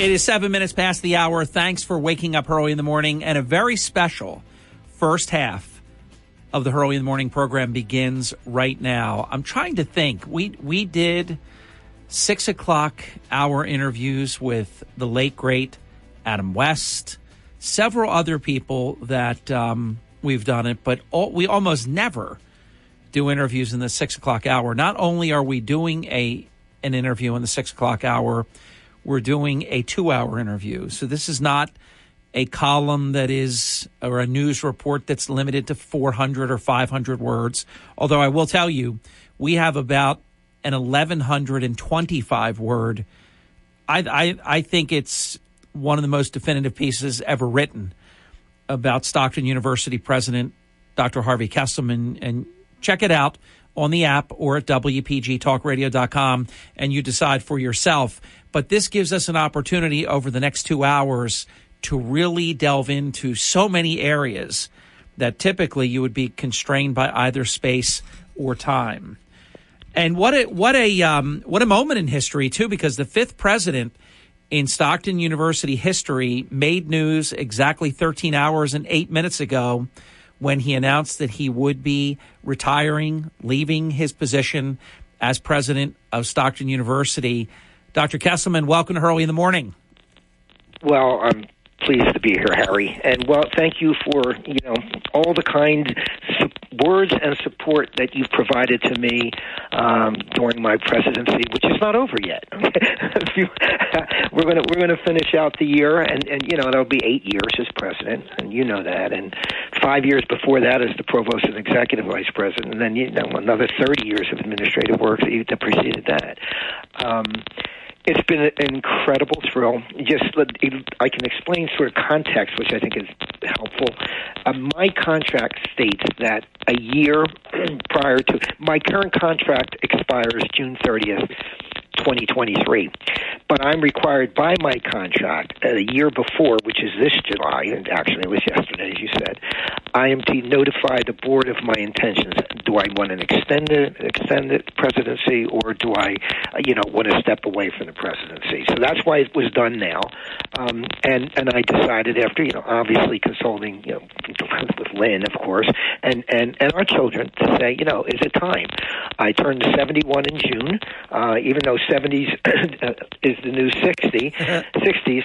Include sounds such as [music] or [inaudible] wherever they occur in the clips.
It is seven minutes past the hour. Thanks for waking up early in the morning and a very special first half of the Hurley in the Morning program begins right now. I'm trying to think. We we did six o'clock hour interviews with the late great Adam West, several other people that um, we've done it, but all, we almost never do interviews in the six o'clock hour. Not only are we doing a an interview in the six o'clock hour, we're doing a two hour interview. So this is not a column that is or a news report that's limited to 400 or 500 words. Although I will tell you, we have about an 1125 word. I, I, I think it's one of the most definitive pieces ever written about Stockton University President Dr. Harvey Kesselman. And check it out on the app or at WPGTalkRadio.com and you decide for yourself. But this gives us an opportunity over the next two hours to really delve into so many areas that typically you would be constrained by either space or time. And what a what a um, what a moment in history too, because the fifth president in Stockton University history made news exactly 13 hours and eight minutes ago when he announced that he would be retiring, leaving his position as president of Stockton University. Dr. Kesselman, welcome to Hurley in the Morning. Well, I'm pleased to be here, Harry. And well, thank you for you know all the kind words and support that you've provided to me um, during my presidency, which is not over yet. [laughs] [laughs] we're gonna we're gonna finish out the year, and and you know that'll be eight years as president, and you know that, and five years before that as the provost and executive vice president, and then you know another thirty years of administrative work that, that preceded that. Um, it's been an incredible thrill. Just I can explain sort of context, which I think is helpful. Uh, my contract states that a year [clears throat] prior to my current contract expires June 30th, 2023. But I'm required by my contract a year before, which is this July, and actually it was yesterday, as you said, I am to notify the board of my intentions. Do I want an extended extended presidency, or do I, you know, want to step away from the presidency? So that's why it was done now, um, and and I decided after, you know, obviously consulting, you know, [laughs] with Lynn, of course, and and and our children to say, you know, is it time? I turned 71 in June, uh, even though 70s [coughs] uh, is the new 60, uh-huh. 60s.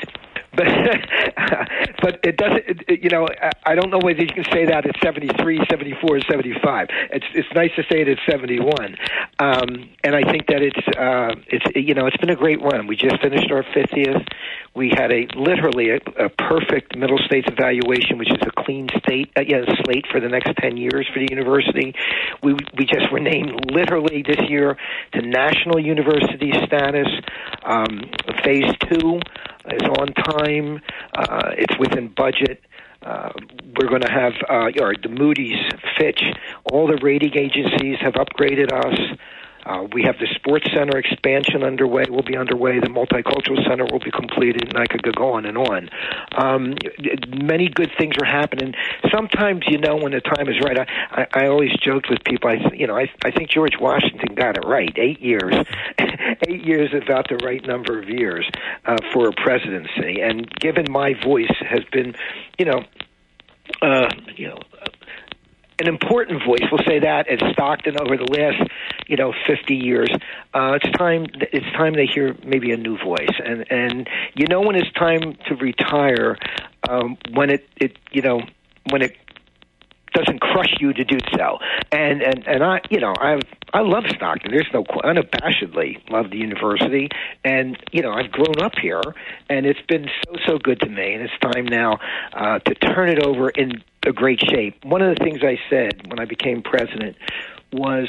But [laughs] but it doesn't. It, you know, I don't know whether you can say that at 73, 74, 75. It's it's nice to say it at 71. Um, and I think that it's uh, it's you know it's been a great run. We just finished our 50th. We had a literally a, a perfect middle states evaluation, which is a clean state uh, yeah, slate for the next 10 years for the university. We we just were named literally this year to national university status. Um, phase two is on time. Uh, it's within budget. Uh, we're going to have uh, or the Moody's, Fitch, all the rating agencies have upgraded us. Uh, we have the sports center expansion underway. Will be underway. The multicultural center will be completed, and I could go on and on. Um, many good things are happening. Sometimes, you know, when the time is right. I, I, I always joked with people. I, you know, I, I think George Washington got it right. Eight years, [laughs] eight years is about the right number of years uh, for a presidency. And given my voice has been, you know, uh, you know an important voice. We'll say that at Stockton over the last, you know, 50 years. Uh, it's time. It's time they hear maybe a new voice, and and you know when it's time to retire, um, when it it you know when it doesn't crush you to do so. And and and I, you know, I I love Stockton. There's no unabashedly love the university, and you know, I've grown up here, and it's been so so good to me. And it's time now uh, to turn it over in a great shape. One of the things I said when I became president was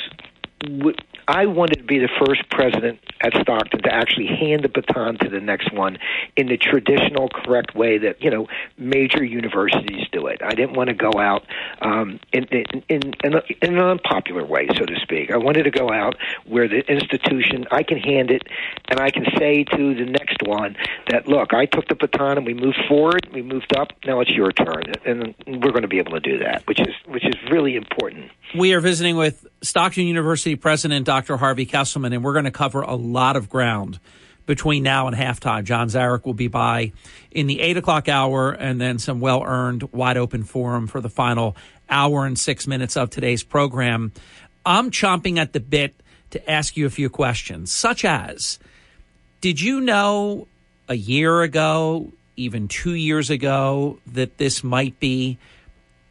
I wanted to be the first president at Stockton to actually hand the baton to the next one in the traditional, correct way that you know major universities do it. I didn't want to go out um, in, in, in, in, an unpopular way, so to speak. I wanted to go out where the institution I can hand it, and I can say to the next one that look, I took the baton and we moved forward, we moved up. Now it's your turn, and we're going to be able to do that, which is which is really important. We are visiting with Stockton University President Dr. Harvey Kesselman, and we're going to cover a lot of ground between now and halftime. John Zarek will be by in the eight o'clock hour, and then some well earned, wide open forum for the final hour and six minutes of today's program. I'm chomping at the bit to ask you a few questions, such as Did you know a year ago, even two years ago, that this might be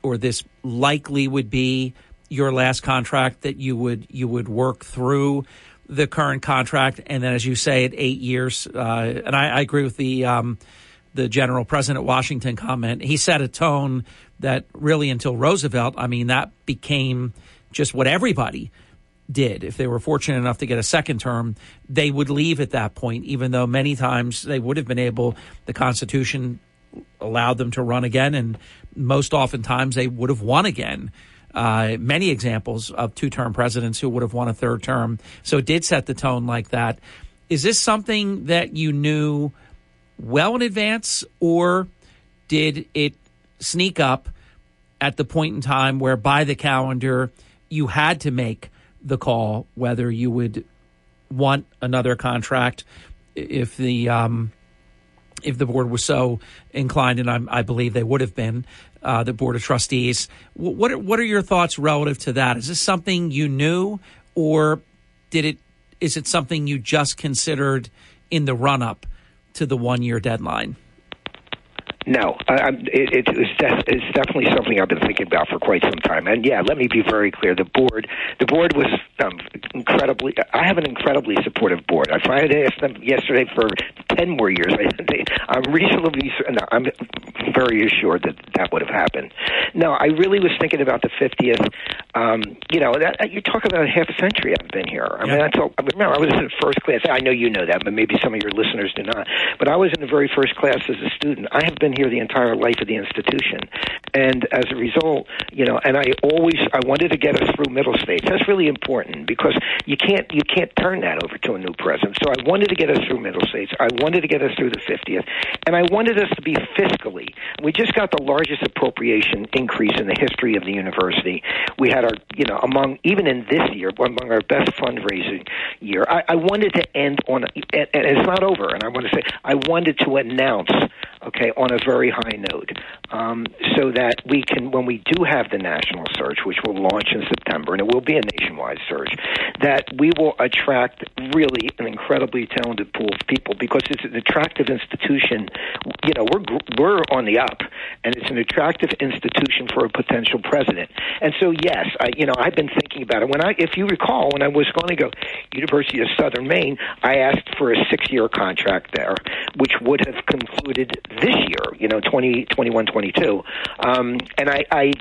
or this likely would be your last contract that you would you would work through the current contract, and then as you say, at eight years. Uh, and I, I, agree with the um, the general president Washington comment. He set a tone that really until Roosevelt, I mean, that became just what everybody did. If they were fortunate enough to get a second term, they would leave at that point, even though many times they would have been able, the Constitution allowed them to run again, and most oftentimes they would have won again. Uh, many examples of two term presidents who would have won a third term. So it did set the tone like that. Is this something that you knew well in advance, or did it sneak up at the point in time where by the calendar you had to make the call whether you would want another contract if the um, if the board was so inclined, and I'm, i believe they would have been, uh, the board of trustees. What are, what are your thoughts relative to that? Is this something you knew, or did it? Is it something you just considered in the run up to the one year deadline? No, I, it, it was def- it's definitely something I've been thinking about for quite some time. And yeah, let me be very clear: the board, the board was um, incredibly. I have an incredibly supportive board. I finally asked them yesterday for ten more years. I, am reasonably. No, I'm very assured that that would have happened. No, I really was thinking about the 50th. Um, you know, that, you talk about a half a century I've been here. I mean, that's all, I remember I was in first class. I know you know that, but maybe some of your listeners do not. But I was in the very first class as a student. I have been here the entire life of the institution. And as a result, you know, and I always I wanted to get us through middle states. That's really important because you can't you can't turn that over to a new president. So I wanted to get us through middle states. I wanted to get us through the 50th, and I wanted us to be fiscally. We just got the largest appropriation increase in the history of the university. We had our, you know, among even in this year, among our best fundraising year. I, I wanted to end on, a, and it's not over. And I want to say, I wanted to announce, okay, on a very high note, um, so that we can, when we do have the national search, which will launch in September, and it will be a nationwide search, that we will attract really an incredibly talented pool of people because it's an attractive institution. You know, we're we're on the up, and it's an attractive institution for a potential president. And so, yes, I, you know, I've been thinking about it. When I, if you recall, when I was going to go University of Southern Maine, I asked for a six-year contract there, which would have concluded this year. You know, 2021, 22. Um, and I, I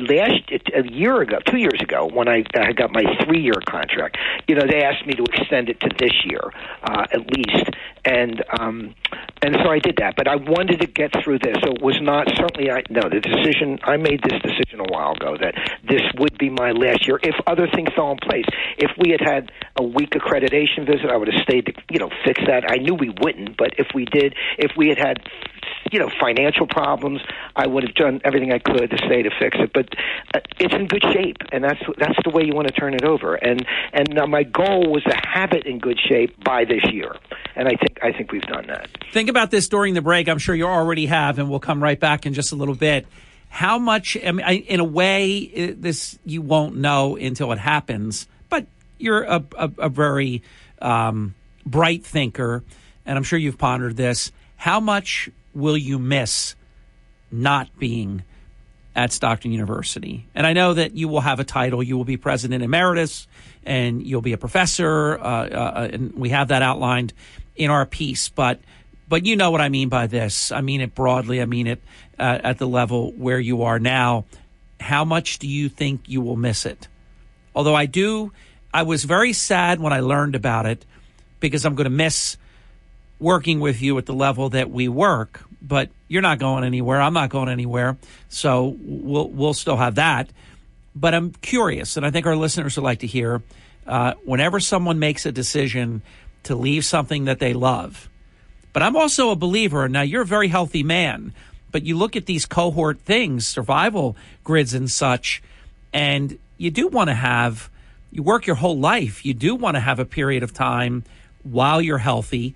last a year ago, two years ago, when I, I got my three-year contract, you know, they asked me to extend it to this year uh, at least, and um, and so I did that. But I wanted to get through this, so it was not certainly. I no, the decision I made this decision a while ago that this would be my last year if other things fell in place. If we had had a week accreditation visit, I would have stayed to you know fix that. I knew we wouldn't, but if we did, if we had had you know financial problems, I would have done everything I could to stay to fix it. But uh, it's in good shape, and that's that's the way you want to turn it over. And and now my goal was to have it in good shape by this year, and I think I think we've done that. Think about this during the break. I'm sure you already have, and we'll come right back in just a little bit. How much? I mean, I, in a way, this you won't know until it happens. But you're a, a, a very um, bright thinker, and I'm sure you've pondered this. How much will you miss not being at Stockton University? And I know that you will have a title. You will be president emeritus, and you'll be a professor. Uh, uh, and we have that outlined in our piece. But but you know what I mean by this. I mean it broadly. I mean it uh, at the level where you are now. How much do you think you will miss it? Although I do, I was very sad when I learned about it because I'm going to miss working with you at the level that we work. But you're not going anywhere. I'm not going anywhere. So we'll we'll still have that. But I'm curious, and I think our listeners would like to hear. Uh, whenever someone makes a decision to leave something that they love, but I'm also a believer. Now you're a very healthy man, but you look at these cohort things, survival grids and such, and you do want to have. You work your whole life. You do want to have a period of time while you're healthy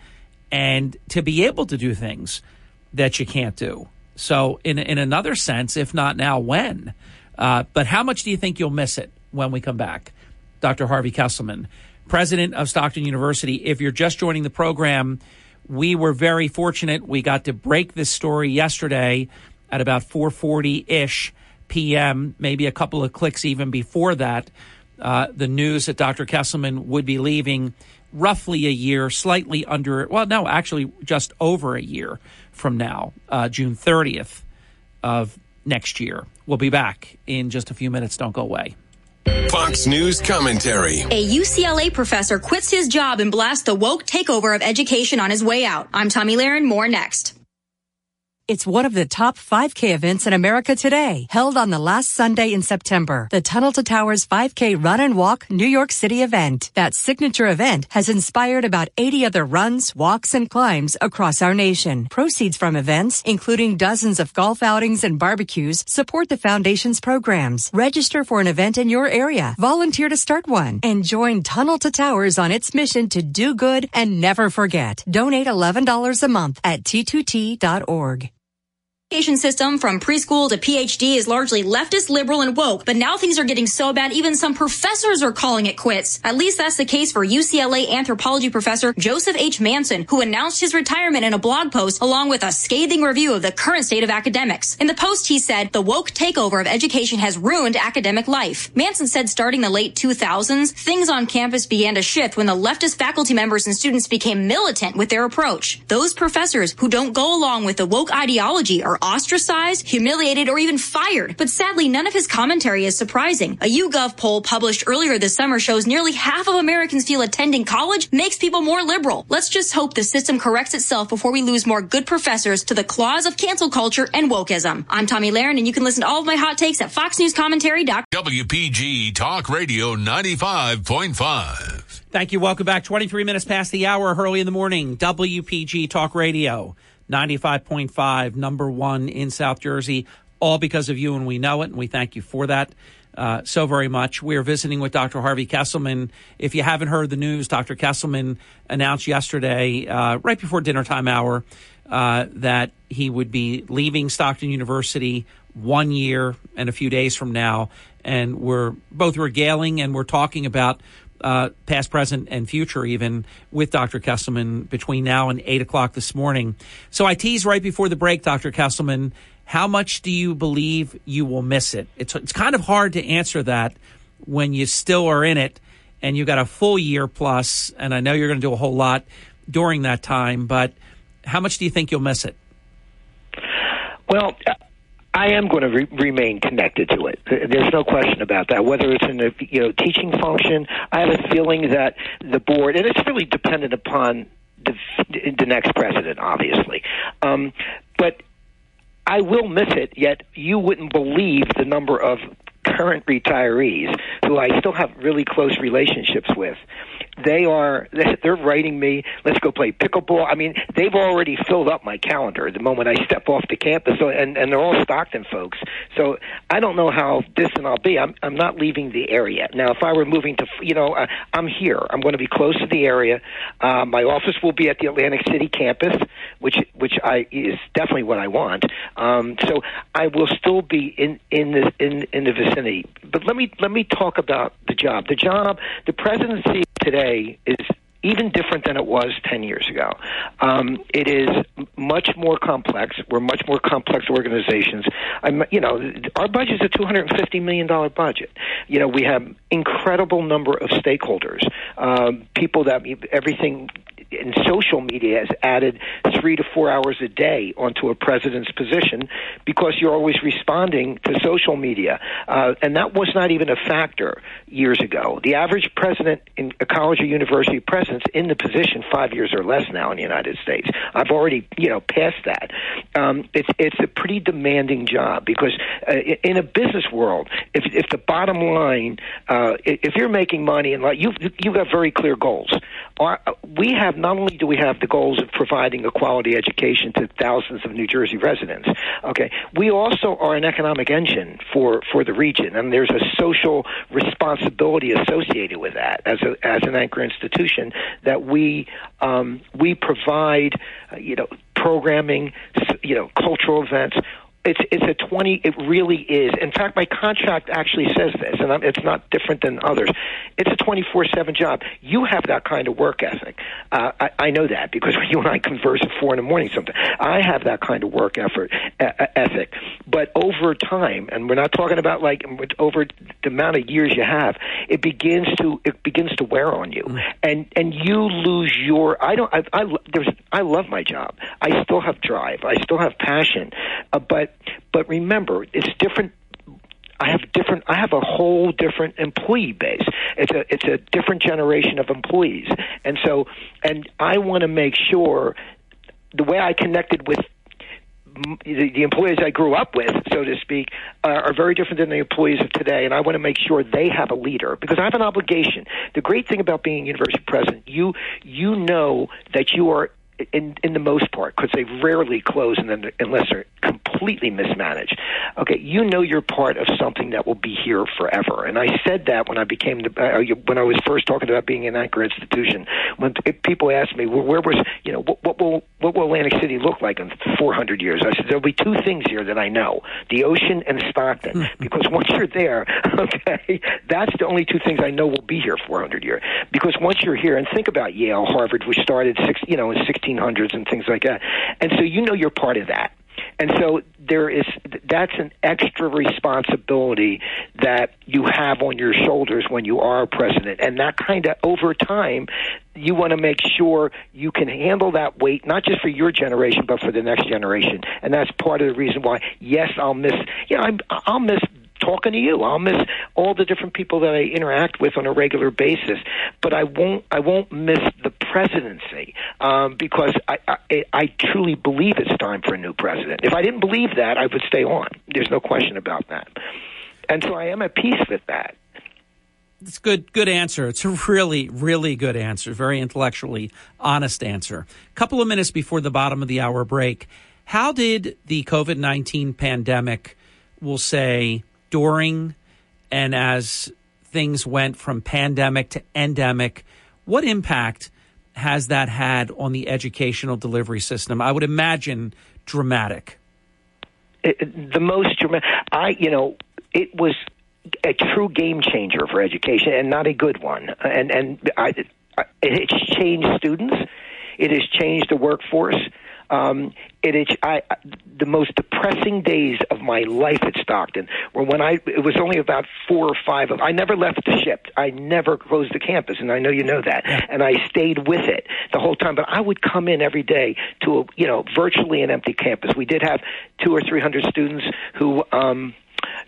and to be able to do things that you can't do. So, in in another sense, if not now, when? Uh, but how much do you think you'll miss it when we come back, Dr. Harvey Kesselman, president of Stockton University? If you're just joining the program, we were very fortunate. We got to break this story yesterday at about 4:40 ish p.m. Maybe a couple of clicks even before that. Uh, the news that Dr. Kesselman would be leaving roughly a year, slightly under, well, no, actually just over a year from now, uh, June 30th of next year. We'll be back in just a few minutes. Don't go away. Fox News commentary. A UCLA professor quits his job and blasts the woke takeover of education on his way out. I'm Tomi Lahren. More next. It's one of the top 5K events in America today, held on the last Sunday in September. The Tunnel to Towers 5K Run and Walk New York City event. That signature event has inspired about 80 other runs, walks, and climbs across our nation. Proceeds from events, including dozens of golf outings and barbecues, support the foundation's programs. Register for an event in your area, volunteer to start one, and join Tunnel to Towers on its mission to do good and never forget. Donate $11 a month at t2t.org education system from preschool to PhD is largely leftist, liberal, and woke, but now things are getting so bad even some professors are calling it quits. At least that's the case for UCLA anthropology professor Joseph H. Manson, who announced his retirement in a blog post along with a scathing review of the current state of academics. In the post, he said, the woke takeover of education has ruined academic life. Manson said starting the late 2000s, things on campus began to shift when the leftist faculty members and students became militant with their approach. Those professors who don't go along with the woke ideology are ostracized, humiliated, or even fired. But sadly, none of his commentary is surprising. A YouGov poll published earlier this summer shows nearly half of Americans feel attending college makes people more liberal. Let's just hope the system corrects itself before we lose more good professors to the claws of cancel culture and wokeism. I'm Tomi Lahren, and you can listen to all of my hot takes at foxnewscommentary.com. WPG Talk Radio 95.5. Thank you. Welcome back. 23 minutes past the hour, early in the morning. WPG Talk Radio. 95.5, number one in South Jersey, all because of you, and we know it, and we thank you for that. Uh, so very much. We are visiting with Dr. Harvey Kesselman. If you haven't heard the news, Dr. Kesselman announced yesterday, uh, right before dinner time hour, uh, that he would be leaving Stockton University one year and a few days from now. And we're both regaling and we're talking about uh, past, present, and future, even with Dr. Kesselman between now and 8 o'clock this morning. So I tease right before the break, Dr. Kesselman, how much do you believe you will miss it? It's, it's kind of hard to answer that when you still are in it and you've got a full year plus, and I know you're going to do a whole lot during that time, but how much do you think you'll miss it? Well, I am going to re- remain connected to it. There's no question about that. Whether it's in a you know teaching function, I have a feeling that the board, and it's really dependent upon the, the next president, obviously. Um, but I will miss it. Yet you wouldn't believe the number of current retirees who I still have really close relationships with. They are [laughs] they're writing me let's go play pickleball. I mean they've already filled up my calendar the moment i step off the campus. So and and they're all stockton folks. So i don't know how distant i'll be. I'm i'm not leaving the area. Now if i were moving to you know uh, i'm here. I'm going to be close to the area. Uh, my office will be at the atlantic city campus which which i is definitely what i want. Um so i will still be in in the in in the vicinity but let me let me talk about the job the job the presidency today is even different than it was 10 years ago. Um, it is much more complex. We're much more complex organizations. I'm, you know, our budget is a $250 million budget. You know, we have incredible number of stakeholders, um, people that everything in social media has added three to four hours a day onto a president's position because you're always responding to social media, uh, and that was not even a factor years ago. The average president in a college or university president's in the position five years or less now in the United States. I've already you know passed that. Um, it's it's a pretty demanding job because uh, in a business world, if if the bottom line, uh, if you're making money and like you've, you've got very clear goals. Our, we have not only do we have the goals of providing a quality education to thousands of New Jersey residents. Okay, we also are an economic engine for for the region, and there's a social responsibility associated with that as a as an anchor institution that we um, we provide, uh, you know, programming, you know, cultural events it's it's a 20 it really is. In fact my contract actually says this and I'm, it's not different than others. It's a 24/7 job. You have that kind of work ethic. Uh, I, I know that because [laughs] when you and I converse at 4 in the morning something I have that kind of work effort uh, ethic. But over time and we're not talking about like over the amount of years you have it begins to it begins to wear on you mm. and and you lose your I don't I I there's I love my job I still have drive I still have passion uh, but but remember, it's different I have different. I have a whole different employee base. It's a it's a different generation of employees, and so and I want to make sure the way I connected with the, employees I grew up with, so to speak, uh, are very different than the employees of today, and I want to make sure they have a leader because I have an obligation. The great thing about being university president, you you know that you are in in the most part, because they rarely close unless they're completely mismanaged. Okay, you know you're part of something that will be here forever. And I said that when I became the uh, when I was first talking about being an anchor institution. When people asked me, well, where was you know what, what will what will Atlantic City look like in 400 years? I said there'll be two things here that I know: the ocean and Stockton. [laughs] because once you're there, [laughs] okay, that's the only two things I know will be here 400 years. Because once you're here, and think about Yale, Harvard, which started six, you know, in 1600s and things like that, and so you know you're part of that. And so there is that's an extra responsibility that you have on your shoulders when you are a president. And that kind of over time you want to make sure you can handle that weight, not just for your generation, but for the next generation. And that's part of the reason why, yes, I'll miss, you know, I'm, I'll miss talking to you. I'll miss all the different people that I interact with on a regular basis, but I won't. I won't miss the presidency um, because I, I, I truly believe it's time for a new president. If I didn't believe that, I would stay on. There's no question about that. And so I am at peace with that. It's good, good answer. It's a really, really good answer. Very intellectually honest answer. A couple of minutes before the bottom of the hour break, how did the COVID nineteen pandemic, we'll say, during and as things went from pandemic to endemic, what impact has that had on the educational delivery system? I would imagine dramatic. It, the most dramatic. I, you know, it was a true game changer for education, and not a good one. And and I, it's changed students. It has changed the workforce. Um, it is I, the most depressing days of my life at Stockton were when I it was only about four or five of I never left the ship. I never closed the campus, and I know you know that. And I stayed with it the whole time. But I would come in every day to a you know virtually an empty campus. We did have two or three hundred students who. um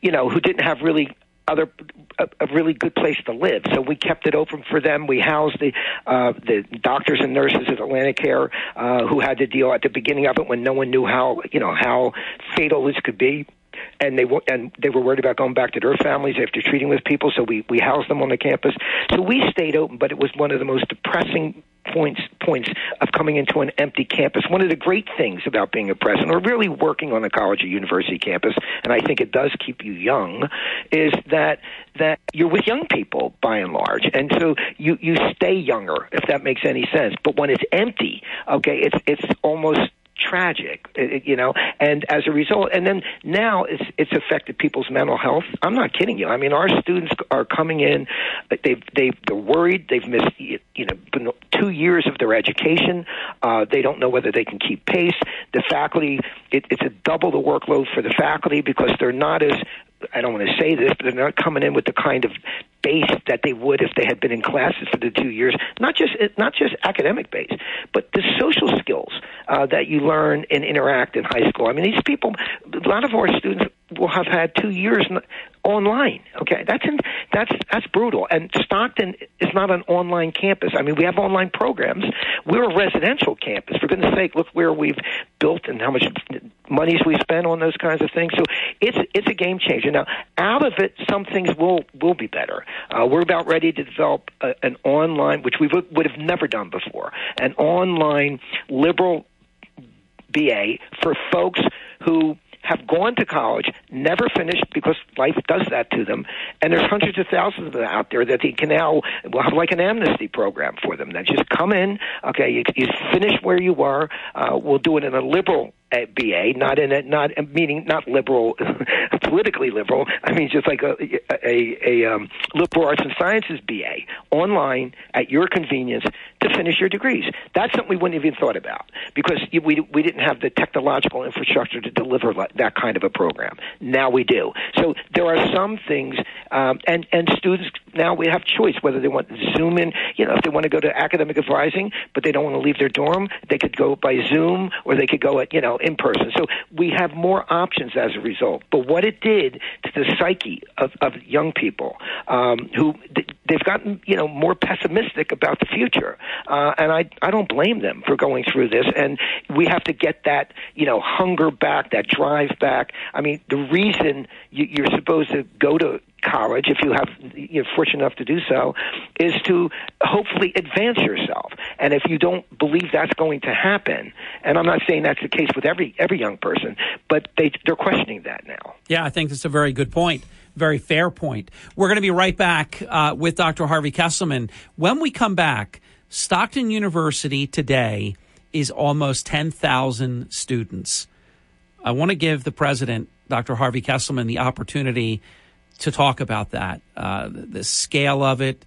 you know, who didn't have really other a, a really good place to live. So we kept it open for them. We housed the uh, the doctors and nurses at AtlantiCare uh, who had to deal at the beginning of it when no one knew how you know how fatal this could be and they were and they were worried about going back to their families after treating with people. So we we housed them on the campus. So we stayed open, but it was one of the most depressing points points of coming into an empty campus. One of the great things about being a president or really working on a college or university campus, and I think it does keep you young, is that that you're with young people by and large, and so you you stay younger if that makes any sense. But when it's empty, okay, it's it's almost tragic, uh, uh, you know. And as a result, and then now it's it's affected people's mental health. I'm not kidding you. I mean, our students are coming in. Uh, they've they they're worried. They've missed you know two years of their education. Uh, they don't know whether they can keep pace. The faculty, it, it's a double the workload for the faculty because they're not as I don't want to say this, but they're not coming in with the kind of base that they would if they had been in classes for the two years. Not just not just academic base, but the social skills uh, that you learn and interact in high school. I mean, these people, a lot of our students will have had two years online. Okay, that's in, that's that's brutal. And Stockton is not an online campus. I mean, we have online programs. We're a residential campus. For goodness' sake, look where we've built and how much monies we spend on those kinds of things. So it's it's a game changer. Now, out of it, some things will will be better. Uh, we're about ready to develop a, an online, which we would, would have never done before, an online liberal BA for folks who have gone to college, never finished because life does that to them, and there's hundreds of thousands of them out there that they can now will have like an amnesty program for them. That just come in, okay, you, you finish where you were, uh, we'll do it in a liberal a BA, not in a not meaning not liberal, [laughs] politically liberal. I mean just like a a, a um, liberal arts and sciences BA online at your convenience to finish your degrees. That's something we wouldn't even thought about because we we didn't have the technological infrastructure to deliver that kind of a program. Now we do. So there are some things, um, and and students now we have choice whether they want to Zoom in. You know, if they want to go to academic advising, but they don't want to leave their dorm, they could go by Zoom or they could go at you know in person. So we have more options as a result. But what it did to the psyche of, of young people um, who they've gotten you know more pessimistic about the future, uh, and I I don't blame them for going through this. And we have to get that you know hunger back, that drive back. I mean, the reason you, you're supposed to go to college, if you have you're fortunate enough to do so, is to hopefully advance yourself. And if you don't believe that's going to happen, and I'm not saying that's the case with every every young person, but they they're questioning that now. Yeah, I think that's a very good point. Very fair point. We're going to be right back uh, with Dr. Harvey Kesselman. When we come back, Stockton University today is almost 10,000 students. I want to give the president, Dr. Harvey Kesselman, the opportunity to talk about that, uh, the scale of it,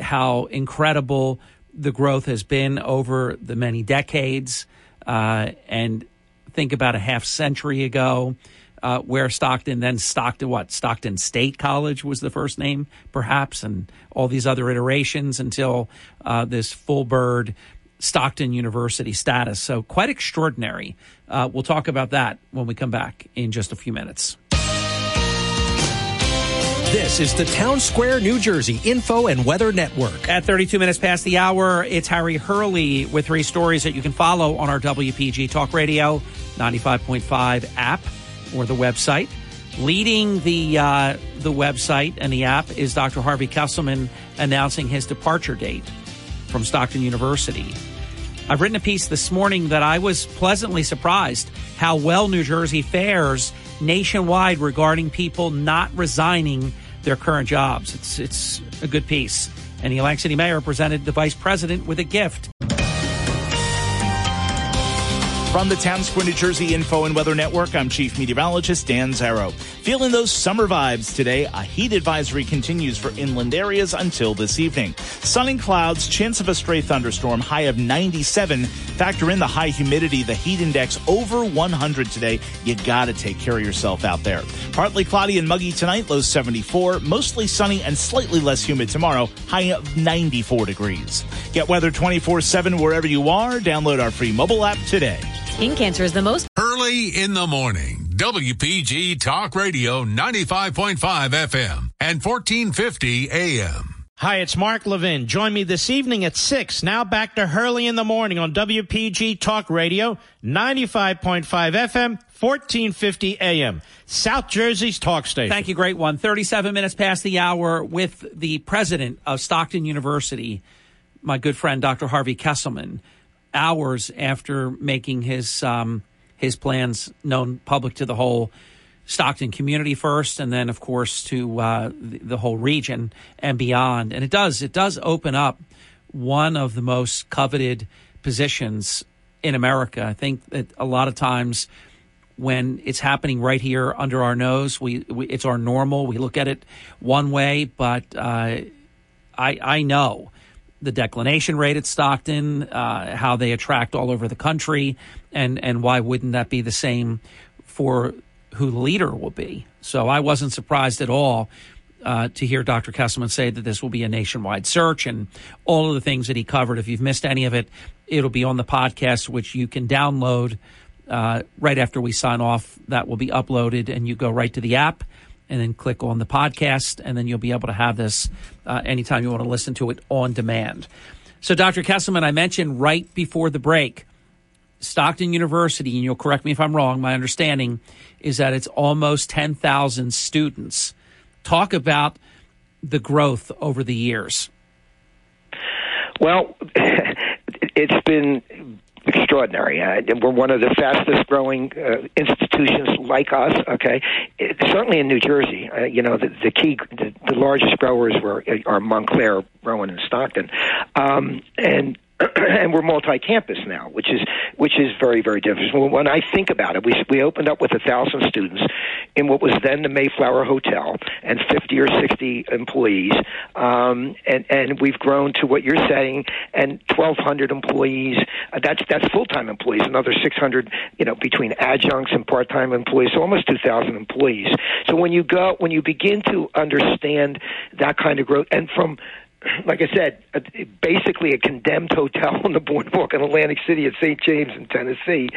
how incredible the growth has been over the many decades, uh, and think about a half century ago. Uh, where Stockton, then Stockton, what? Stockton State College was the first name, perhaps, and all these other iterations until uh, this full bird Stockton University status. So quite extraordinary. Uh, we'll talk about that when we come back in just a few minutes. This is the Town Square, New Jersey Info and Weather Network. At 32 minutes past the hour, it's Harry Hurley with three stories that you can follow on our WPG Talk Radio 95.5 app or the website. Leading the uh, the website and the app is Dr. Harvey Kesselman announcing his departure date from Stockton University. I've written a piece this morning that I was pleasantly surprised how well New Jersey fares nationwide regarding people not resigning their current jobs. It's it's a good piece. And the Atlantic City Mayor presented the vice president with a gift. From the Town Square, New Jersey Info and Weather Network, I'm Chief Meteorologist Dan Zarrow. Feeling those summer vibes today, a heat advisory continues for inland areas until this evening. Sunny clouds, chance of a stray thunderstorm, high of 97. Factor in the high humidity, the heat index over 100 today. You gotta take care of yourself out there. Partly cloudy and muggy tonight, low 74. Mostly sunny and slightly less humid tomorrow, high of 94 degrees. Get weather 24 7 wherever you are. Download our free mobile app today. Skin cancer is the most early in the morning. WPG Talk Radio 95.5 FM and 1450 AM. Hi, it's Mark Levin. Join me this evening at 6. Now back to Hurley in the morning on WPG Talk Radio 95.5 FM, 1450 AM. South Jersey's talk station. Thank you, great one. 37 minutes past the hour with the president of Stockton University, my good friend Dr. Harvey Kesselman hours after making his um, his plans known public to the whole Stockton community first, and then of course to uh, the, whole region and beyond. And it does it does open up one of the most coveted positions in America. I think that a lot of times when it's happening right here under our nose, we, we it's our normal. We look at it one way, but uh, I I know the declination rate at Stockton, uh, how they attract all over the country, and and why wouldn't that be the same for who the leader will be? So I wasn't surprised at all uh, to hear Dr. Kesselman say that this will be a nationwide search and all of the things that he covered. If you've missed any of it, it'll be on the podcast, which you can download uh, right after we sign off. That will be uploaded, and you go right to the app and then click on the podcast, and then you'll be able to have this uh, anytime you want to listen to it on demand. So, Dr. Kesselman, I mentioned right before the break, Stockton University, and you'll correct me if I'm wrong, my understanding is that it's almost 10,000 students. Talk about the growth over the years. Well, [laughs] it's been extraordinary. Uh, we're one of the fastest growing uh, institutions like us. Okay, it, certainly in New Jersey. Uh, you know, the, the key, the, the largest growers were are Montclair, Rowan, and Stockton, um, and [clears throat] and we're multi-campus now, which is which is very very different. When I think about it, we we opened up with a thousand students in what was then the Mayflower Hotel and fifty or sixty employees, um, and and we've grown to what you're saying and twelve hundred employees. Uh, that's that's full-time employees, another six hundred, you know, between adjuncts and part-time employees, so almost two thousand employees. So when you go when you begin to understand that kind of growth, and from [clears throat] like I said, basically a condemned hotel on the boardwalk in Atlantic City at St. James in Tennessee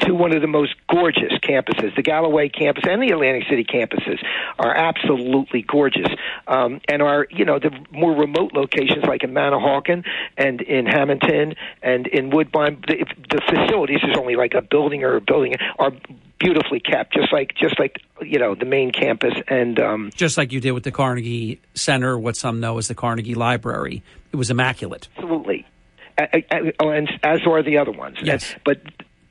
to one of the most gorgeous campuses. The Galloway campus and the Atlantic City campuses are absolutely gorgeous. Um, and are, you know, the more remote locations like in Manahawkin and in Hamilton and in Woodbine, the, the facilities is only like a building or a building are beautifully kept, just like just like you know the main campus and um, just like you did with the Carnegie Center, what some know as the Carnegie Library. It was immaculate. Absolutely, oh, and as are the other ones. Yes, but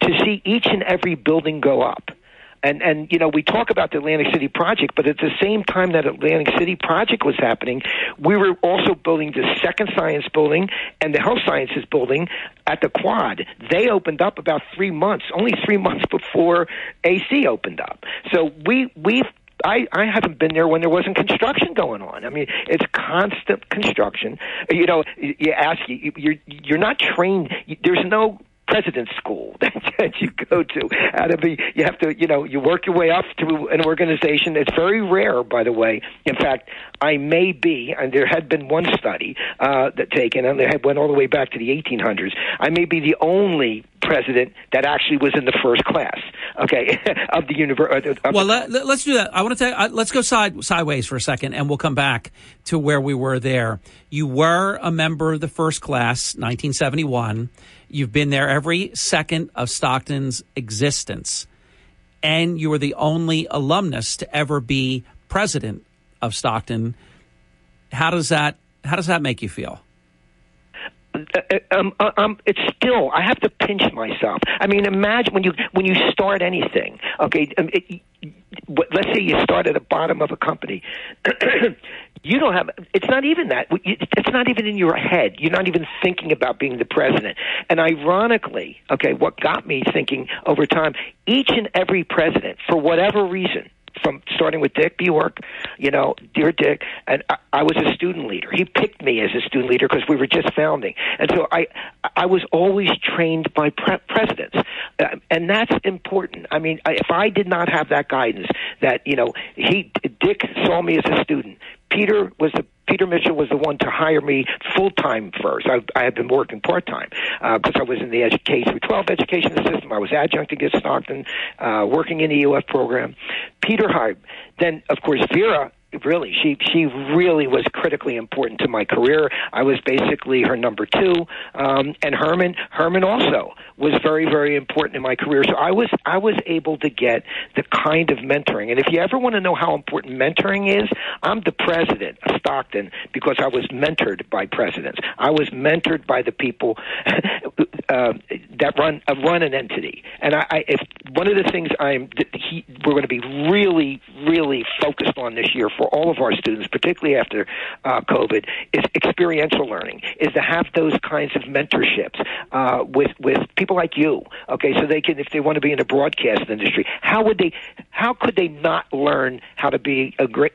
to see each and every building go up and and you know we talk about the Atlantic City project, but at the same time that Atlantic City project was happening, we were also building the second science building and the health sciences building at the Quad. They opened up about three months, only three [laughs] months before AC opened up. So we we've I, I haven't been there when there wasn't construction going on. I mean, it's constant construction. You know, you ask you, you're you're not trained. There's no president's school [laughs] that you go to. Out of the, you have to, you know, you work your way up to an organization. It's very rare, by the way. In fact, I may be, and there had been one study uh, that taken, and they went all the way back to the 1800s. I may be the only president that actually was in the first class. Okay, [laughs] of the university. Well, let, us do that. I want to take. Let's go side sideways for a second, and we'll come back to where we were there. You were a member of the first class, 1971. You've been there every second of Stockton's existence, and you were the only alumnus to ever be president of Stockton. How does that How does that make you feel? Uh, um, uh, um, it's still I have to pinch myself. I mean, imagine when you when you start anything. Okay, um, it, let's say you start at the bottom of a company. [clears throat] you don't have. It's not even that. It's not even in your head. You're not even thinking about being the president. And ironically, okay, what got me thinking over time, each and every president, for whatever reason, from starting with Dick Bjork, you know, dear Dick, and I, I was a student leader. He picked me as a student leader because we were just founding, and so I I was always trained by pre- presidents, uh, and that's important. I mean, if I did not have that guidance, that you know, he Dick saw me as a student. Peter was the Peter Mitchell was the one to hire me full time first. I, I had been working part time because uh, I was in the edu- K through 12 education system. I was adjuncting at Stockton, uh, working in the UF program. Peter hired. Then, of course, Vera really she she really was critically important to my career. I was basically her number two. Um and herman herman also was very very important in my career. So i was i was able to get the kind of mentoring. And if you ever want to know how important mentoring is i'm the president of stockton because i was mentored by presidents. I was mentored by the people uh, that run uh, run an entity and i, I if one of the things i'm he, we're going to be really really focused on this year for all of our students, particularly after uh, COVID, is experiential learning, is to have those kinds of mentorships uh, with with people like you. Okay, so they can, if they want to be in the broadcast industry, how would they? How could they not learn how to be a great,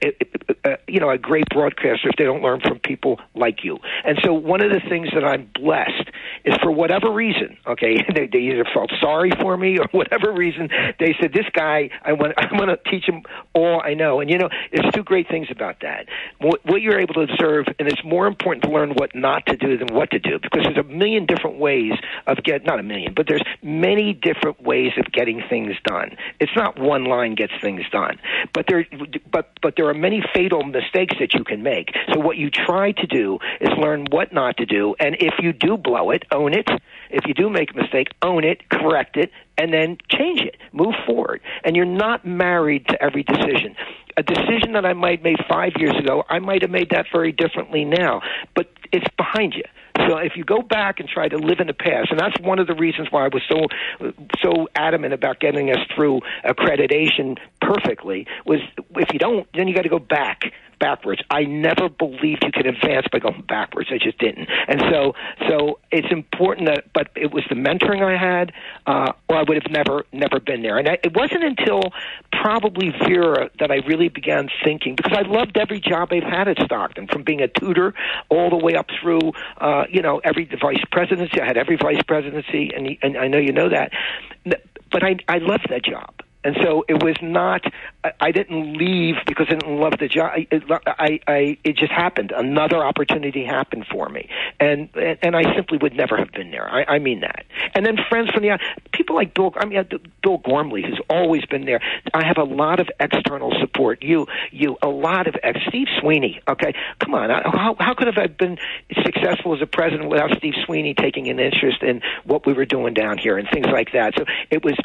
uh, you know, a great broadcaster if they don't learn from people like you? And so, one of the things that I'm blessed is for whatever reason, okay, [laughs] they, they either felt sorry for me or [laughs] whatever reason they said this guy. I want [laughs] I want to teach him all I know. And you know, there's two great things about that. What, what you're able to observe, and it's more important to learn what not to do than what to do because there's a million different ways of get not a million, but there's many different ways of getting things done. It's not one line gets things done, but there but but there are many fatal mistakes that you can make. So what you try to do is learn what not to do, and if you do blow it, own it. If you do make a mistake, own it, correct it, and then change it, move forward. And you're not married to every decision. A decision that I might made five years ago, I might have made that very differently now, but it's behind you. So if you go back and try to live in the past, and that's one of the reasons why I was so so adamant about getting us through accreditation perfectly, was if you don't, then you got to go back backwards. I never believed you could advance by going backwards. I just didn't. And so, so it's important that, but it was the mentoring I had, uh, or I would have never, never been there. And I, it wasn't until probably Vera that I really began thinking, because I loved every job I've had at Stockton, from being a tutor all the way up through, uh, you know, every vice presidency. I had every vice presidency, and, and I know you know that. But I, I loved that job and so it was not. I, I didn't leave because I didn't love the job. I, I, I, it just happened. Another opportunity happened for me, and and I simply would never have been there. I, I mean that. And then friends from the people like Bill. I mean, uh, Bill Gormley, who's always been there. I have a lot of external support. You, you, a lot of ex. Steve Sweeney. Okay, come on. Uh, how how could have I been successful as a president without Steve Sweeney taking an interest in what we were doing down here and things like that? So it was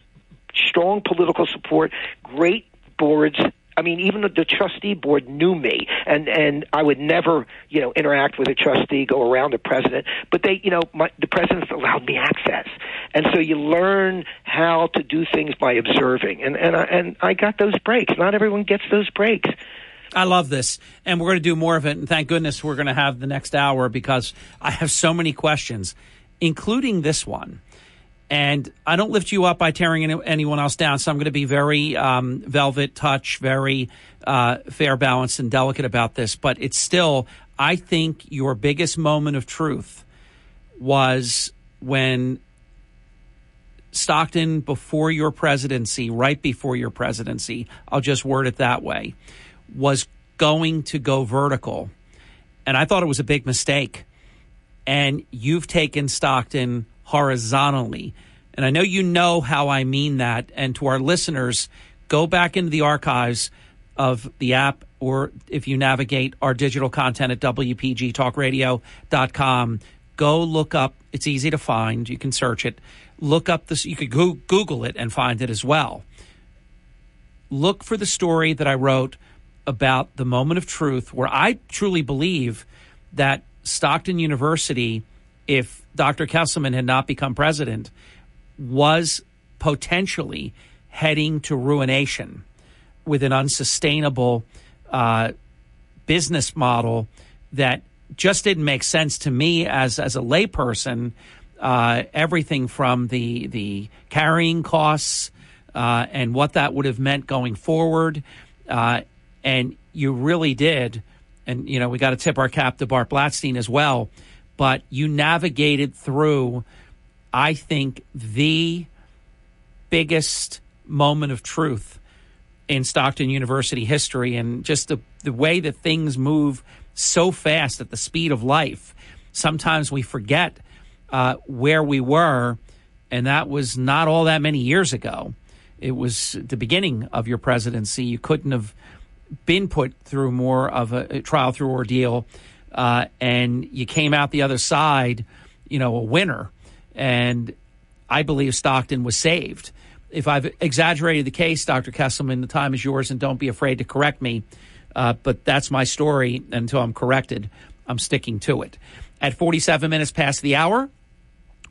strong political support, great boards. I mean, even the, trustee board knew me, and and I would never, you know, interact with a trustee, go around the president. But they, you know, my, the president allowed me access, and so you learn how to do things by observing. And and I, and I got those breaks. Not everyone gets those breaks. I love this, and we're going to do more of it. And thank goodness we're going to have the next hour because I have so many questions, including this one. And I don't lift you up by tearing anyone else down. So I'm going to be very um, velvet touch, very uh, fair, balanced, and delicate about this. But it's still, I think your biggest moment of truth was when Stockton, before your presidency, right before your presidency, I'll just word it that way, was going to go vertical. And I thought it was a big mistake. And you've taken Stockton horizontally. And I know you know how I mean that. And to our listeners, go back into the archives of the app, or if you navigate our digital content at WPGTalkRadio.com, go look up. It's easy to find. You can search it. Look up this. You could go, Google it and find it as well. Look for the story that I wrote about the moment of truth, where I truly believe that Stockton University, if Dr. Kesselman had not become president, was potentially heading to ruination with an unsustainable uh, business model that just didn't make sense to me as as a layperson. Uh, everything from the the carrying costs uh, and what that would have meant going forward, uh, and you really did. And you know we got to tip our cap to Bart Blatstein as well but you navigated through, I think, the biggest moment of truth in Stockton University history and just the, the way that things move so fast at the speed of life. Sometimes we forget uh, where we were, and that was not all that many years ago. It was the beginning of your presidency. You couldn't have been put through more of a, a trial through ordeal uh, and you came out the other side, you know, a winner. And I believe Stockton was saved. If I've exaggerated the case, Dr. Kesselman, the time is yours, and don't be afraid to correct me. Uh, but that's my story. Until I'm corrected, I'm sticking to it. At 47 minutes past the hour,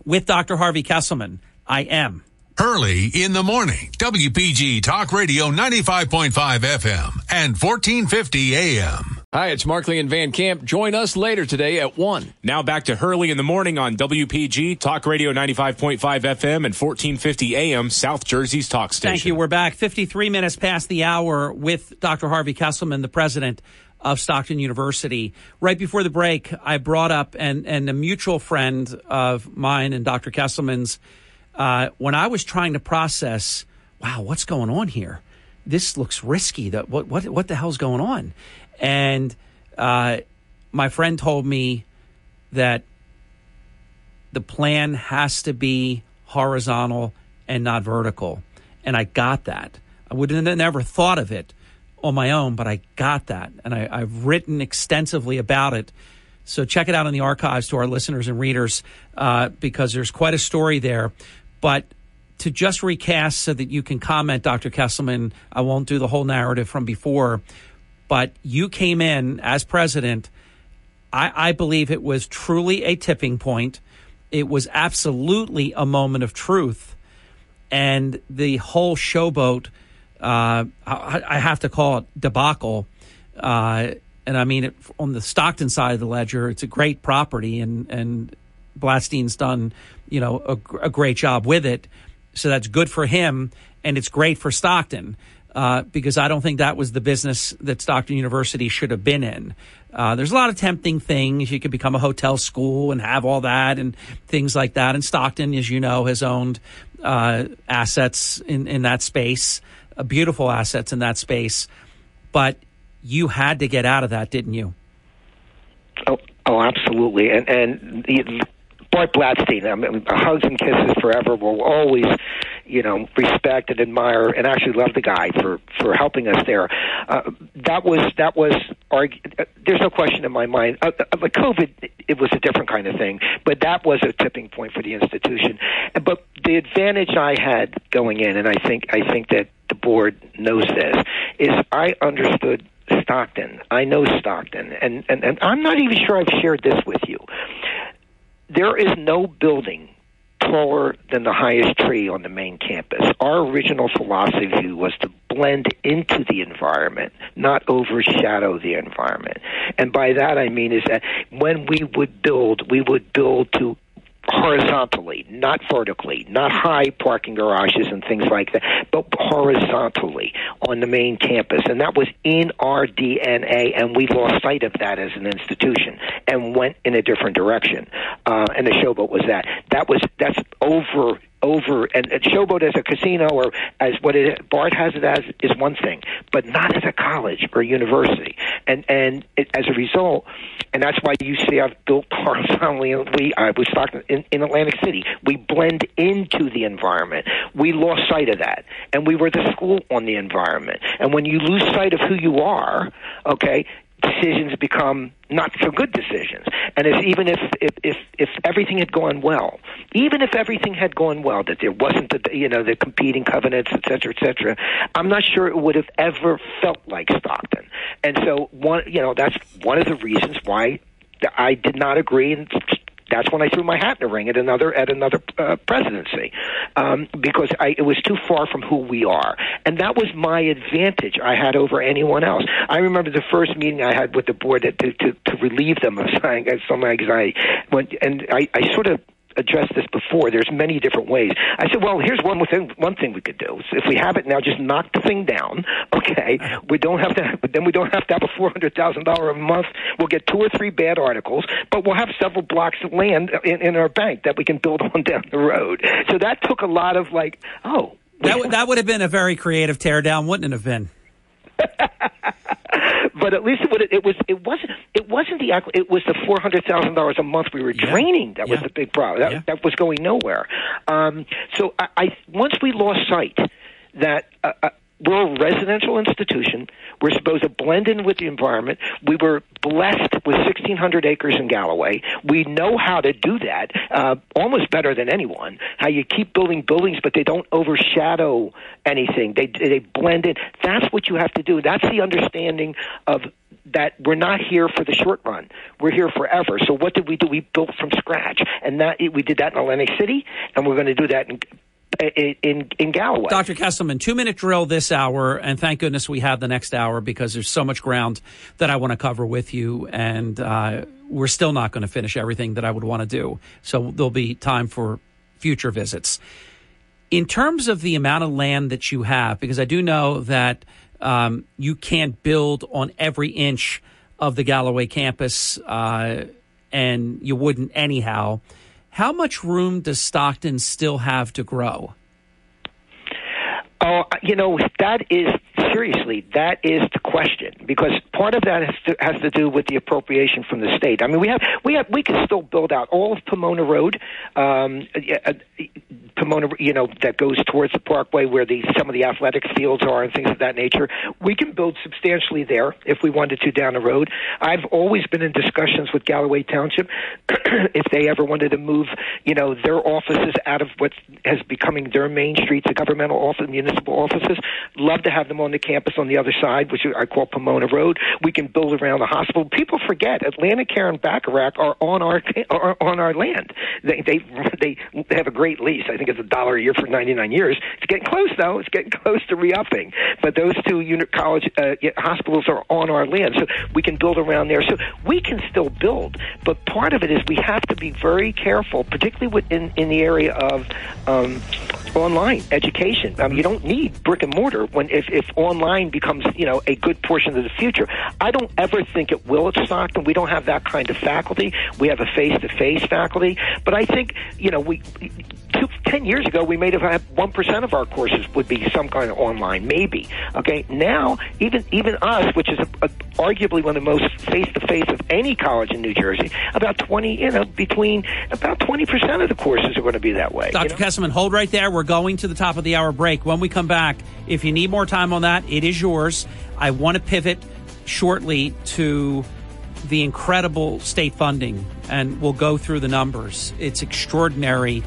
with Dr. Harvey Kesselman, I am. Hurley in the morning, WPG Talk Radio 95.5 FM and 1450 AM. Hi, it's Markley and Van Camp. Join us later today at 1. Now back to Hurley in the morning on WPG, Talk Radio 95.5 FM and 1450 AM, South Jersey's talk station. Thank you. We're back 53 minutes past the hour with Dr. Harvey Kesselman, the president of Stockton University. Right before the break, I brought up, and, and a mutual friend of mine and Dr. Kesselman's, uh, when I was trying to process wow, what's going on here? This looks risky. That what what what the hell's going on? And uh, my friend told me that the plan has to be horizontal and not vertical, and I got that. I would have never thought of it on my own, but I got that, and I, I've written extensively about it. So check it out in the archives to our listeners and readers uh, because there's quite a story there. But to just recast so that you can comment, Dr. Kesselman, I won't do the whole narrative from before, but you came in as president. I, I believe it was truly a tipping point. It was absolutely a moment of truth. And the whole showboat, uh, I, I, have to call it debacle. Uh, and I mean, it, on the Stockton side of the ledger, it's a great property, and, and Blatstein's done, you know, a, a great job with it. So that's good for him, and it's great for Stockton. Uh, because I don't think that was the business that Stockton University should have been in. Uh, there's a lot of tempting things. You could become a hotel school and have all that and things like that. And Stockton, as you know, has owned uh, assets in, in that space, uh, beautiful assets in that space. But you had to get out of that, didn't you? Oh, oh, absolutely. And and the, Bart Blatstein, I mean, hugs and kisses forever. We'll always, you know, respect and admire and actually love the guy for for helping us there. Uh, that was that was. Argu- there's no question in my mind. Uh, uh, COVID, it was a different kind of thing, but that was a tipping point for the institution. But the advantage I had going in, and I think I think that the board knows this, is I understood Stockton. I know Stockton, and, and, and I'm not even sure I've shared this with you. There is no building taller than the highest tree on the main campus. Our original philosophy was to blend into the environment, not overshadow the environment. And by that I mean is that when we would build, we would build to horizontally, not vertically, not high parking garages and things like that, but horizontally on the main campus. And that was in our DNA, and we lost sight of that as an institution and went in a different direction. Uh, and the showboat was that. That was that's over over and, and showboat as a casino or as what it, Bart has it as is one thing, but not as a college or university. And and it, as a result, and that's why you see I've built [laughs] horizontally. We I was talking in, in Atlantic City. We blend into the environment. We lost sight of that, and we were the school on the environment. And when you lose sight of who you are, okay, decisions become not so good decisions. And if, even if, if if if everything had gone well, even if everything had gone well, that there wasn't the you know the competing covenants, et cetera, et cetera, I'm not sure it would have ever felt like Stockton. And so one you know that's one of the reasons why I did not agree and that's when I threw my hat in the ring at another at another uh, presidency. Um, because I, it was too far from who we are, and that was my advantage I had over anyone else. I remember the first meeting I had with the board to to, to relieve them of [laughs] some anxiety, when, and I, I sort of addressed this before. There's many different ways. I said, well, here's one thing. One thing we could do. So if we have it now, just knock the thing down. [laughs] Okay, uh-huh. we don't have to. But [laughs] then we don't have to have a four hundred thousand dollar a month. We'll get two or three bad articles, but we'll have several blocks of land in, in our bank that we can build [laughs] on down the road. So that took a lot of like, oh. That, would that would have been a very creative teardown, wouldn't it have been? But at least it, would, it was it wasn't it wasn't the it was the four hundred thousand dollars a month we were yeah. draining that yeah. was the big problem that, yeah. that was going nowhere. Um, so I, I once we lost sight that. Uh, uh, we're a residential institution. We're supposed to blend in with the environment. We were blessed with 1,600 acres in Galloway. We know how to do that uh, almost better than anyone. How you keep building buildings, but they don't overshadow anything. They they blend in. That's what you have to do. That's the understanding of that we're not here for the short run. We're here forever. So what did we do? We built from scratch, and that we did that in Atlantic City, and we're going to do that in in, in Galloway. Dr. Kesselman, two minute drill this hour, and thank goodness we have the next hour because there's so much ground that I want to cover with you, and uh, we're still not going to finish everything that I would want to do. So there'll be time for future visits. In terms of the amount of land that you have, because I do know that um, you can't build on every inch of the Galloway campus, uh, and you wouldn't anyhow. How much room does Stockton still have to grow? Oh, you know that is seriously that is the question because part of that has to, has to do with the appropriation from the state. I mean, we have we have we can still build out all of Pomona Road, um, uh, Pomona, you know, that goes towards the Parkway where the some of the athletic fields are and things of that nature. We can build substantially there if we wanted to down the road. I've always been in discussions with Galloway Township [clears throat] if they ever wanted to move, you know, their offices out of what has becoming their main streets, the governmental office, municipal offices. Love to have them on the campus on the other side, which I call Pomona Road. We can build around the hospital. People forget AtlantiCare and Bacharach are on our are on our land. They they [laughs] they have a great lease. I think it's a dollar a year for 99 years. It's getting close though. It's getting [laughs] close to re-upping. But those two unit college uh, hospitals are on our land, so we can build around there. So we can still build. But part of it is we have to be very careful, particularly within in the area of um, online education. I mean, you don't need brick and mortar when if, if online becomes you know a good portion of the future. I don't ever think it will at Stockton. We don't have that kind of faculty. We have a face-to-face faculty, but I think you know we two, 10 years ago, we may have had 1% of our courses would be some kind of online, maybe. Okay, now, even even us, which is a, a, arguably one of the most face to face of any college in New Jersey, about 20, you know, between about 20% of the courses are going to be that way. Dr. You know? Kesselman, hold right there. We're going to the top of the hour break. When we come back, if you need more time on that, it is yours. I want to pivot shortly to the incredible state funding, and we'll go through the numbers. It's extraordinary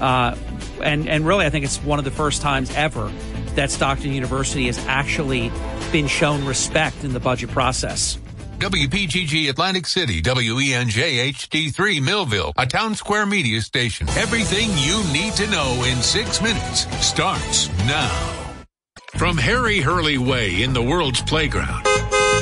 uh, and, and really, I think it's one of the first times ever that Stockton University has actually been shown respect in the budget process. WPGG Atlantic City, WENJ HD3 Millville, a town square media station. Everything you need to know in six minutes starts now. From Harry Hurley Way in the world's playground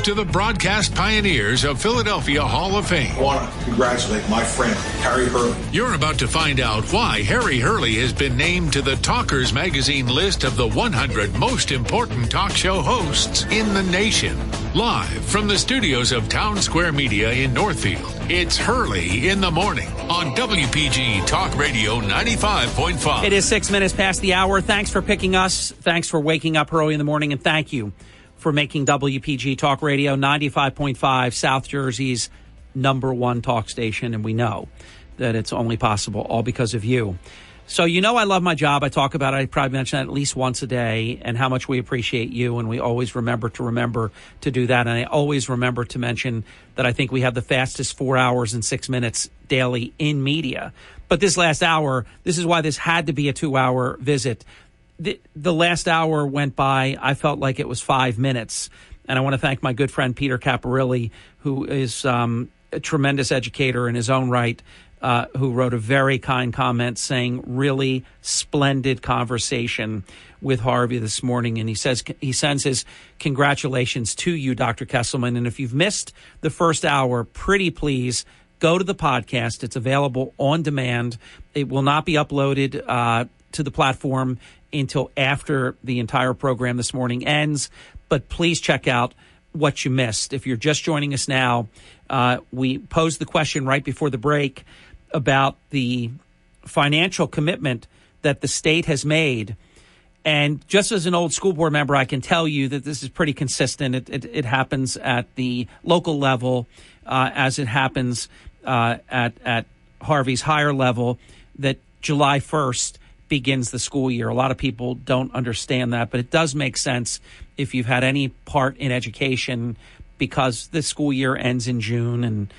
to the broadcast pioneers of Philadelphia Hall of Fame. I want to congratulate my friend, Harry Hurley. You're about to find out why Harry Hurley has been named to the Talkers Magazine list of the 100 most important talk show hosts in the nation. Live from the studios of Town Square Media in Northfield, it's Hurley in the Morning on WPG Talk Radio 95.5. It is six minutes past the hour. Thanks for picking us. Thanks for waking up early in the morning, and thank you for making WPG Talk Radio 95.5 South Jersey's number one talk station. And we know that it's only possible all because of you. So, you know, I love my job. I talk about it. I probably mention that at least once a day and how much we appreciate you. And we always remember to remember to do that. And I always remember to mention that I think we have the fastest four hours and six minutes daily in media. But this last hour, this is why this had to be a two hour visit the, the last hour went by. I felt like it was five minutes. And I want to thank my good friend Peter Caparilli, who is um, a tremendous educator in his own right, uh, who wrote a very kind comment saying, really splendid conversation with Harvey this morning. And he says, he sends his congratulations to you, Dr. Kesselman. And if you've missed the first hour, pretty please go to the podcast. It's available on demand. It will not be uploaded uh, to the platform until after the entire program this morning ends. But please check out what you missed. If you're just joining us now, uh, we posed the question right before the break about the financial commitment that the state has made. And just as an old school board member, I can tell you that this is pretty consistent. It, it, it happens at the local level uh, as it happens uh, at, at Harvey's higher level, that July 1st begins the school year. A lot of people don't understand that, but it does make sense if you've had any part in education because the school year ends in June and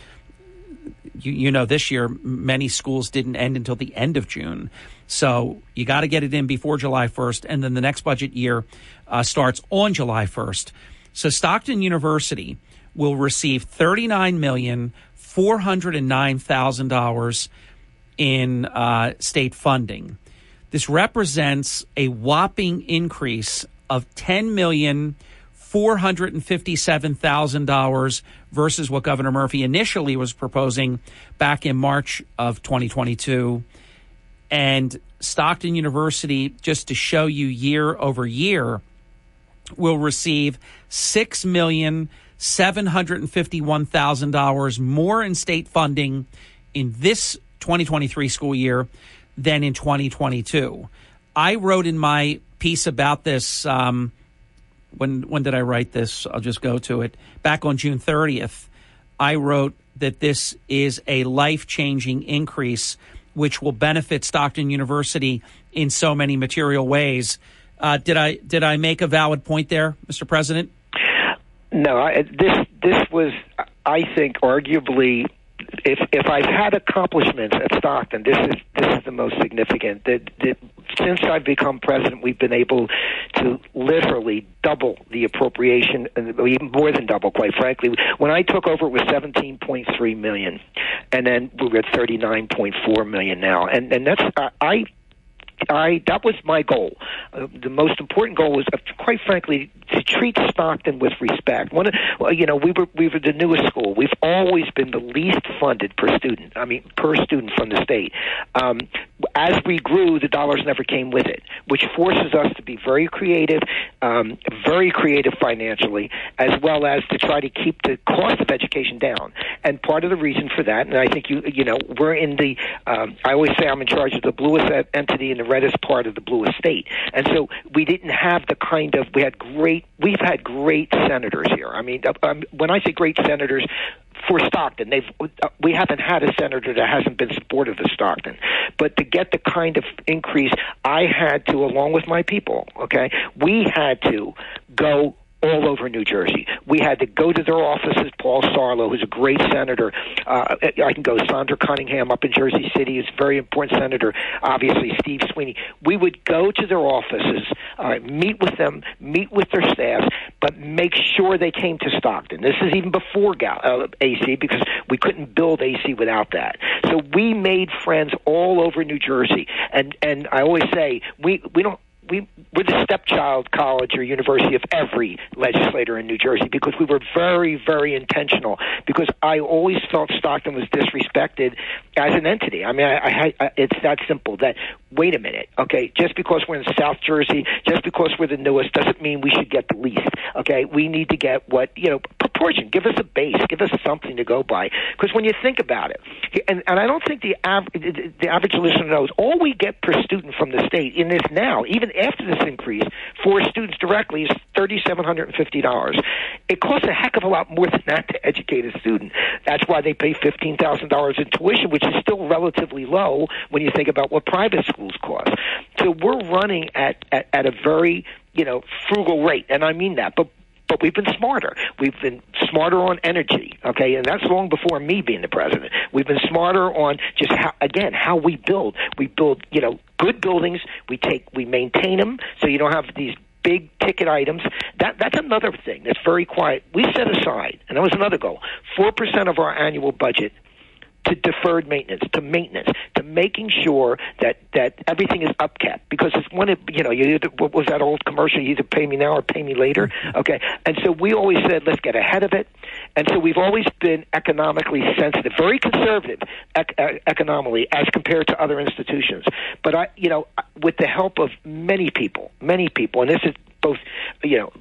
you, you know this year many schools didn't end until the end of June. So you got to get it in before July 1st and then the next budget year uh, starts on July 1st. So Stockton University will receive 39 million four hundred nine thousand dollars in uh, state funding. This represents a whopping increase of ten million four hundred and fifty-seven thousand dollars versus what Governor Murphy initially was proposing back in March of 2022. And Stockton University, just to show you year over year, will receive six million seven hundred and fifty-one thousand dollars more in state funding in this 2023 school year than in 2022. I wrote in my piece about this. Um, when when did I write this? I'll just go to it. Back on June 30th, I wrote that this is a life changing increase, which will benefit Stockton University in so many material ways. Uh, did I did I make a valid point there, Mr. President? No, I, this this was, I think, arguably if if I've had accomplishments at Stockton, this is this is the most significant. That, that since I've become president, we've been able to literally double the appropriation, and even more than double, quite frankly. When I took over, it was 17.3 million, and then we're at 39.4 million now, and and that's I I that was my goal. Uh, the most important goal was, uh, quite frankly, to treat Stockton with respect. One, well, you know, we were we were the newest school. We've always been the least funded per student. I mean, per student from the state. Um, as we grew, the dollars never came with it, which forces us to be very creative, um, very creative financially, as well as to try to keep the cost of education down. And part of the reason for that, and I think you you know, we're in the. Um, I always say I'm in charge of the bluest entity in the reddest part of the bluest state, and so we didn't have the kind of we had great we've had great senators here. I mean, um, when I say great senators, for Stockton. They've we haven't had a senator that hasn't been supportive of Stockton. But to get the kind of increase I had to along with my people, okay? We had to go all over New Jersey. We had to go to their offices. Paul Sarlo, who's a great senator, uh, I can go. Sandra Cunningham up in Jersey City is a very important senator. Obviously, Steve Sweeney. We would go to their offices, uh, meet with them, meet with their staffs, but make sure they came to Stockton. This is even before uh, AC because we couldn't build AC without that. So we made friends all over New Jersey, and and I always say we we don't we we're the stepchild college or university of every legislator in New Jersey because we were very very intentional because I always felt Stockton was disrespected as an entity. I mean, I, I, I it's that simple. That wait a minute, okay, just because we're in South Jersey, just because we're the newest, doesn't mean we should get the least. Okay, we need to get what you know proportion. Give us a base. Give us something to go by. Because when you think about it, and, and I don't think the average the average listener knows all we get per student from the state in this now, even after this increase for students directly is thirty seven hundred and fifty dollars. It costs a heck of a lot more than that to educate a student. That's why they pay fifteen thousand dollars in tuition, which is still relatively low when you think about what private schools cost. So we're running at at, at a very you know frugal rate, and I mean that. But but we've been smarter. We've been smarter on energy, okay, and that's long before me being the president. We've been smarter on just how, again, how we build. We build, you know, good buildings. We take, we maintain them, so you don't have these big ticket items. That that's another thing that's very quiet. We set aside, and that was another goal, four percent of our annual budget to deferred maintenance, to maintenance, to making sure that that everything is upkept. Because it's it, you know, you either, what was that old commercial? You either pay me now or pay me later. Okay, and so we always said let's get ahead of it, and so we've always been economically sensitive, very conservative ec- economically as compared to other institutions. But I, you know, with the help of many people, many people, and this is both, you know,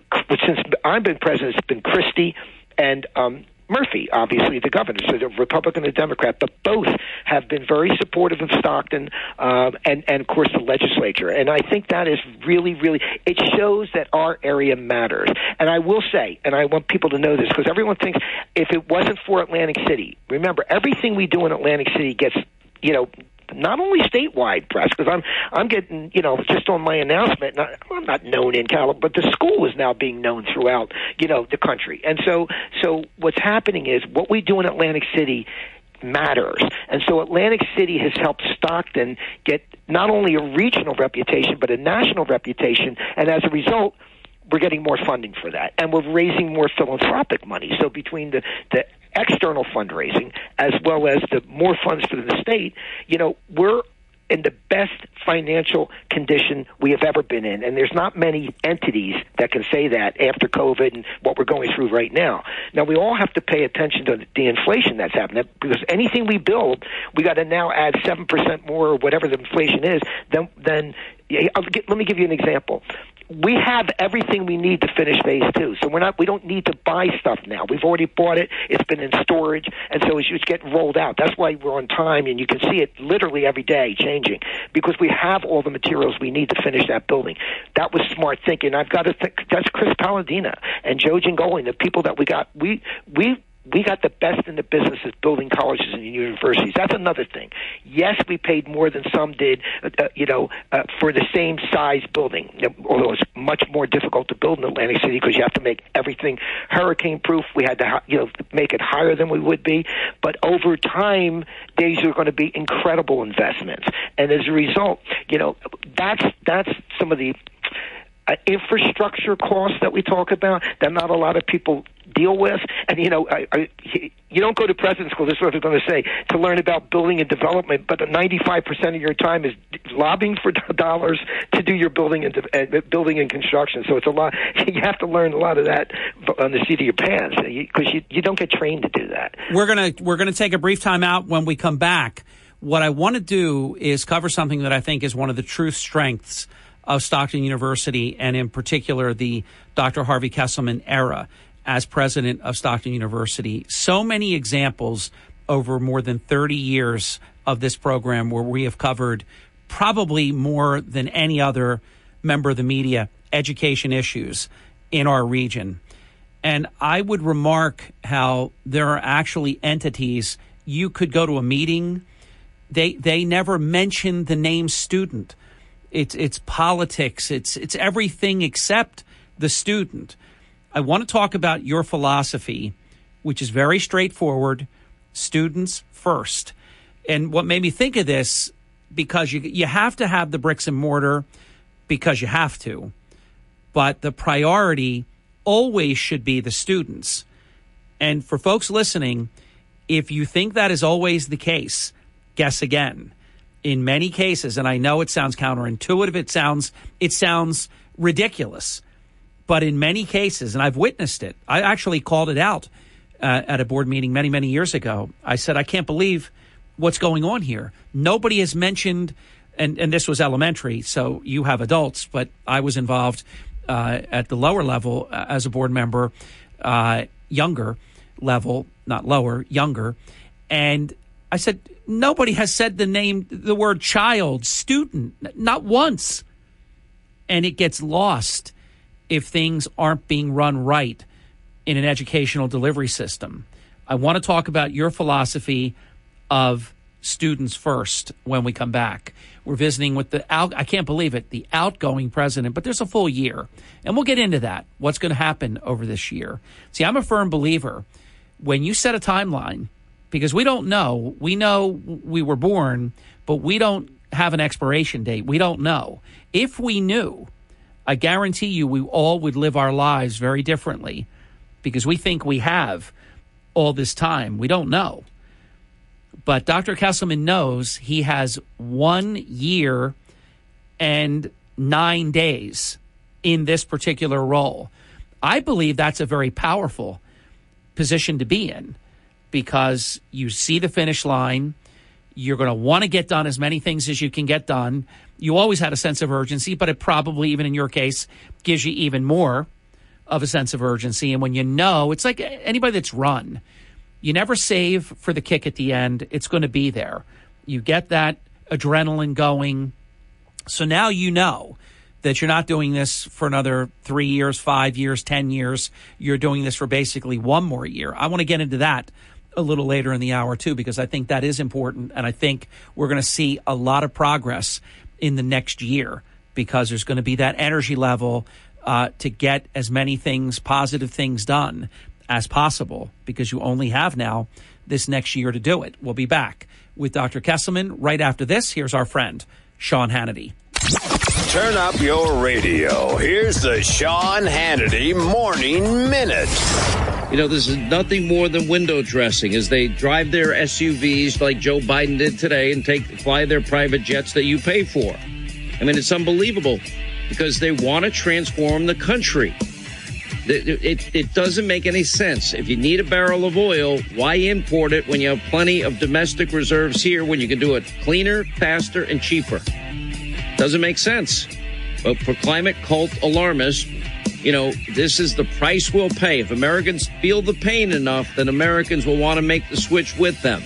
since I've been president, it's been Christie and um, Murphy, obviously the governor, so the Republican and Democrat, but both have been very supportive of Stockton um, and and of course the legislature. And I think that is really, really it shows that our area matters. And I will say, and I want people to know this because everyone thinks if it wasn't for Atlantic City, remember everything we do in Atlantic City gets you know not only statewide press because I'm I'm getting you know just on my announcement not, I'm not known in California but the school is now being known throughout you know the country. And so so what's happening is what we do in Atlantic City matters. And so Atlantic City has helped Stockton get not only a regional reputation but a national reputation. And as a result we're getting more funding for that, and we're raising more philanthropic money. So between the the external fundraising as well as the more funds for the state, you know, we're in the best financial condition we have ever been in. And there's not many entities that can say that after COVID and what we're going through right now. Now, we all have to pay attention to the inflation that's happening because anything we build, we got to now add 7% more or whatever the inflation is. Then, then let me give you an example we have everything we need to finish phase two. So we're not we don't need to buy stuff now. We've already bought it. It's been in storage, and so it's just getting rolled out. That's why we're on time, and you can see it literally every day changing because we have all the materials we need to finish that building. That was smart thinking. I've got to think that's Chris Paladino and Joe Giangoli, the people that we got. We we we got the best in the business of building colleges and universities. That's another thing. Yes, we paid more than some did, uh, uh, you know, uh, for the same size building. Although it's much more difficult to build in Atlantic City because you have to make everything hurricane proof. We had to, you know, make it higher than we would be. But over time, these are going to be incredible investments, and as a result, you know, that's that's some of the uh, infrastructure costs that we talk about that not a lot of people deal with. And you know, I, I, you don't go to president school. This is what I'm going to say to learn about building and development. But 95 percent of your time is lobbying for dollars to do your building and uh, building and construction. So it's a lot. [laughs] You have to learn a lot of that on the seat of your pants because you, you don't get trained to do that. We're gonna we're gonna take a brief time out. When we come back, what I want to do is cover something that I think is one of the true strengths of Stockton University, and in particular the Dr. Harvey Kesselman era as president of Stockton University. So many examples over more than 30 years of this program where we have covered probably more than any other member of the media education issues in our region. And I would remark how there are actually entities you could go to a meeting. They they never mention the name student. It's it's politics. It's it's everything except the student. I want to talk about your philosophy, which is very straightforward: students first. And what made me think of this because you you have to have the bricks and mortar because you have to, but the priority always should be the students. And for folks listening, if you think that is always the case, guess again in many cases, and I know it sounds counterintuitive, it sounds it sounds ridiculous, but in many cases, and I've witnessed it, I actually called it out uh, at a board meeting many many years ago. I said I can't believe what's going on here. Nobody has mentioned, and and this was elementary, so you have adults, but I was involved uh, at the lower level uh, as a board member, uh, younger level, not lower, younger, and I said Nobody has said the name, the word child, student, not once. And it gets lost if things aren't being run right in an educational delivery system. I want to talk about your philosophy of students first when we come back. We're visiting with the out, I can't believe it, the outgoing president, but there's a full year. And we'll get into that. What's going to happen over this year? See, I'm a firm believer when you set a timeline because we don't know. We know we were born, but we don't have an expiration date. We don't know. If we knew, I guarantee you we all would live our lives very differently because we think we have all this time. We don't know. But Dr. Kesselman knows he has one year and nine days in this particular role. I believe that's a very powerful position to be in because you see the finish line. You're going to want to get done as many things as you can get done. You always had a sense of urgency, but it probably, even in your case, gives you even more of a sense of urgency. And when you know, it's like anybody that's run, you never save for the kick at the end. It's going to be there. You get that adrenaline going. So now you know that you're not doing this for another three years, five years, 10 years. You're doing this for basically one more year. I want to get into that a little later in the hour too, because I think that is important, and I think we're going to see a lot of progress in the next year because there's going to be that energy level uh, to get as many things, positive things done as possible, because you only have now this next year to do it. We'll be back with Dr. Kesselman right after this. Here's our friend Sean Hannity. Turn up your radio. Here's the Sean Hannity Morning Minute. You know, this is nothing more than window dressing as they drive their SUVs like Joe Biden did today and take fly their private jets that you pay for. I mean, it's unbelievable because they want to transform the country. It, it, it, doesn't make any sense. If you need a barrel of oil, why import it when you have plenty of domestic reserves here when you can do it cleaner, faster, and cheaper? Doesn't make sense. But for climate cult alarmists, you know, this is the price we'll pay. If Americans feel the pain enough, then Americans will want to make the switch with them.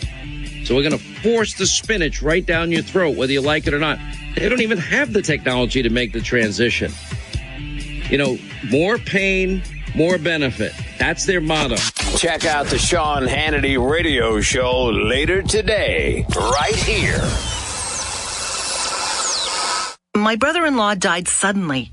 So we're going to force the spinach right down your throat, whether you like it or not. They don't even have the technology to make the transition. You know, more pain, more benefit. That's their motto. Check out the Sean Hannity radio show later today, right here. My brother in law died suddenly,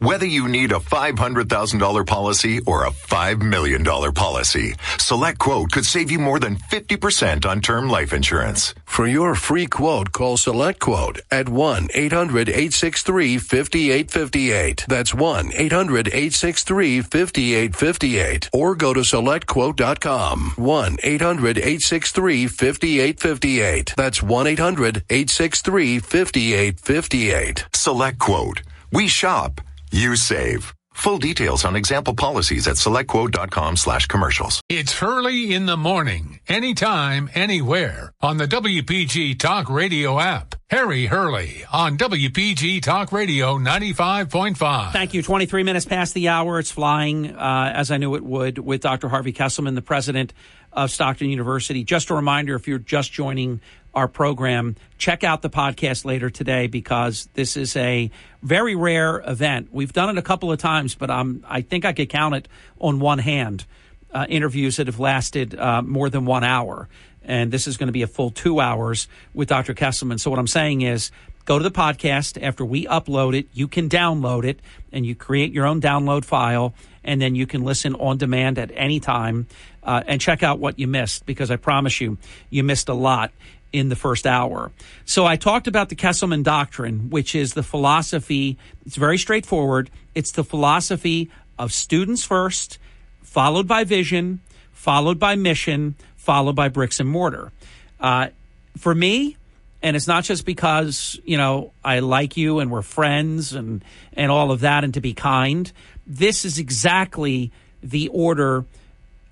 Whether you need a $500,000 policy or a $5 million policy, Select Quote could save you more than 50% on term life insurance. For your free quote, call Select Quote at 1-800-863-5858. That's 1-800-863-5858. Or go to SelectQuote.com. 1-800-863-5858. That's 1-800-863-5858. Select Quote. We shop. You save. Full details on example policies at selectquote.com slash commercials. It's Hurley in the morning, anytime, anywhere on the WPG Talk Radio app. Harry Hurley on WPG Talk Radio 95.5. Thank you. 23 minutes past the hour. It's flying uh, as I knew it would with Dr. Harvey Kesselman, the president of Stockton University. Just a reminder if you're just joining our program, check out the podcast later today because this is a very rare event. We've done it a couple of times, but um, I think I could count it on one hand. Uh, interviews that have lasted uh, more than one hour. And this is going to be a full two hours with Dr. Kesselman. So, what I'm saying is, go to the podcast after we upload it. You can download it and you create your own download file, and then you can listen on demand at any time uh, and check out what you missed because I promise you, you missed a lot in the first hour. So I talked about the Kesselman doctrine, which is the philosophy. It's very straightforward. It's the philosophy of students first, followed by vision, followed by mission, followed by bricks and mortar. Uh, for me, and it's not just because you know I like you and we're friends and and all of that, and to be kind. This is exactly the order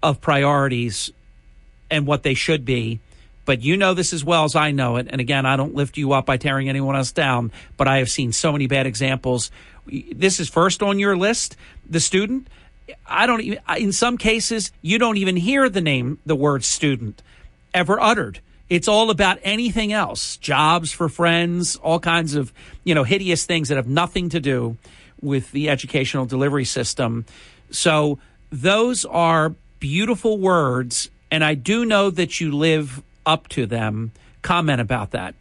of priorities and what they should be but you know this as well as I know it. And again, I don't lift you up by tearing anyone else down, but I have seen so many bad examples. This is first on your list, the student. I don't even, in some cases, you don't even hear the name, the word student ever uttered. It's all about anything else jobs for friends, all kinds of, you know, hideous things that have nothing to do with the educational delivery system. So those are beautiful words. And I do know that you live up to them. Comment about that.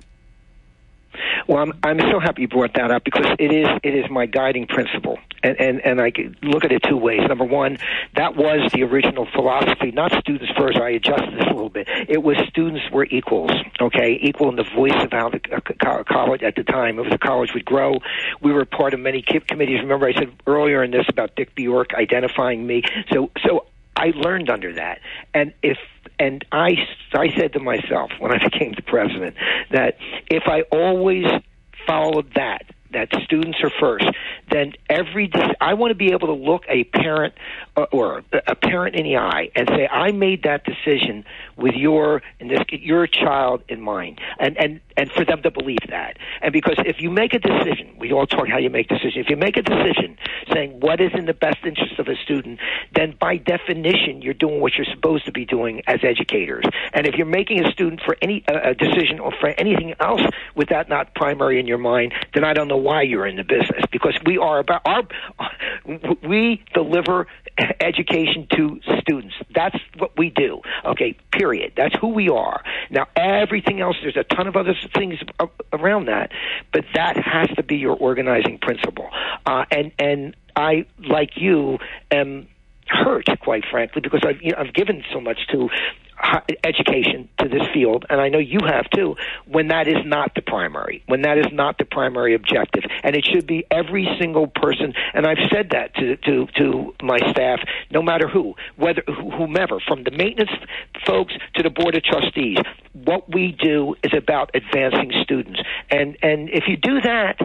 Well, I'm, I'm so happy you brought that up because it is it is my guiding principle, and and and I look at it two ways. Number one, that was the original philosophy, not students first. I adjusted this a little bit. It was students were equals, okay, equal in the voice of how the uh, college at the time. It the college would grow. We were part of many committees. Remember, I said earlier in this about Dick Bjork identifying me. So so I learned under that, and if and I, I said to myself when I [laughs] became the president that if I always followed that, that students are first, then every I want to be able to look a parent uh, or a parent in the eye and say, I made that decision with your in this your child in mind, and and and for them to believe that. And because if you make a decision, we all talk how you make decisions. If you make a decision saying what is in the best interest of a student, then by definition you're doing what you're supposed to be doing as educators. And if you're making a student for any uh, a decision or for anything else with that not primary in your mind, then I don't know why you're in the business. Because we are about our [laughs] we deliver education to students. That's what we do. Okay, period. That's who we are. Now everything else, there's a ton of other things around that, but that has to be your organizing principle. Uh, and and I, like you, am hurt, quite frankly, because I've you know, I've given so much to education to this field, and I know you have too, when that is not the primary, when that is not the primary objective. And it should be every single person, and I've said that to, to, to my staff, no matter who, whether whomever, from the maintenance folks to the board of trustees, what we do is about advancing students. And, and if you do that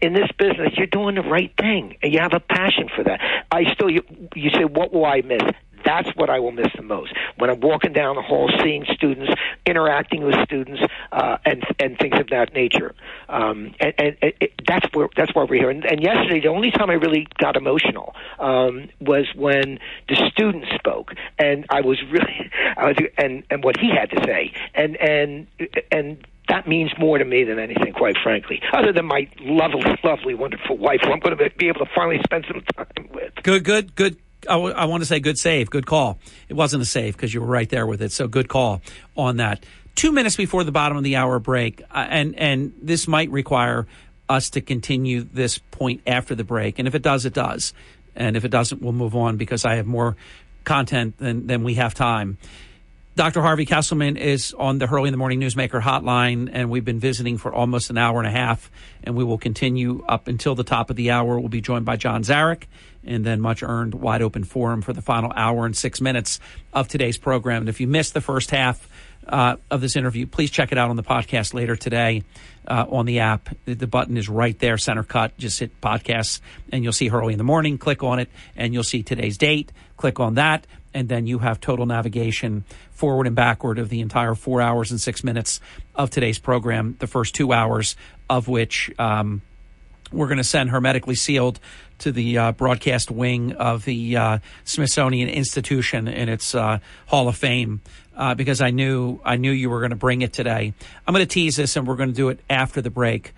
in this business, you're doing the right thing, and you have a passion for that. I still, you, you say, what will I miss? That's what I will miss the most when I'm walking down the hall, seeing students, interacting with students, uh, and and things of that nature. Um, and, and it, that's where that's why we're here. And, and yesterday, the only time I really got emotional um, was when the students spoke, and I was really, [laughs] I was, and and what he had to say, and and and that means more to me than anything, quite frankly. Other than my lovely, lovely, wonderful wife, who I'm going to be able to finally spend some [laughs] time with. Good, good, good I, w- I want to say good save, good call. It wasn't a save because you were right there with it. So good call on that. Two minutes before the bottom of the hour break, uh, and and this might require us to continue this point after the break. And if it does, it does. And if it doesn't, we'll move on because I have more content than than we have time. Dr. Harvey Kesselman is on the Hurley in the Morning Newsmaker hotline, and we've been visiting for almost an hour and a half, and we will continue up until the top of the hour. We'll be joined by John Zarek, and then much earned wide open forum for the final hour and six minutes of today's program. And if you missed the first half uh, of this interview, please check it out on the podcast later today uh, on the app. The button is right there, center cut. Just hit podcasts, and you'll see Hurley in the Morning. Click on it, and you'll see today's date. Click on that and then you have total navigation forward and backward of the entire four hours and six minutes of today's program, the first two hours of which um, we're going to send hermetically sealed to the uh, broadcast wing of the uh, Smithsonian Institution in its uh, Hall of Fame. Uh, because I knew I knew you were going to bring it today. I'm going to tease this, and we're going to do it after the break.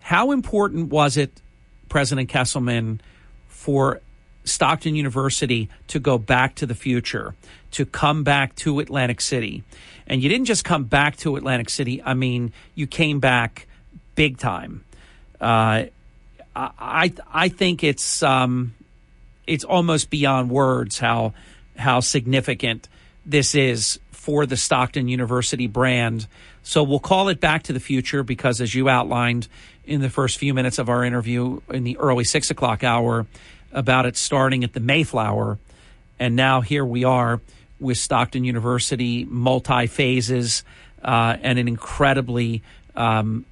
How important was it, President Kesselman, for Stockton University to go back to the future, to come back to Atlantic City. And you didn't just come back to Atlantic City, I mean, you came back big time. I I think it's um, it's almost beyond words how how significant this is for the Stockton University brand. So we'll call it Back to the Future because, as you outlined in the first few minutes of our interview in the early six o'clock hour, about it starting at the Mayflower. And now here we are with Stockton University, multi phases, uh, and an incredibly um,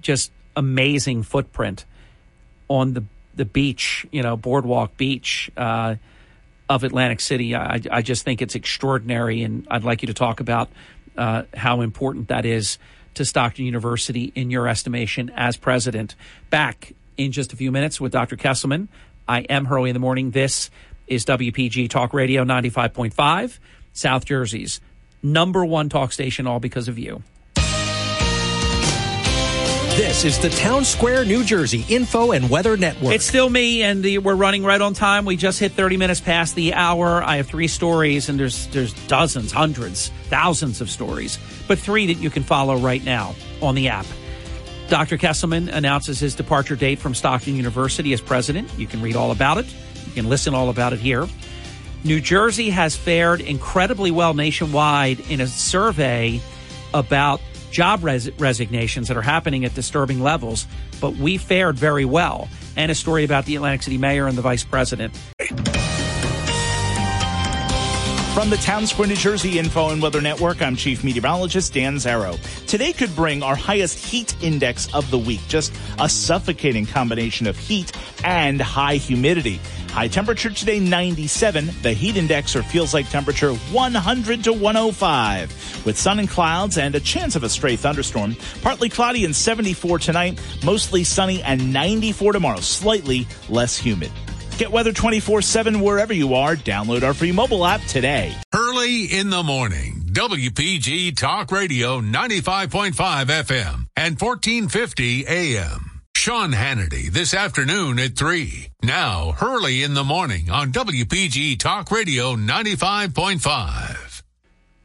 just amazing footprint on the the beach, you know, Boardwalk Beach uh, of Atlantic City. I, I, just think it's extraordinary, and I'd like you to talk about uh, how important that is to Stockton University in your estimation as president. Back in just a few minutes with Dr. Kesselman I am Hurley in the morning. This is WPG Talk Radio 95.5, South Jersey's number one talk station, all because of you. This is the Town Square, New Jersey Info and Weather Network. It's still me, and the, we're running right on time. We just hit 30 minutes past the hour. I have three stories, and there's there's dozens, hundreds, thousands of stories, but three that you can follow right now on the app. Dr. Kesselman announces his departure date from Stockton University as president. You can read all about it. You can listen all about it here. New Jersey has fared incredibly well nationwide in a survey about job res- resignations that are happening at disturbing levels, but we fared very well. And a story about the Atlantic City mayor and the vice president. From the Town Square, New Jersey Info and Weather Network, I'm Chief Meteorologist Dan Zarrow. Today could bring our highest heat index of the week, just a suffocating combination of heat and high humidity. High temperature today 97. The heat index or feels like temperature 100 to 105 with sun and clouds and a chance of a stray thunderstorm. Partly cloudy and 74 tonight, mostly sunny and 94 tomorrow, slightly less humid. Get weather 24 7 wherever you are. Download our free mobile app today. Hurley in the morning, WPG Talk Radio 95.5 FM and 1450 AM. Sean Hannity this afternoon at 3. Now, Hurley in the morning on WPG Talk Radio 95.5.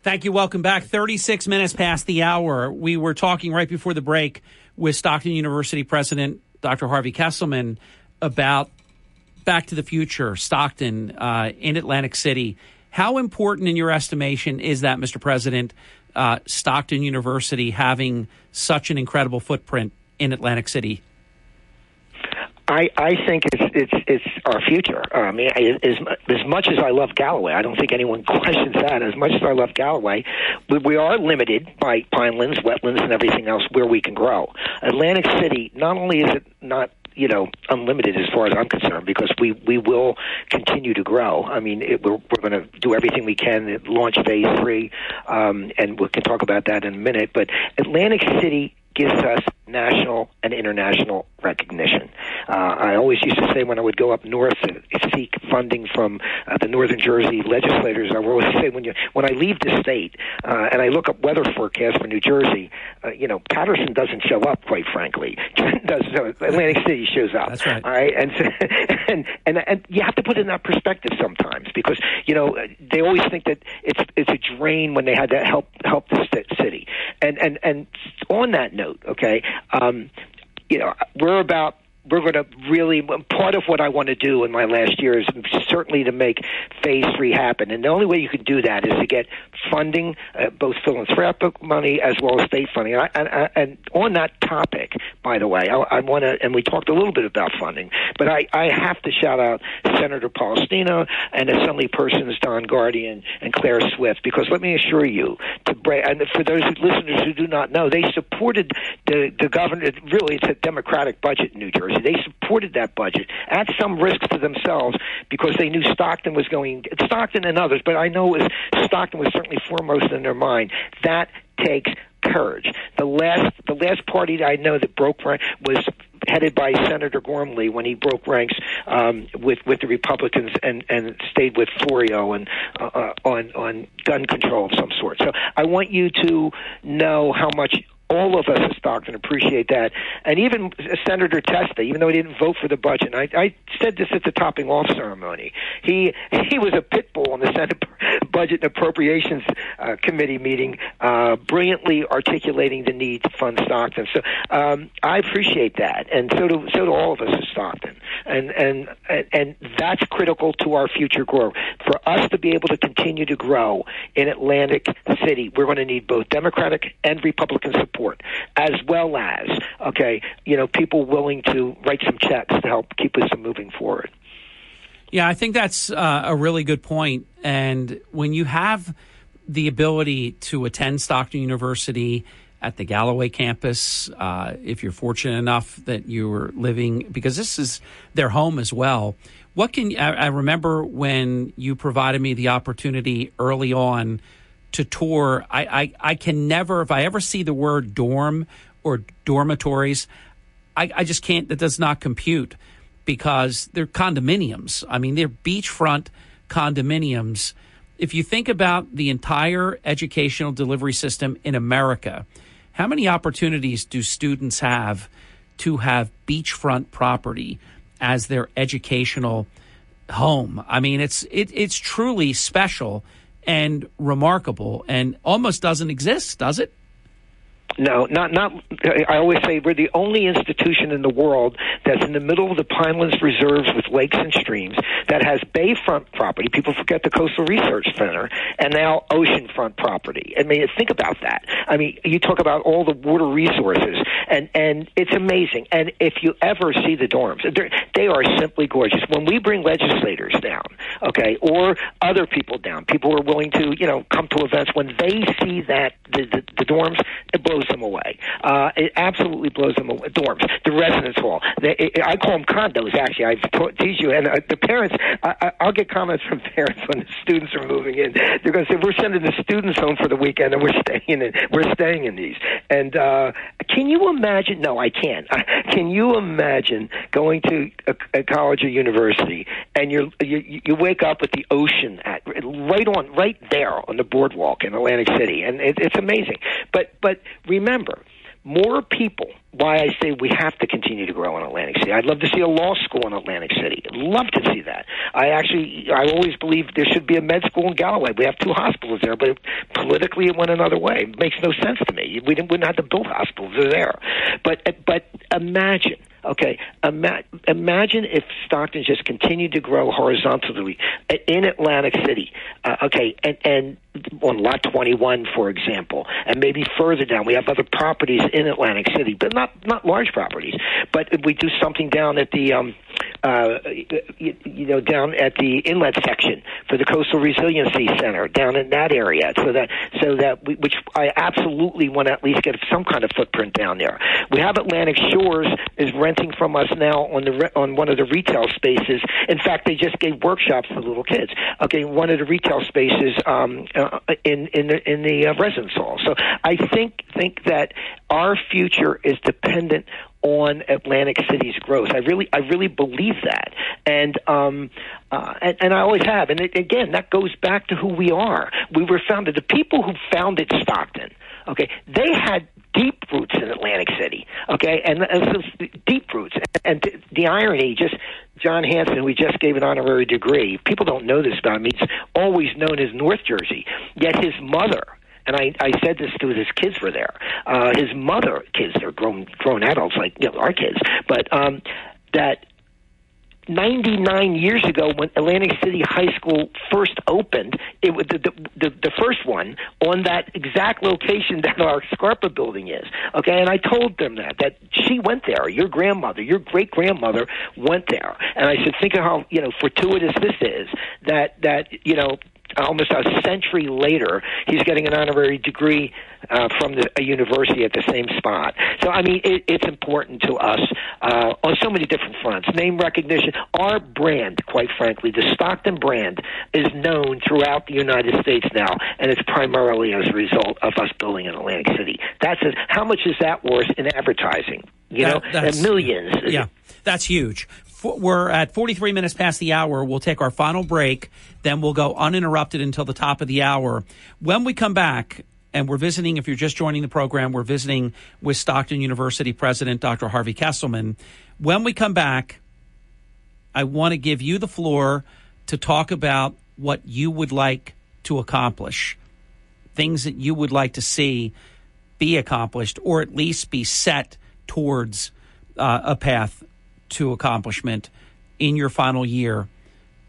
Thank you. Welcome back. 36 minutes past the hour. We were talking right before the break with Stockton University President Dr. Harvey Kesselman about Back to the Future, Stockton, uh, in Atlantic City, How important, in your estimation, is that, Mr. President, uh, Stockton University having such an incredible footprint in Atlantic City? I, I think it's it's it's our future. Uh, I mean, as as much as I love Galloway, I don't think anyone [laughs] questions that. As much as I love Galloway, we, we are limited by pinelands, wetlands, and everything else where we can grow. Atlantic City, not only is it not you know unlimited as far as I'm concerned because we we will continue to grow. I mean, it, we're we're going to do everything we can to launch phase three, um, and we can talk about that in a minute. But Atlantic City gives us national and international recognition. Uh, I always used to say when I would go up north to seek funding from uh, the Northern Jersey legislators, I would always say when you when I leave the state uh, and I look up weather forecasts for New Jersey, uh, you know Paterson doesn't show up, quite frankly. [laughs] does Atlantic City shows up. That's right. All right, and so, [laughs] and and and you have to put it in that perspective sometimes because you know they always think that it's it's a drain when they had to help help the city. And and and on that note, okay, um, you know we're about we're going to really part of what I want to do in my last year is certainly to make phase three happen. And the only way you can do that is to get funding, uh, both philanthropic money as well as state funding. And, I, and, and on that topic, by the way, I, I want to, and we talked a little bit about funding, but I, I have to shout out Senator Polistina and Assembly persons Don Guardian and Claire Swift because let me assure you, to break, and for those listeners who do not know, they supported the the governor. Really, it's a Democratic budget in New Jersey. They supported that budget at some risk to themselves because they knew Stockton was going, Stockton and others, but I know it was, Stockton was certainly foremost in their mind. That takes courage. The last, the last party that I know that broke rank was headed by Senator Gormley when he broke ranks um, with with the Republicans and and stayed with Florio and uh, uh on on gun control of some sort. So I want you to know how much all of us at Stockton appreciate that. And even Senator Testa, even though he didn't vote for the budget, I, I said this at the topping off ceremony. He [laughs] he was a pit bull in the Senate [laughs] Budget and Appropriations uh, Committee meeting, uh, brilliantly articulating the need to fund Stockton. So um, I appreciate that, and so do so do all of us at Stockton. And and and that's critical to our future growth. For us to be able to continue to grow in Atlantic City, we're going to need both Democratic and Republican support support, as well as okay, you know, people willing to write some checks to help keep us moving forward. Yeah, I think that's uh, a really good point. And when you have the ability to attend Stockton University at the Galloway campus, uh, if you're fortunate enough that you're living, because this is their home as well. What can I, I remember when you provided me the opportunity early on to tour. I, I, I can never, if I ever see the word dorm or dormitories, I, I just can't, that does not compute because they're condominiums. I mean, they're beachfront condominiums. If you think about the entire educational delivery system in America, how many opportunities do students have to have beachfront property as their educational home? I mean, it's it, it's truly special and remarkable and almost doesn't exist, does it? No, not not. I always say we're the only institution in the world that's in the middle of the Pinelands reserves with lakes and streams that has bayfront property. People forget the Coastal Research Center and now oceanfront property. I mean, think about that. I mean, you talk about all the water resources, and and it's amazing. And if you ever see the dorms, they are simply gorgeous. When we bring legislators down, okay, or other people down, people who are willing to you know come to events when they see that the the, the dorms, it blows them away. Uh, it absolutely blows them away. Dorms, the residence hall. They, it, I call them condos. Actually, I tease you. And uh, the parents, I, I'll get comments from [laughs] parents when the students are moving in. They're going to say, "We're sending the students home for the weekend, and we're staying in. We're staying in these." And uh, can you imagine? No, I can't. Can you imagine going to a, a college or university and you you wake up with the ocean at right on right there on the boardwalk in Atlantic City, and it, it's amazing. But but remember, more people. Why I say we have to continue to grow in Atlantic City. I'd love to see a law school in Atlantic City. I'd love to see that. I actually, I always believe there should be a med school in Galloway. We have two hospitals there, but politically it went another way. It makes no sense to me. We didn't, wouldn't have to build hospitals. There. But, but imagine, okay, ima- imagine if Stockton just continued to grow horizontally in Atlantic City. Uh, okay, and and on lot 21, for example, and maybe further down. We have other properties in Atlantic City, but not not large properties. But we do something down at the um, uh, you, you know down at the inlet section for the Coastal Resiliency Center down in that area, so that so that we, which I absolutely want to at least get some kind of footprint down there. We have Atlantic Shores is renting from us now on the re- on one of the retail spaces. In fact, they just gave workshops for little kids. Okay, one of the retail spaces um, uh, in in the in the uh, residence hall. So I think think that our future is dependent on Atlantic City's growth. I really, I really believe that, and um, uh, and, and I always have. And it, again, that goes back to who we are. We were founded. The people who founded Stockton, okay, they had deep roots in Atlantic City, okay, and, and so deep roots. And, the irony, just John Hanson, we just gave an honorary degree. People don't know this about him. He's always known as North Jersey. Yet his mother and I, I said this to his kids were there. Uh, his mother, kids, they're grown grown adults like you know, our kids, but um, that 99 years ago when Atlantic City High School first opened, it was the, the, the first one on that exact location [laughs] that our Scarpa building is. Okay, and I told them that that she went there. Your grandmother, your great grandmother went there, and I said, think of how you know fortuitous this is. That that you know almost a century later, he's getting an honorary degree uh, from the, a university at the same spot. So, I mean, it, it's important to us uh, on so many different fronts. Name recognition, our brand, quite frankly, the Stockton brand, is known throughout the United States now, and it's primarily as a result of us building in Atlantic City. That's a, how much is that worth in advertising? You know, That- millions. Yeah, that's huge. We're at 43 minutes past the hour. We'll take our final break. Then we'll go uninterrupted until the top of the hour. When we come back, and we're visiting, if you're just joining the program, we're visiting with Stockton University President Dr. Harvey Kesselman. When we come back, I want to give you the floor to talk about what you would like to accomplish, things that you would like to see be accomplished, or at least be set towards uh, a path to accomplishment in your final year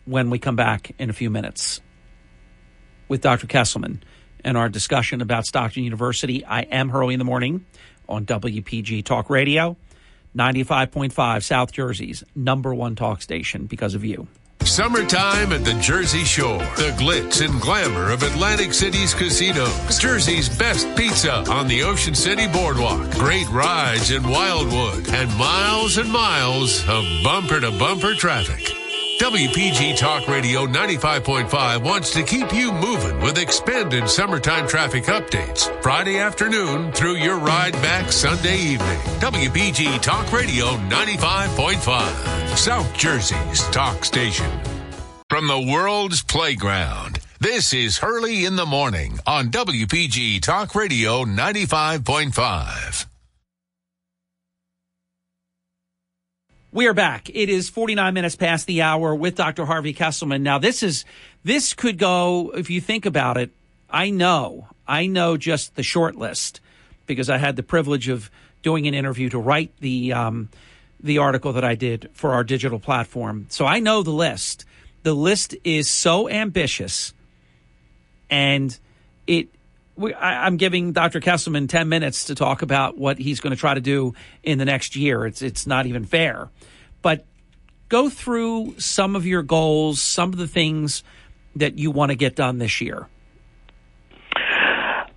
when we come back in a few minutes with Dr. Kesselman and our discussion about Stockton University. I am Hurley in the Morning on WPG Talk Radio, 95.5 South Jersey's number one talk station because of you. Summertime at the Jersey Shore. The glitz and glamour of Atlantic City's casinos. Jersey's best pizza on the Ocean City Boardwalk. Great rides in Wildwood. And miles and miles of bumper to bumper traffic. WPG Talk Radio 95.5 wants to keep you moving with expanded summertime traffic updates. Friday afternoon through your ride back Sunday evening. WPG Talk Radio 95.5. South Jersey's talk station. From the world's playground, this is Hurley in the Morning on WPG Talk Radio 95.5. We are back. It is 49 minutes past the hour with Dr. Harvey Kesselman. Now, this is, this could go, if you think about it, I know, I know just the short list because I had the privilege of doing an interview to write the, um, the article that I did for our digital platform. So I know the list. The list is so ambitious and it, we, I, I'm giving Dr. Kesselman 10 minutes to talk about what he's going to try to do in the next year. It's, it's not even fair. But go through some of your goals, some of the things that you want to get done this year.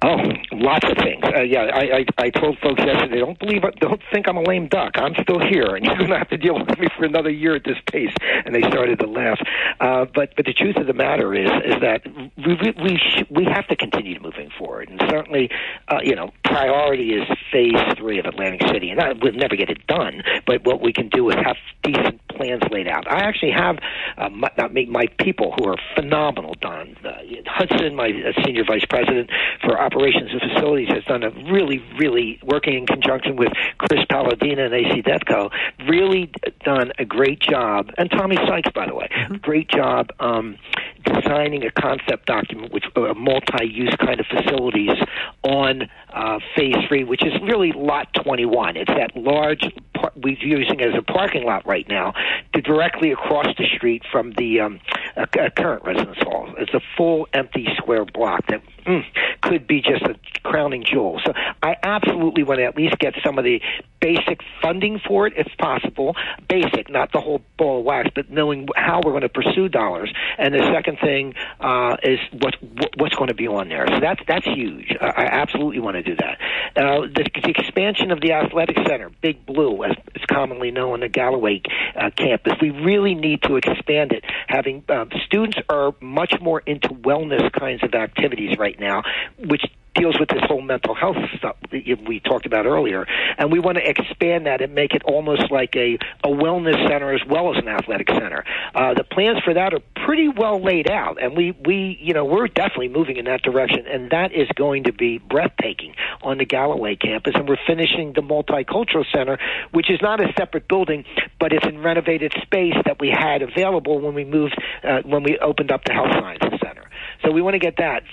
Oh, lots of things. Uh, yeah, I, I I told folks yesterday, don't believe, don't think I'm a lame duck. I'm still here, and [laughs] you're going to have to deal with me for another year at this pace. And they started to laugh. Uh, but but the truth of the matter is is that we we we, sh- we have to continue moving forward, and certainly, uh, you know, priority is phase three of Atlantic City, and we'll never get it done. But what we can do is have decent plans laid out. I actually have uh, my, not me, my people who are phenomenal. Don uh, Hudson, my uh, senior vice president for operations and facilities, has done a really, really working in conjunction with Chris Paladino and AC Devco, really done a great job. And Tommy Sykes, by the way, great job um, designing a concept document, which a multi-use kind of facilities on uh, Phase Three, which is really Lot 21. It's that large par- we're using as a parking lot right now, to directly across the street from the um, uh, uh, current residence hall. It's a full empty square block that mm, could be just a crowning jewel. So I absolutely want to at least get some of the basic funding for it, if possible. Basic, not the whole ball of wax, but knowing how we're going to pursue dollars. And the second thing uh, is what, what's going to be on there. So that's that's huge. Uh, I absolutely want to do that. Uh, the, the expansion of the athletic center, Big Blue, as it's commonly known, the Galloway uh, campus. We really need to expand it. Having uh, students are much more into wellness kinds of activities right now, which deals with this whole mental health stuff that we talked about earlier, and we want to expand that and make it almost like a, a wellness center as well as an athletic center. Uh, the plans for that are pretty well laid out, and we we you know we're definitely moving in that direction, and that is going to be breathtaking on the Galloway campus, and we're finishing the multicultural center, which is not a separate building, but it's in renovated space that we had available when we moved uh, when we opened up the health sciences center. So we want to get that.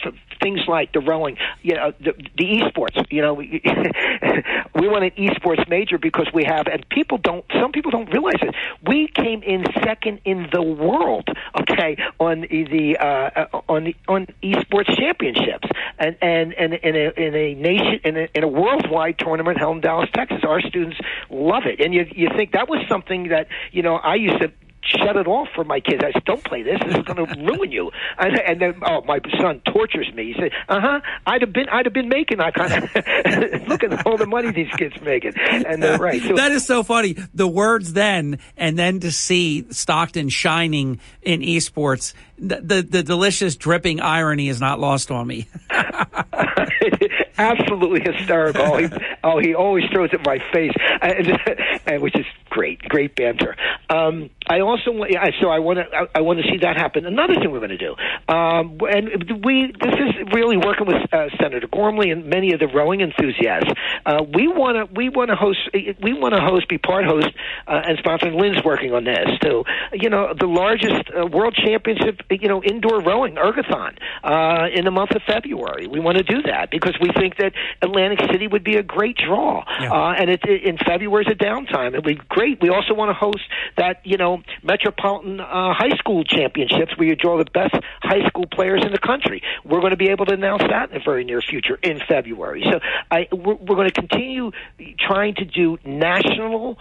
Things like the rowing, you know, the, the esports. You know, we, [laughs] we want an esports major because we have, and people don't. Some people don't realize it. We came in second in the world. Okay, on the uh, on the on esports championships, and and and in a in a nation in a, in a worldwide tournament held in Dallas, Texas. Our students love it, and you you think that was something that you know I used to shut it off for my kids. I said, "Don't play this. This is going [laughs] to ruin you." And, and then, oh, my son tortures me. He said, "Uh huh. I'd have been, I'd have been making that kind of. [laughs] look at all the money these kids making." And they're right. So, that is so funny. The words then, and then to see Stockton shining in esports, the the, the delicious dripping irony is not lost on me. [laughs] absolutely hysterical. Oh, he, oh, he always throws it in my face, and, [laughs] and, which is great, great banter. Um, I also so I want to, I, want to see that happen. Another thing we're going to do, um, and we, this is really working with uh, Senator Gormley and many of the rowing enthusiasts. Uh, we want to, we want to host, we want to host, be part host, uh, and sponsor. Lynn's working on this too. You know, the largest uh, world championship, you know, indoor rowing, ergathon, uh, in the month of February. We want to do that because we think that Atlantic City would be a great draw. Yeah. Uh, and it, it, in February is a downtime. It'd be great. We also want to host that, you know, Metropolitan uh, High School Championships where you draw the best high school players in the country. We're going to be able to announce that in the very near future in February. So I, we're, we're going to continue trying to do national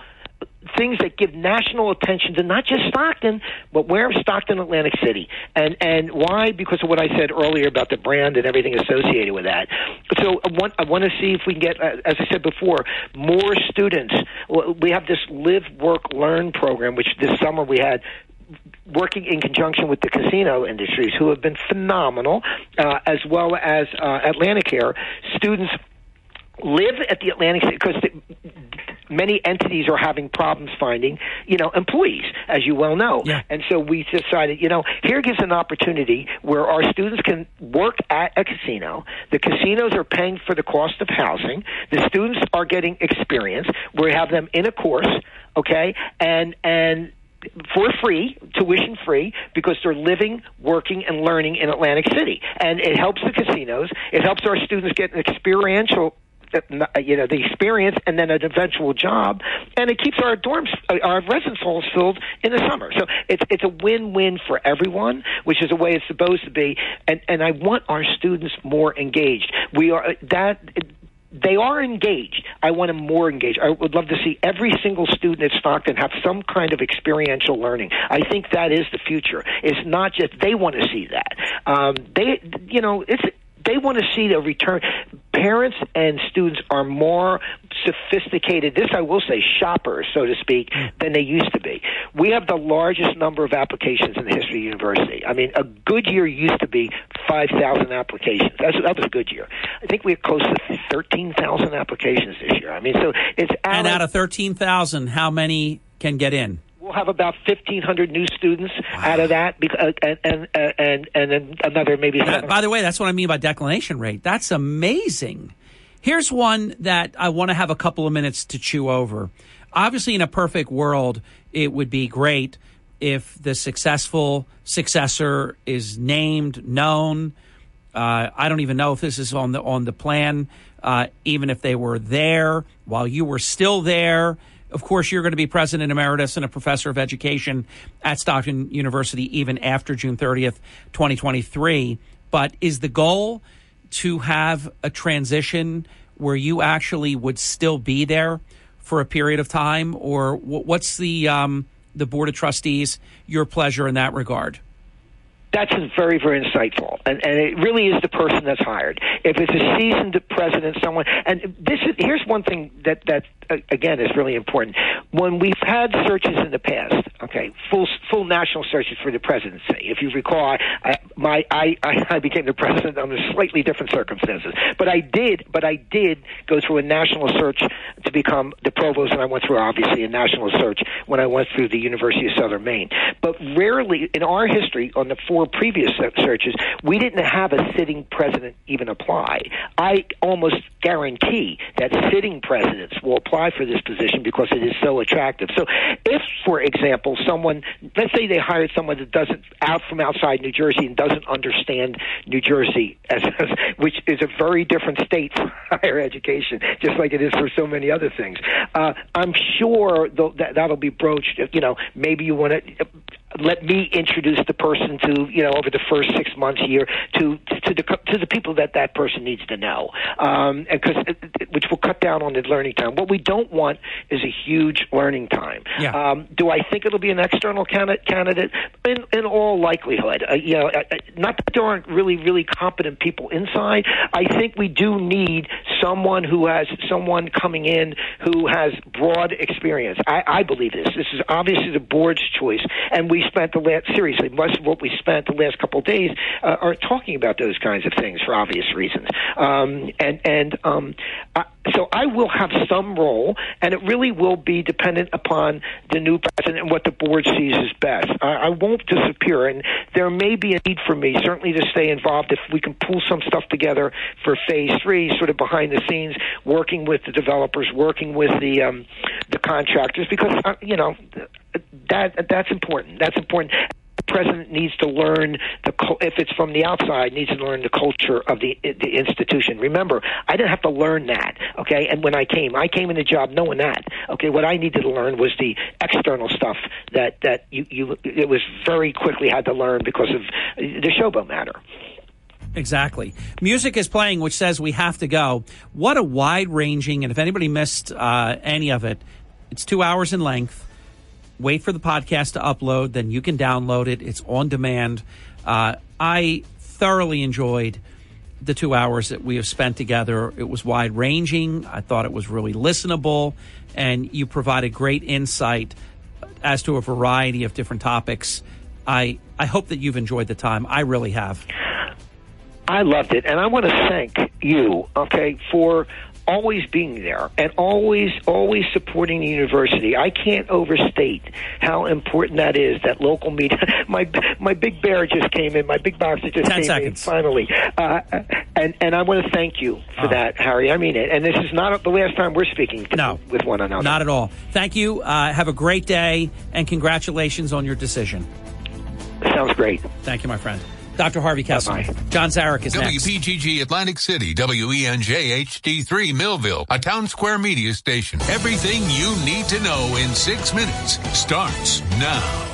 things that give national attention to not just Stockton, but where Stockton, Atlantic City, and and why? Because of what I said earlier about the brand and everything associated with that. So I want I want to see if we can get, uh, as I said before, more students. We have this live, work, learn program, which this summer we had working in conjunction with the casino industries, who have been phenomenal, uh, as well as uh, AtlantiCare. Students live at the Atlantic City because many entities are having problems finding, you know, employees, as you well know. Yeah. And so we decided, you know, here gives an opportunity where our students can work at a casino. The casinos are paying for the cost of housing. The students are getting experience. We have them in a course, okay, and and for free, tuition free, because they're living, working, and learning in Atlantic City. And it helps the casinos. It helps our students get an experiential you know the experience and then an eventual job, and it keeps our dorms, uh, our residence halls filled in the summer. So it's it's a win-win for everyone, which is the way it's supposed to be. And and I want our students more engaged. We are that they are engaged. I want them more engaged. I would love to see every single student at Stockton have some kind of experiential learning. I think that is the future. It's not just they want to see that. Um, they, you know, it's they want to see the return. Parents and students are more sophisticated. This I will say, shoppers, so to speak, than they used to be. We have the largest number of applications in the history of the university. I mean, a good year used to be five thousand applications. That's, that was a good year. I think we're close to thirteen thousand applications this year. I mean, so it's out and of, out of thirteen thousand, how many can get in? We'll have about 1,500 new students out of that, uh, and and and and then another maybe. By, by the way, that's what I mean by declination rate. That's amazing. Here's one that I want to have a couple of minutes to chew over. Obviously, in a perfect world, it would be great if the successful successor is named, known. Uh, I don't even know if this is on the on the plan. Uh, even if they were there while you were still there, of course, you're going to be president emeritus and a professor of education at Stockton University even after June 30th, 2023. But is the goal to have a transition where you actually would still be there for a period of time, or what's the um, the board of trustees your pleasure in that regard? That's very, very insightful, and and it really is the person that's hired. If it's a seasoned president, someone, and this is here's one thing that that again is really important. When we've had searches in the past, okay, full full national searches for the presidency. If you recall, I, my I, [laughs] I became the president under slightly different circumstances, but I did, but I did go through a national search to become the provost, and I went through obviously a national search when I went through the University of Southern Maine. But rarely in our history on the four previous searches, we didn't have a sitting president even apply. I almost guarantee that sitting presidents will apply for this position because it is so attractive. So, if, for example, someone, let's say they hired someone that doesn't out from outside New Jersey and doesn't understand New Jersey, as, as which is a very different state for [laughs] higher education, just like it is for so many other things. Uh, I'm sure that that'll be broached. You know, maybe you want to let me introduce the person to you know over the first six months here to to the to the people that that person needs to know. Um because which will cut down on the learning time. What we don't want is a huge learning time. Yeah. um do i think it'll be an external candidate candidate? In in all likelihood. Uh, you know uh, uh, not that there aren't really really competent people inside. I think we do need someone who has someone coming in who has broad experience. I i believe this. This is obviously the board's choice. And we spent the last seriously most of what we spent the last couple of days uh, are talking about those kinds of things for obvious reasons. Um, and and um, I, so I will have some role, and it really will be dependent upon the new president and what the board sees as best. I, I won't disappear, and there may be a need for me certainly to stay involved if we can pull some stuff together for phase three, sort of behind the scenes, working with the developers, working with the um, the contractors, because uh, you know that that's important. That's important the president needs to learn the if it's from the outside needs to learn the culture of the the institution. Remember, I didn't have to learn that. Okay, and when I came, I came in the job knowing that. Okay, what I needed to learn was the external stuff that that you you it was very quickly had to learn because of the showboat matter. Exactly. Music is playing, which says we have to go. What a wide ranging, and if anybody missed uh, any of it, it's two hours in length wait for the podcast to upload, then you can download it. It's on demand. Uh, I thoroughly enjoyed the two hours that we have spent together. It was wide ranging. I thought it was really listenable, and you provided great insight as to a variety of different topics. I I hope that you've enjoyed the time. I really have. I loved it, and I want to thank you, okay, for always being there and always always supporting the university. I can't overstate how important that is. That local media. [laughs] My my big bear just came in. My big boxer just Ten came seconds. in finally. Uh, and and I want to thank you for Oh. that, Harry. I mean it. And this is not the last time we're speaking No. with one another. Not at all. Thank you. Uh, have a great day, and congratulations on your decision. Sounds great. Thank you, my friend. Dr. Harvey Kessler. John Zarych is next. WPGG Atlantic City, WENJ HD3 Millville, a town square media station. Everything you need to know in six minutes starts now.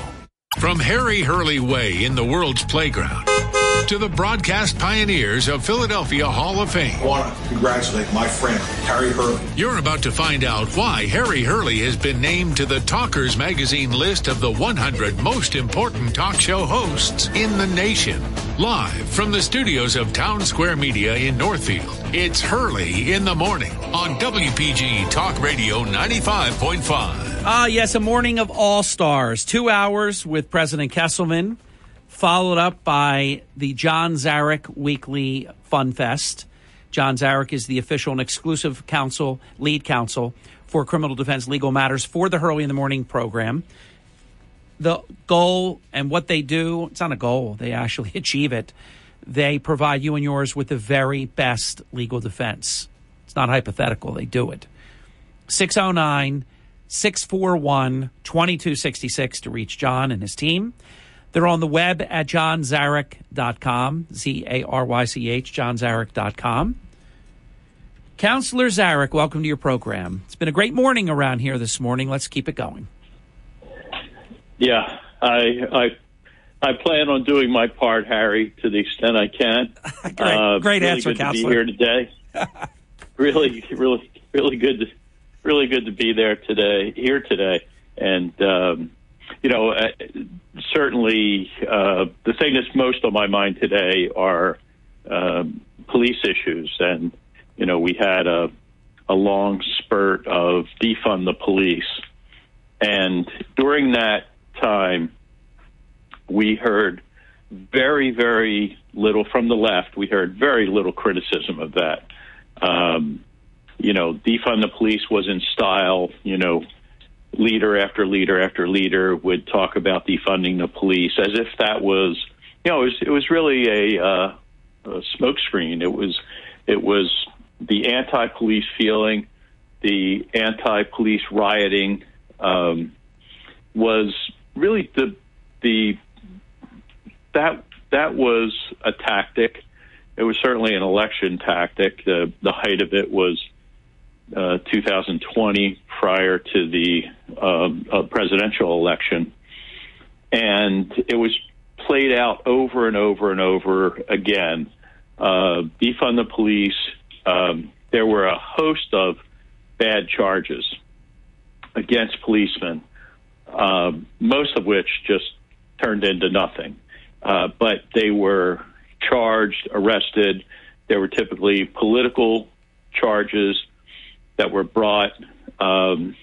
From Harry Hurley Way in the world's playground to the broadcast pioneers of Philadelphia Hall of Fame. I want to congratulate my friend, Harry Hurley. You're about to find out why Harry Hurley has been named to the Talkers Magazine list of the 100 most important talk show hosts in the nation. Live from the studios of Town Square Media in Northfield, it's Hurley in the Morning on WPG Talk Radio 95.5. Ah, yes, a morning of all stars. Two hours with President Kesselman, followed up by the John Zarych Weekly Fun Fest. John Zarych is the official and exclusive counsel, lead counsel for criminal defense legal matters for the Hurley in the Morning program. The goal and what they do, it's not a goal, they actually [laughs] achieve it. They provide you and yours with the very best legal defense. It's not hypothetical, they do it. 609 641 2266 to reach John and his team. They're on the web at johnzarych.com, Z A R Y C H, johnzarych.com. Counselor Zarych, welcome to your program. It's been a great morning around here this morning. Let's keep it going. Yeah, I I I plan on doing my part, Harry, to the extent I can. [laughs] great, uh, great really answer, good counselor. To be here today. [laughs] really, really, really good. To, really good to be there today, here today, and um, you know, uh, certainly uh, the thing that's most on my mind today are um, police issues, and you know, we had a a long spurt of defund the police, and during that time, we heard very, very little from the left. We heard very little criticism of that. Um, you know, defund the police was in style. You know, leader after leader after leader would talk about defunding the police as if that was, you know, it was, it was really a, uh, a smokescreen. It was, it was the anti-police feeling, the anti-police rioting um, was really the the that that was a tactic. It was certainly an election tactic. The the height of it was uh, 2020, prior to the um, uh, presidential election, and it was played out over and over and over again. Uh, defund the police. Um, there were a host of bad charges against policemen, uh, most of which just turned into nothing. Uh, but they were charged, arrested. There were typically political charges that were brought. Um,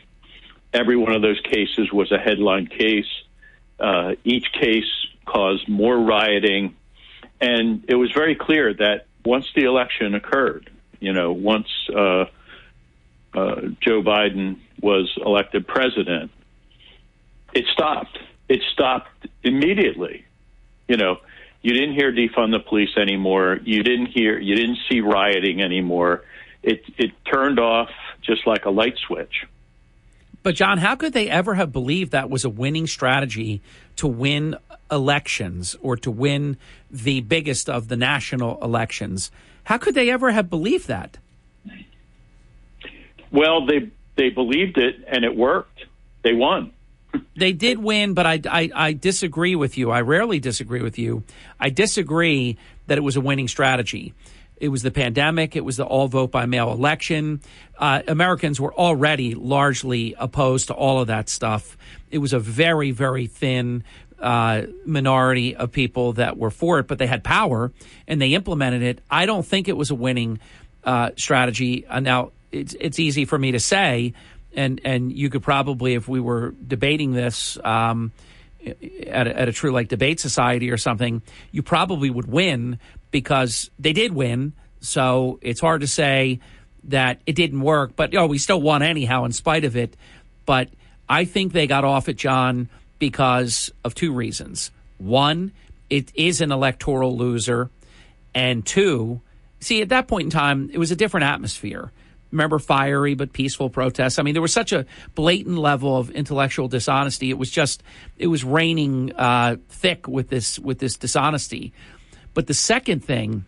every one of those cases was a headline case. Uh, each case caused more rioting. And it was very clear that once the election occurred, you know, once uh, uh, Joe Biden was elected president, it stopped. It stopped immediately. You know, you didn't hear defund the police anymore. You didn't hear, you didn't see rioting anymore. It it turned off just like a light switch. But John, how could they ever have believed that was a winning strategy to win elections or to win the biggest of the national elections? How could they ever have believed that? Well, they they believed it and it worked. They won. They did win, but I, I, I disagree with you. I rarely disagree with you. I disagree that it was a winning strategy. It was the pandemic. It was the all vote by mail election. Uh, Americans were already largely opposed to all of that stuff. It was a very, very thin uh, minority of people that were for it, but they had power and they implemented it. I don't think it was a winning uh, strategy. Uh, now, it's, it's easy for me to say, and, and you could probably, if we were debating this, um, at a, at a true like debate society or something, you probably would win because they did win. So it's hard to say that it didn't work, but oh, we still won anyhow in spite of it. But I think they got off at John, because of two reasons. One, it is an electoral loser, and two, see, at that point in time, it was a different atmosphere remember fiery but peaceful protests. I mean, there was such a blatant level of intellectual dishonesty. It was just it was raining uh, thick with this with this dishonesty. But the second thing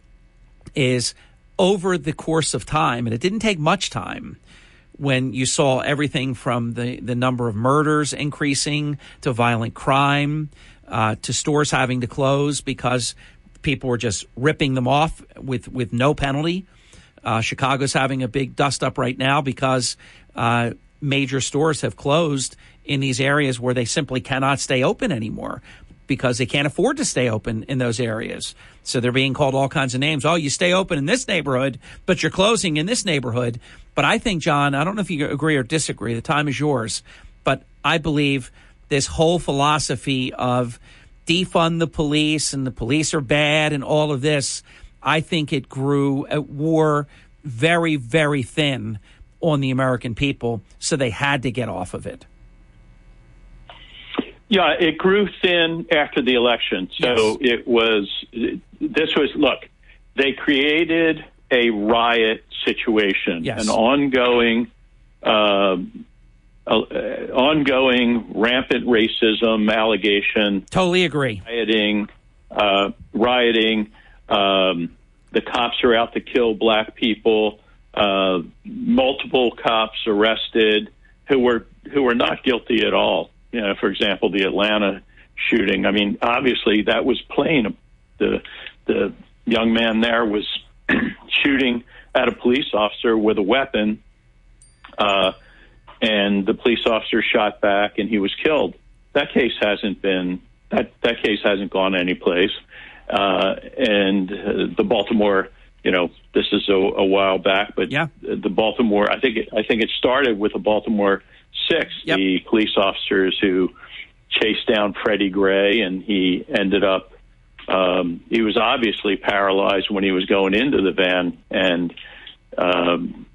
is over the course of time, and it didn't take much time when you saw everything from the, the number of murders increasing to violent crime uh, to stores having to close because people were just ripping them off with, with no penalty. Uh, Chicago's having a big dust up right now because uh, major stores have closed in these areas where they simply cannot stay open anymore because they can't afford to stay open in those areas. So they're being called all kinds of names. Oh, you stay open in this neighborhood, but you're closing in this neighborhood. But I think, John, I don't know if you agree or disagree. The time is yours. But I believe this whole philosophy of defund the police and the police are bad and all of this I think it grew, it wore very, very thin on the American people, so they had to get off of it. Yeah, it grew thin after the election. So yes. it was, this was, look, they created a riot situation, yes. an ongoing, uh, uh, ongoing rampant racism allegation. Totally agree. Rioting, uh, rioting. Um, the cops are out to kill black people. Uh, multiple cops arrested who were who were not guilty at all. You know, for example, the Atlanta shooting. I mean, obviously that was plain. The the young man there was [clears throat] shooting at a police officer with a weapon, uh, and the police officer shot back, and he was killed. That case hasn't been that that case hasn't gone anyplace, uh, and uh, the Baltimore. You know, this is a, a while back, but yeah. the Baltimore. I think it, I think it started with the Baltimore Six, yep. the police officers who chased down Freddie Gray, and he ended up. Um, he was obviously paralyzed when he was going into the van, and um,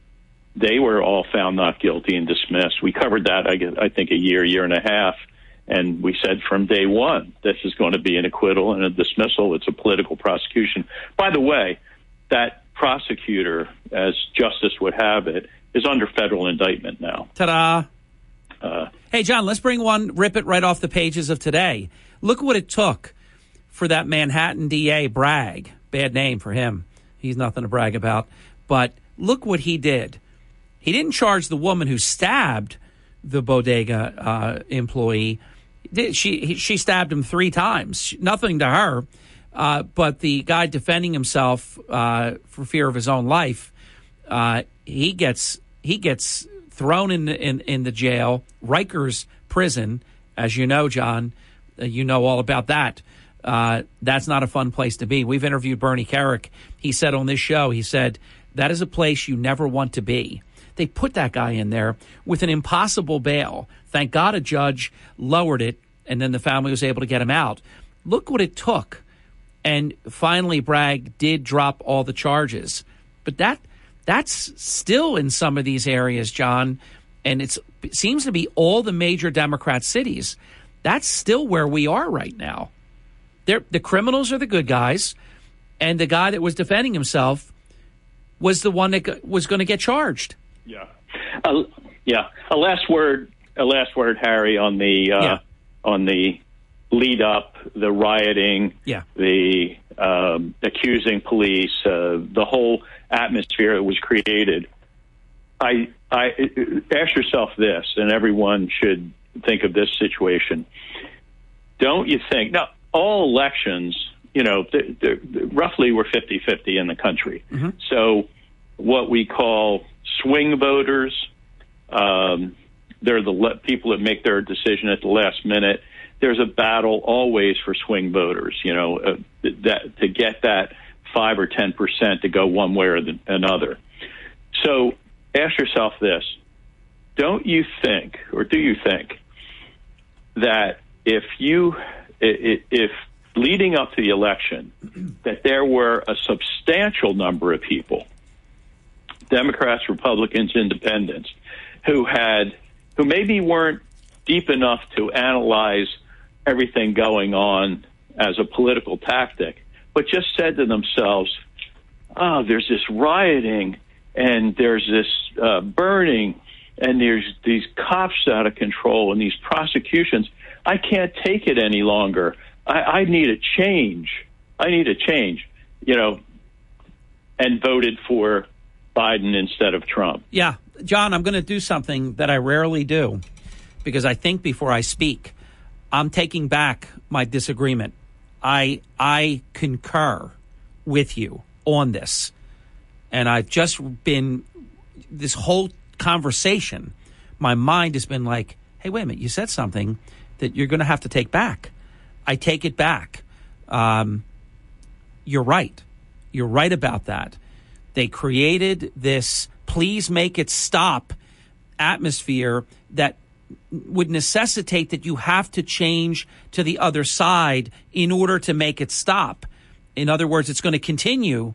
they were all found not guilty and dismissed. We covered that, I, guess, I think, a year, year and a half, and we said from day one this is going to be an acquittal and a dismissal. It's a political prosecution. By the way, that prosecutor, as justice would have it, is under federal indictment now. Ta-da! Uh, hey, John, let's bring one, rip it right off the pages of today. Look what it took for that Manhattan DA, Bragg. Bad name for him. He's nothing to brag about. But look what he did. He didn't charge the woman who stabbed the bodega uh, employee. She she stabbed him three times. Nothing to her. Uh, but the guy defending himself uh, for fear of his own life, uh, he gets he gets thrown in, in, in the jail, Rikers prison, as you know, John. Uh, you know all about that. Uh, that's not a fun place to be. We've interviewed Bernie Kerik. He said on this show, he said, that is a place you never want to be. They put that guy in there with an impossible bail. Thank God a judge lowered it, and then the family was able to get him out. Look what it took. And finally, Bragg did drop all the charges. But that that's still in some of these areas, John, and it seems to be all the major Democrat cities. That's still where we are right now. They're, the criminals are the good guys, and the guy that was defending himself was the one that was going to get charged. Yeah, uh, yeah. A last word, a last word, Harry, on the uh, yeah. on the lead up, the rioting, yeah. the um, accusing police, uh, the whole atmosphere that was created. I, I ask yourself this, and everyone should think of this situation. Don't you think? Now, all elections, you know, they're, they're, roughly we're 50 50 in the country. Mm-hmm. So, what we call swing voters, um, they're the le- people that make their decision at the last minute. There's a battle always for swing voters, you know, uh, that to get that five or ten percent to go one way or the, another. So ask yourself this: Don't you think, or do you think, that if you if leading up to the election, that there were a substantial number of people, Democrats, Republicans, Independents, who had who maybe weren't deep enough to analyze everything going on as a political tactic, but just said to themselves, oh, there's this rioting and there's this uh, burning and there's these cops out of control and these prosecutions. I can't take it any longer. I, I need a change. I need a change, you know, and voted for Biden instead of Trump. Yeah. John, I'm going to do something that I rarely do because I think before I speak. I'm taking back my disagreement. I I concur with you on this. And I've just been this whole conversation, my mind has been like, hey, wait a minute, you said something that you're going to have to take back. I take it back. Um, you're right. You're right about that. They created this please make it stop atmosphere that would necessitate that you have to change to the other side in order to make it stop. In other words, it's going to continue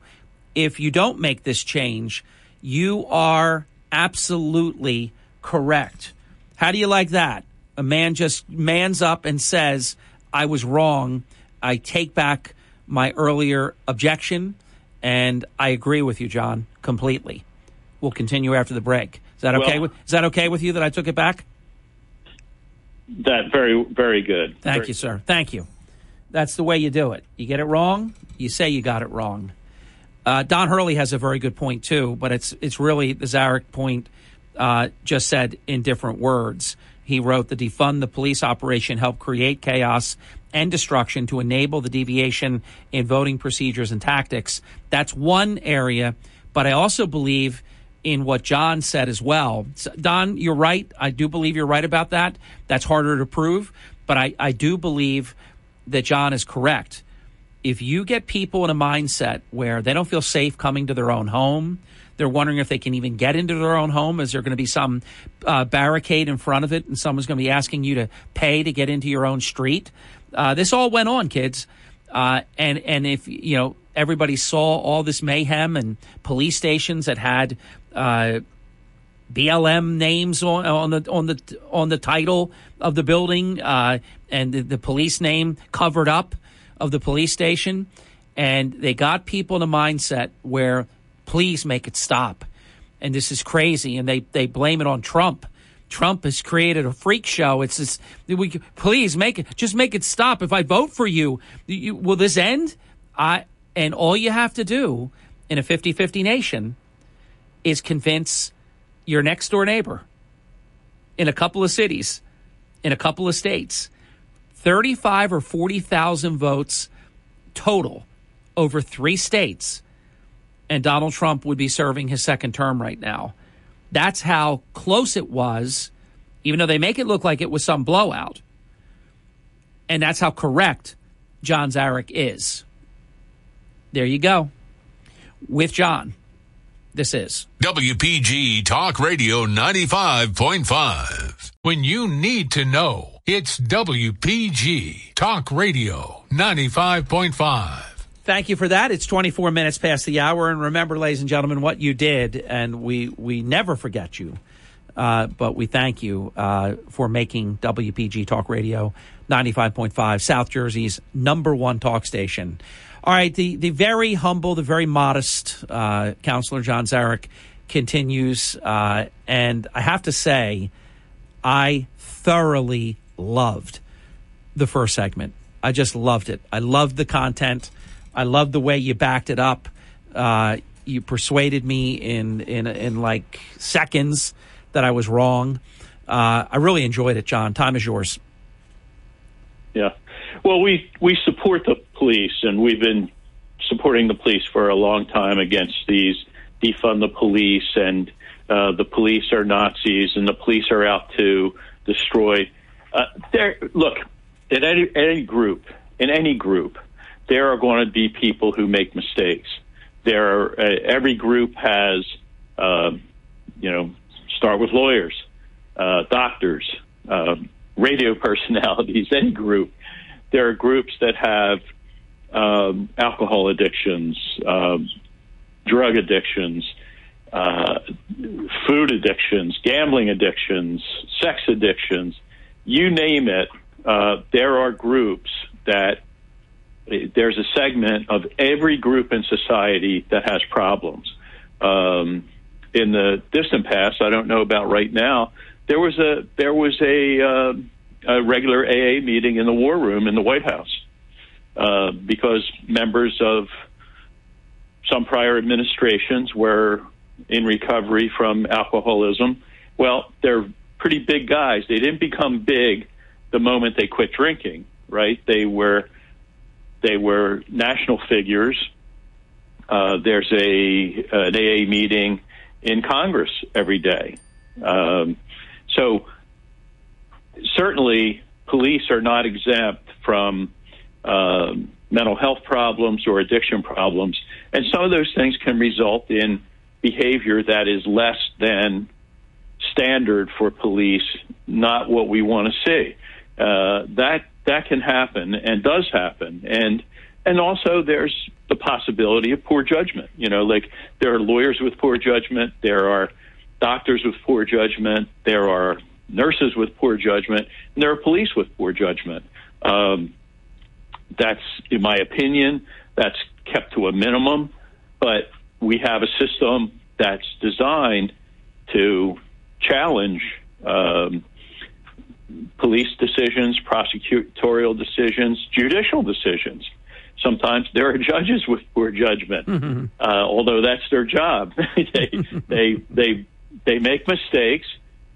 if you don't make this change. You are absolutely correct. How do you like that? A man just mans up and says, I was wrong. I take back my earlier objection. And I agree with you, John, completely. We'll continue after the break. Is that okay? Well, with, is that okay with you that I took it back? That very, very good. Thank Very- you, sir. Thank you. That's the way you do it. You get it wrong, you say you got it wrong. Uh, Don Hurley has a very good point too, but it's it's really the Zarych point uh, just said in different words. He wrote the defund the police operation helped create chaos and destruction to enable the deviation in voting procedures and tactics. That's one area, but I also believe in what John said as well. S- Don, you're right. I do believe you're right about that. That's harder to prove, but I, I do believe that John is correct. If you get people in a mindset where they don't feel safe coming to their own home, they're wondering if they can even get into their own home. Is there going to be some uh, barricade in front of it and someone's going to be asking you to pay to get into your own street? Uh, this all went on, kids. Uh, and and if you know everybody saw all this mayhem and police stations that had uh, BLM names on, on the on the on the title of the building uh, and the, the police name covered up of the police station, and they got people in a mindset where please make it stop, and this is crazy, and they they blame it on Trump. Trump has created a freak show. It's this. We please make it. Just make it stop. If I vote for you, you will this end? I and all you have to do in a 50-50 nation is convince your next door neighbor in a couple of cities, in a couple of states, 35 or 40,000 votes total over three states, and Donald Trump would be serving his second term right now. That's how close it was, even though they make it look like it was some blowout. And that's how correct John Zarych is. There you go. With John. This is WPG Talk Radio 95.5. When you need to know, it's WPG Talk Radio 95.5. Thank you for that. It's 24 minutes past the hour. And remember, ladies and gentlemen, what you did, and we, we never forget you. Uh, but we thank you uh, for making WPG Talk Radio 95.5 South Jersey's number one talk station. All right, the, the very humble, the very modest uh, Counselor John Zarych continues. Uh, and I have to say, I thoroughly loved the first segment. I just loved it. I loved the content. I loved the way you backed it up. Uh, you persuaded me in, in, in like seconds that I was wrong. Uh, I really enjoyed it, John. Time is yours. Yeah. Well, we we support the police, and we've been supporting the police for a long time against these defund the police, and uh, the police are Nazis, and the police are out to destroy. Uh, there, look, in any any group, in any group, there are going to be people who make mistakes. There, are, uh, every group has, uh, you know, start with lawyers, uh, doctors, uh, radio [laughs] personalities, any group. There are groups that have um, alcohol addictions, um, drug addictions, uh, food addictions, gambling addictions, sex addictions, you name it. Uh, there are groups that there's a segment of every group in society that has problems. Um, in the distant past, I don't know about right now. There was a there was a, uh, a regular AA meeting in the War Room in the White House uh, because members of some prior administrations were in recovery from alcoholism. Well, they're pretty big guys. They didn't become big the moment they quit drinking, right? They were they were national figures. Uh, there's a an AA meeting in Congress every day. Um, so certainly, police are not exempt from um, mental health problems or addiction problems, and some of those things can result in behavior that is less than standard for police, not what we want to see. Uh, that that can happen and does happen, and and also there's the possibility of poor judgment. You know, like there are lawyers with poor judgment, there are doctors with poor judgment, there are nurses with poor judgment, and there are police with poor judgment. Um, that's, in my opinion, that's kept to a minimum, but we have a system that's designed to challenge um, police decisions, prosecutorial decisions, judicial decisions. Sometimes there are judges with poor judgment, [laughs] Mm-hmm. uh, although that's their job. [laughs] they, they they they make mistakes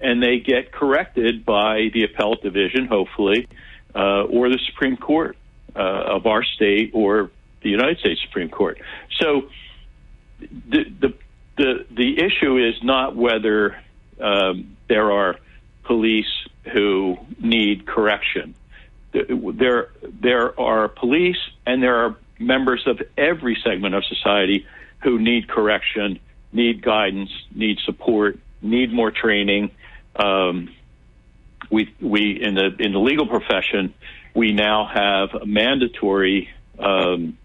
and they get corrected by the appellate division, hopefully, uh, or the Supreme Court uh, of our state or the United States Supreme Court. So the the the, the issue is not whether um, there are police who need correction. There there are police and there are members of every segment of society who need correction, need guidance, need support, need more training. Um, we we in the in the legal profession we now have a mandatory um,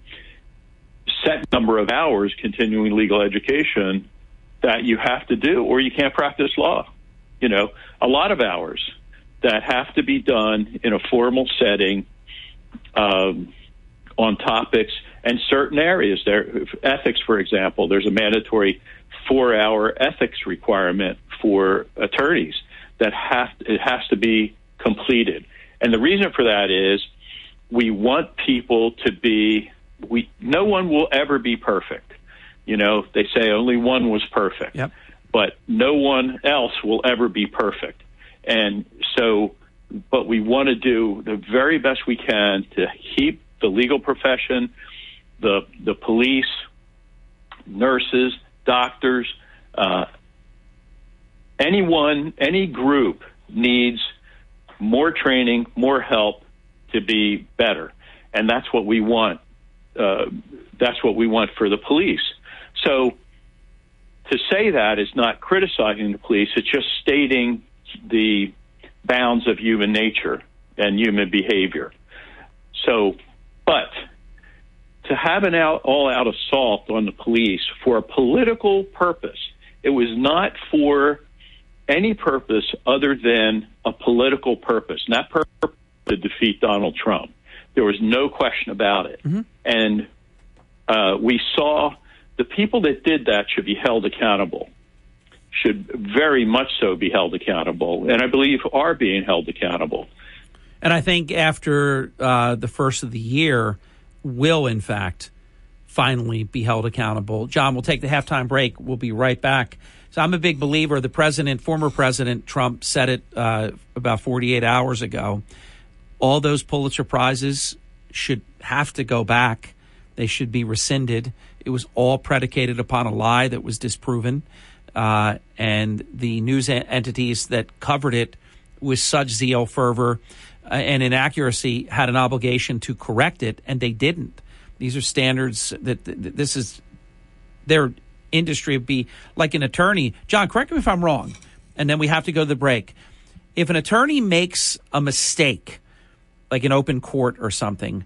set number of hours continuing legal education that you have to do, or you can't practice law. You know, a lot of hours that have to be done in a formal setting um, on topics and certain areas. There, ethics, for example, there's a mandatory four-hour ethics requirement for attorneys that have it has to be completed. And the reason for that is we want people to be we no one will ever be perfect. You know, they say only one was perfect. Yep. But no one else will ever be perfect. And so but we want to do the very best we can to keep the legal profession, the the police, nurses, doctors, uh, anyone, any group needs more training, more help to be better, and that's what we want. Uh, that's what we want for the police. So to say that is not criticizing the police; it's just stating the bounds of human nature and human behavior. So, but to have an out, all-out assault on the police for a political purpose, it was not for any purpose other than a political purpose, and that purpose to defeat Donald Trump. There was no question about it. And uh, we saw the people that did that should be held accountable, should very much so be held accountable, and I believe are being held accountable. And I think after uh, the first of the year, will in fact finally be held accountable. John, we'll take the halftime break. We'll be right back. So I'm a big believer. The president, former President Trump, said it uh, about 48 hours ago. All those Pulitzer prizes should have to go back. They should be rescinded. It was all predicated upon a lie that was disproven, uh, and the news entities that covered it with such zeal, fervor, uh, and inaccuracy had an obligation to correct it, and they didn't. These are standards that th- th- this is their industry would be like an attorney. John, correct me if I'm wrong, and then we have to go to the break. If an attorney makes a mistake, like in open court or something,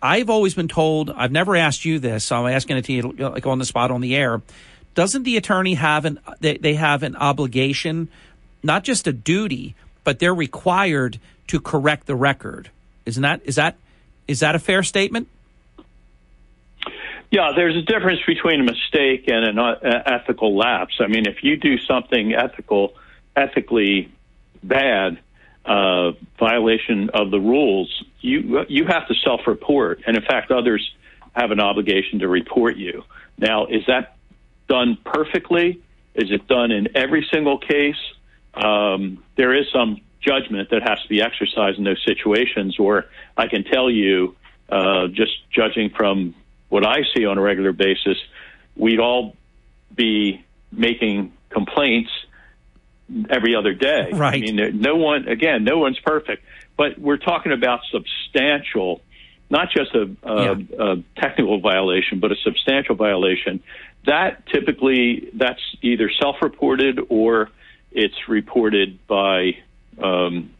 I've always been told. I've never asked you this, so I'm asking it to you like on the spot on the air. Doesn't the attorney have an they, they have an obligation, not just a duty, but they're required to correct the record? Isn't that is that is that a fair statement? Yeah, there's a difference between a mistake and an uh, ethical lapse. I mean, if you do something ethical, ethically bad, uh, violation of the rules, you you have to self-report, and in fact, others have an obligation to report you. Now, is that done perfectly? Is it done in every single case? Um, there is some judgment that has to be exercised in those situations, or I can tell you, uh, just judging from what I see on a regular basis, we'd all be making complaints every other day. Right. I mean, no one, again, no one's perfect, but we're talking about substantial, not just a, a, a technical violation, but a substantial violation. That typically, that's either self-reported or it's reported by um,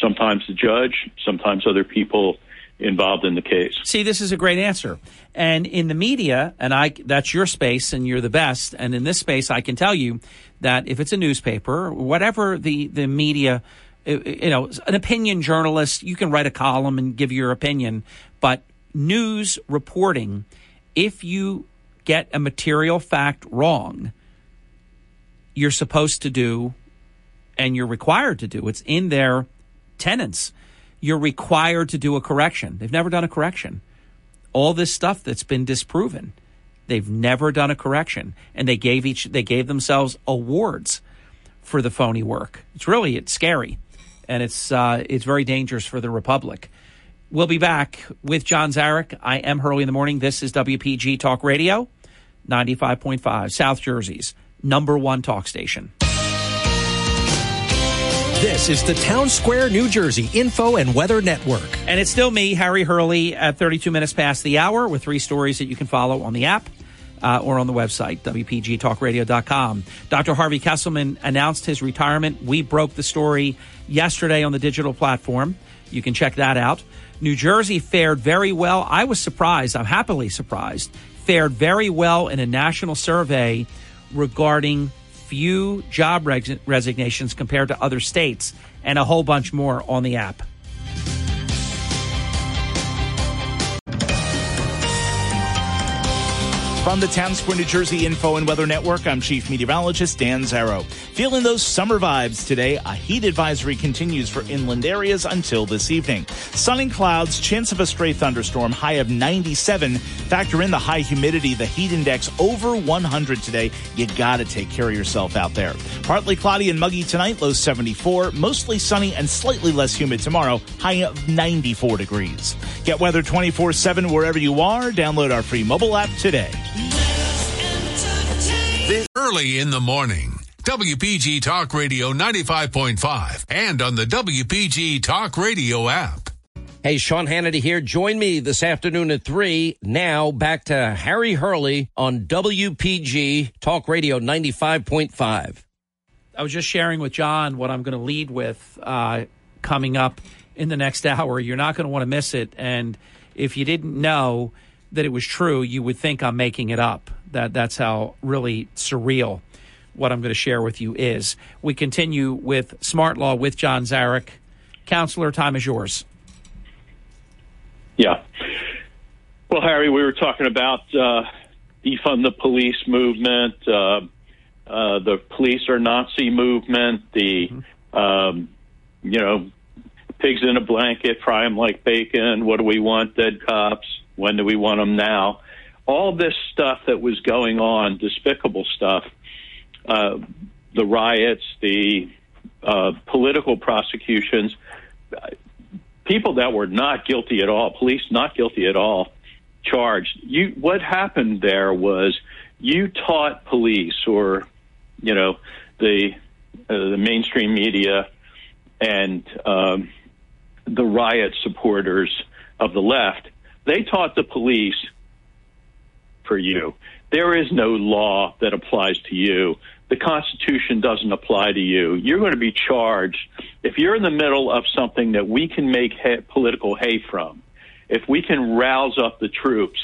sometimes the judge, sometimes other people involved in the case. See, this is a great answer. And in the media, and I that's your space and you're the best. And in this space, I can tell you that if it's a newspaper, whatever the, the media, you know, an opinion journalist, you can write a column and give your opinion. But news reporting, if you get a material fact wrong, you're supposed to do and you're required to do. It's in their tenants, you're required to do a correction. They've never done a correction. All this stuff that's been disproven, they've never done a correction, and they gave each they gave themselves awards for the phony work. It's really it's scary, and it's uh, it's very dangerous for the republic. We'll be back with John Zarych. I am Hurley in the morning. This is WPG Talk Radio, ninety five point five, South Jersey's number one talk station. This is the Town Square, New Jersey Info and Weather Network. And it's still me, Harry Hurley, at 32 minutes past the hour with three stories that you can follow on the app uh, or on the website, WPGTalkRadio.com. Dr. Harvey Kesselman announced his retirement. We broke the story yesterday on the digital platform. You can check that out. New Jersey fared very well. I was surprised. I'm happily surprised. Fared very well in a national survey regarding few job res- resignations compared to other states, and a whole bunch more on the app. From the Town Square, New Jersey Info and Weather Network, I'm Chief Meteorologist Dan Zarrow. Feeling those summer vibes today, a heat advisory continues for inland areas until this evening. Sun and clouds, chance of a stray thunderstorm, high of 97. Factor in the high humidity, the heat index over 100 today. You gotta take care of yourself out there. Partly cloudy and muggy tonight, low 74. Mostly sunny and slightly less humid tomorrow, high of 94 degrees. Get weather 24 7 wherever you are. Download our free mobile app today. Hurley in the morning. WPG Talk Radio 95.5 and on the WPG Talk Radio app. Hey, Sean Hannity here. Join me this afternoon at 3. Now back to Harry Hurley on WPG Talk Radio 95.5. I was just sharing with John what I'm going to lead with uh, coming up in the next hour. You're not going to want to miss it. And if you didn't know that it was true, you would think I'm making it up. That that's how really surreal what I'm going to share with you is. We continue with Smart Law with John Zarych. Counselor, time is yours. Yeah. Well, Harry, we were talking about uh, defund the police movement, uh, uh, the police are Nazi movement, the um, you know pigs in a blanket, fry them like bacon. What do we want? Dead cops. When do we want them now? All this stuff that was going on, despicable stuff, uh, the riots, the uh, political prosecutions, people that were not guilty at all, police not guilty at all, charged. You, what happened there was you taught police or, you know, the uh, the mainstream media and um, the riot supporters of the left. They taught the police for you. There is no law that applies to you. The Constitution doesn't apply to you. You're going to be charged if you're in the middle of something that we can make hay, political hay from. If we can rouse up the troops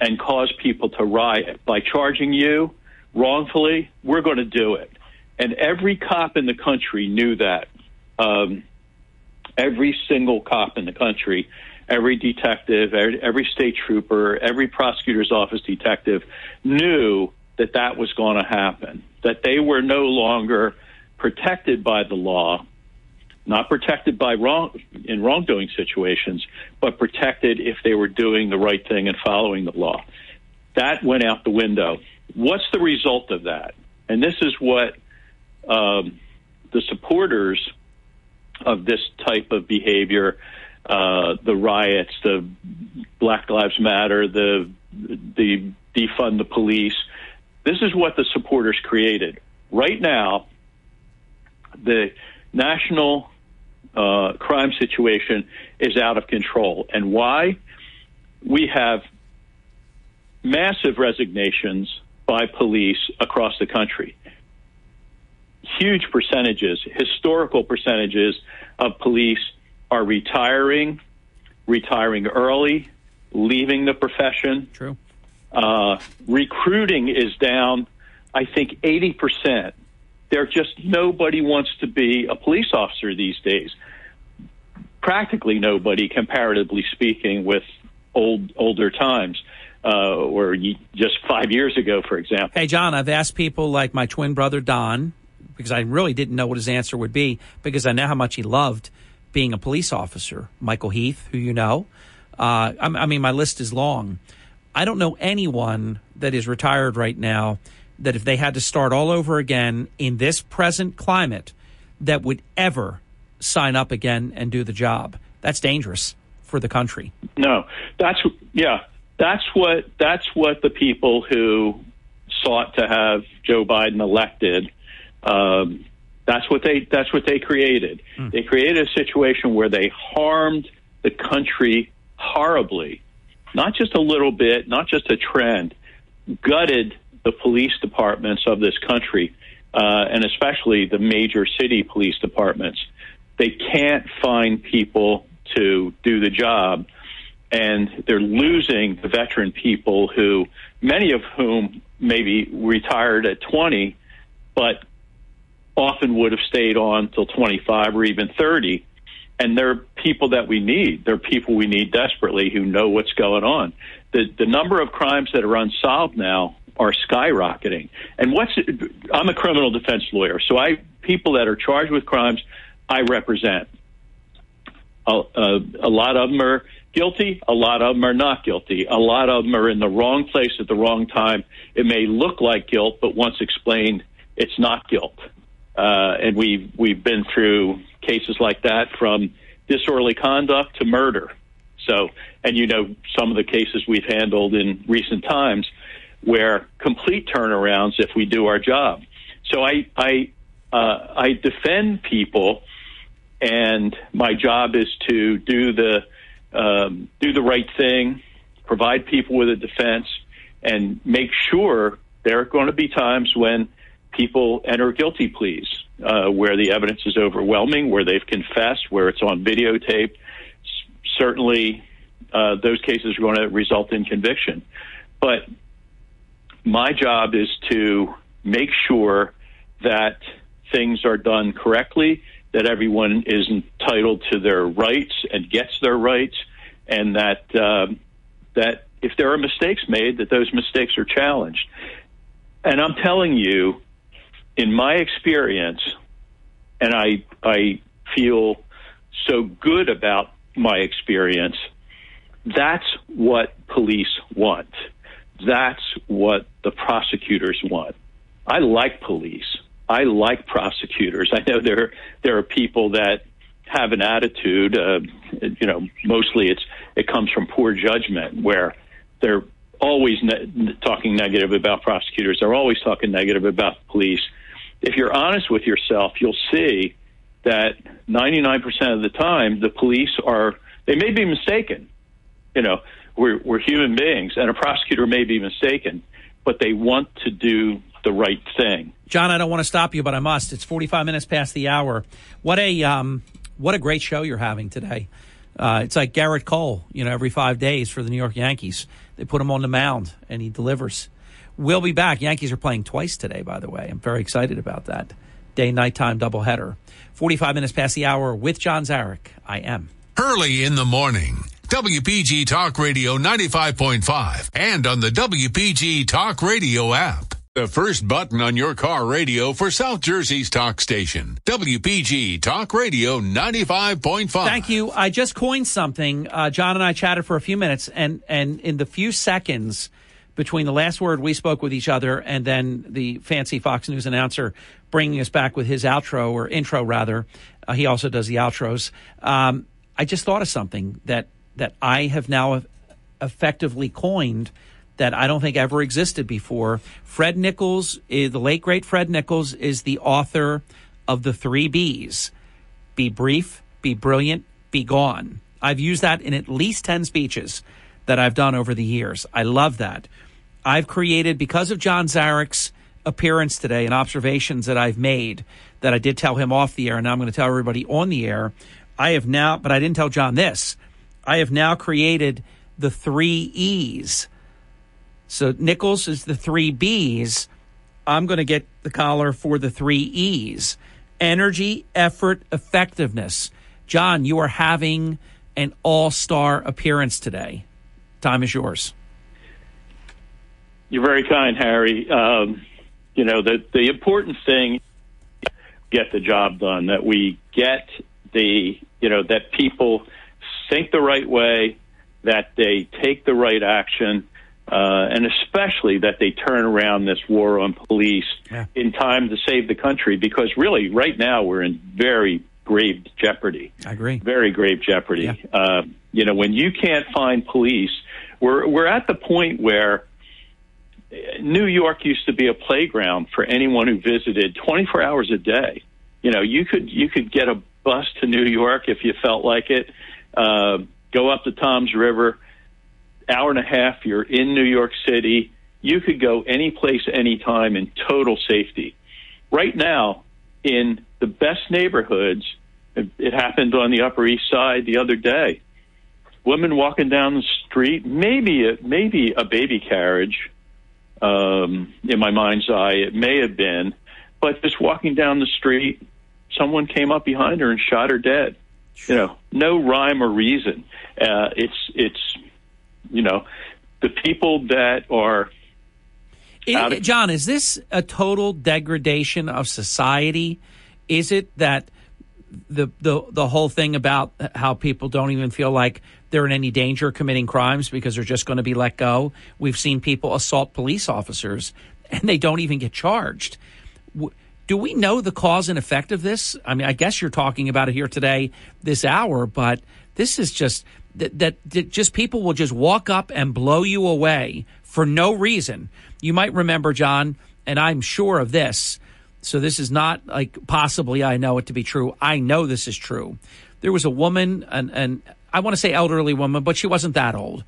and cause people to riot by charging you wrongfully, we're going to do it. And every cop in the country knew that. Um, every single cop in the country, every detective, every, state trooper, every prosecutor's office detective knew that that was going to happen, that they were no longer protected by the law, not protected by wrong in wrongdoing situations, but protected if they were doing the right thing and following the law. That went out the window. What's the result of that? And this is what um, the supporters of this type of behavior, uh, the riots, the Black Lives Matter, the the defund the police. This is what the supporters created. Right now, the national uh, crime situation is out of control, and why? We have massive resignations by police across the country huge percentages, historical percentages of police are retiring, retiring early, leaving the profession. True. Uh, recruiting is down, I think, 80%. There just nobody wants to be a police officer these days. Practically nobody, comparatively speaking, with old older times. Uh, or just five years ago, for example. Hey, John, I've asked people like my twin brother Don, because I really didn't know what his answer would be because I know how much he loved being a police officer. Michael Heath, who you know. Uh, I, mean, my list is long. I don't know anyone that is retired right now that if they had to start all over again in this present climate, that would ever sign up again and do the job. That's dangerous for the country. No, that's yeah, that's what that's what the people who sought to have Joe Biden elected. Um, that's what they that's what they created. Hmm. They created a situation where they harmed the country horribly, not just a little bit, not just a trend, gutted the police departments of this country, uh, and especially the major city police departments. They can't find people to do the job, and they're losing the veteran people who, many of whom maybe retired at 20, but often would have stayed on till 25 or even 30. And they're people that we need. They're people we need desperately who know what's going on. The the number of crimes that are unsolved now are skyrocketing. And what's I'm a criminal defense lawyer, so I people that are charged with crimes I represent. A, a, a lot of them are guilty. A lot of them are not guilty. A lot of them are in the wrong place at the wrong time. It may look like guilt, but once explained, it's not guilt. Uh, and we've we've been through cases like that from disorderly conduct to murder. So, and you know some of the cases we've handled in recent times where complete turnarounds if we do our job. So I I uh, I defend people, and my job is to do the um, do the right thing, provide people with a defense, and make sure there are going to be times when people enter guilty pleas uh, where the evidence is overwhelming, where they've confessed, where it's on videotape. S- certainly, uh, those cases are going to result in conviction. But my job is to make sure that things are done correctly, that everyone is entitled to their rights and gets their rights, and that um, that if there are mistakes made, that those mistakes are challenged. And I'm telling you, in my experience, and I I feel so good about my experience. That's what police want. That's what the prosecutors want. I like police. I like prosecutors. I know there there are people that have an attitude. Uh, you know, mostly it's it comes from poor judgment, where they're always ne- talking negative about prosecutors. They're always talking negative about police. If you're honest with yourself, you'll see that 99% of the time the police are they may be mistaken. You know, we're we're human beings, and a prosecutor may be mistaken, but they want to do the right thing. John, I don't want to stop you, but I must. It's 45 minutes past the hour. What a um, what a great show you're having today. Uh, it's like Gerrit Cole, you know, every five days for the New York Yankees. They put him on the mound, and he delivers. We'll be back. Yankees are playing twice today, by the way. I'm very excited about that. Day nighttime doubleheader. 45 minutes past the hour with John Zarych. I am. Hurley in the morning. WPG Talk Radio 95.5 and on the WPG Talk Radio app. The first button on your car radio for South Jersey's talk station. WPG Talk Radio 95.5. Thank you. I just coined something. Uh, John and I chatted for a few minutes, and, and in the few seconds between the last word we spoke with each other and then the fancy Fox News announcer bringing us back with his outro or intro, rather, uh, he also does the outros. Um, I just thought of something that, that I have now effectively coined that I don't think ever existed before. Fred Nichols, is, the late great Fred Nichols, is the author of the three B's be brief, be brilliant, be gone. I've used that in at least 10 speeches that I've done over the years. I love that. I've created, because of John Zarych's appearance today and observations that I've made, that I did tell him off the air, and now I'm going to tell everybody on the air. I have now, but I didn't tell John this. I have now created the three E's. So Nichols is the three B's. I'm going to get the collar for the three E's energy, effort, effectiveness. John, you are having an all star appearance today. Time is yours. You're very kind, Harry. Um, you know, the, the important thing get the job done, that we get the you know, that people think the right way, that they take the right action, uh, and especially that they turn around this war on police Yeah. in time to save the country. Because really, right now, we're in very grave jeopardy. I agree. Very grave jeopardy. Uh, you know, when you can't find police, we're we're at the point where New York used to be a playground for anyone who visited 24 hours a day. You know, you could you could get a bus to New York if you felt like it. Uh, go up the Toms River, hour and a half. You're in New York City. You could go any place, anytime in total safety. Right now, in the best neighborhoods, it, it happened on the Upper East Side the other day. Women walking down the street, maybe a, maybe a baby carriage. Um, in my mind's eye, it may have been, but just walking down the street, someone came up behind her and shot her dead. You know, no rhyme or reason. Uh, it's it's you know the people that are out I- of- John, is this a total degradation of society? Is it that the the the whole thing about how people don't even feel like they're in any danger committing crimes because they're just going to be let go? We've seen people assault police officers and they don't even get charged. Do we know the cause and effect of this? I mean, I guess you're talking about it here today, this hour, but this is just that, that, that just people will just walk up and blow you away for no reason. You might remember, John, and I'm sure of this. So this is not like possibly I know it to be true. I know this is true. There was a woman, and and I want to say elderly woman, but she wasn't that old.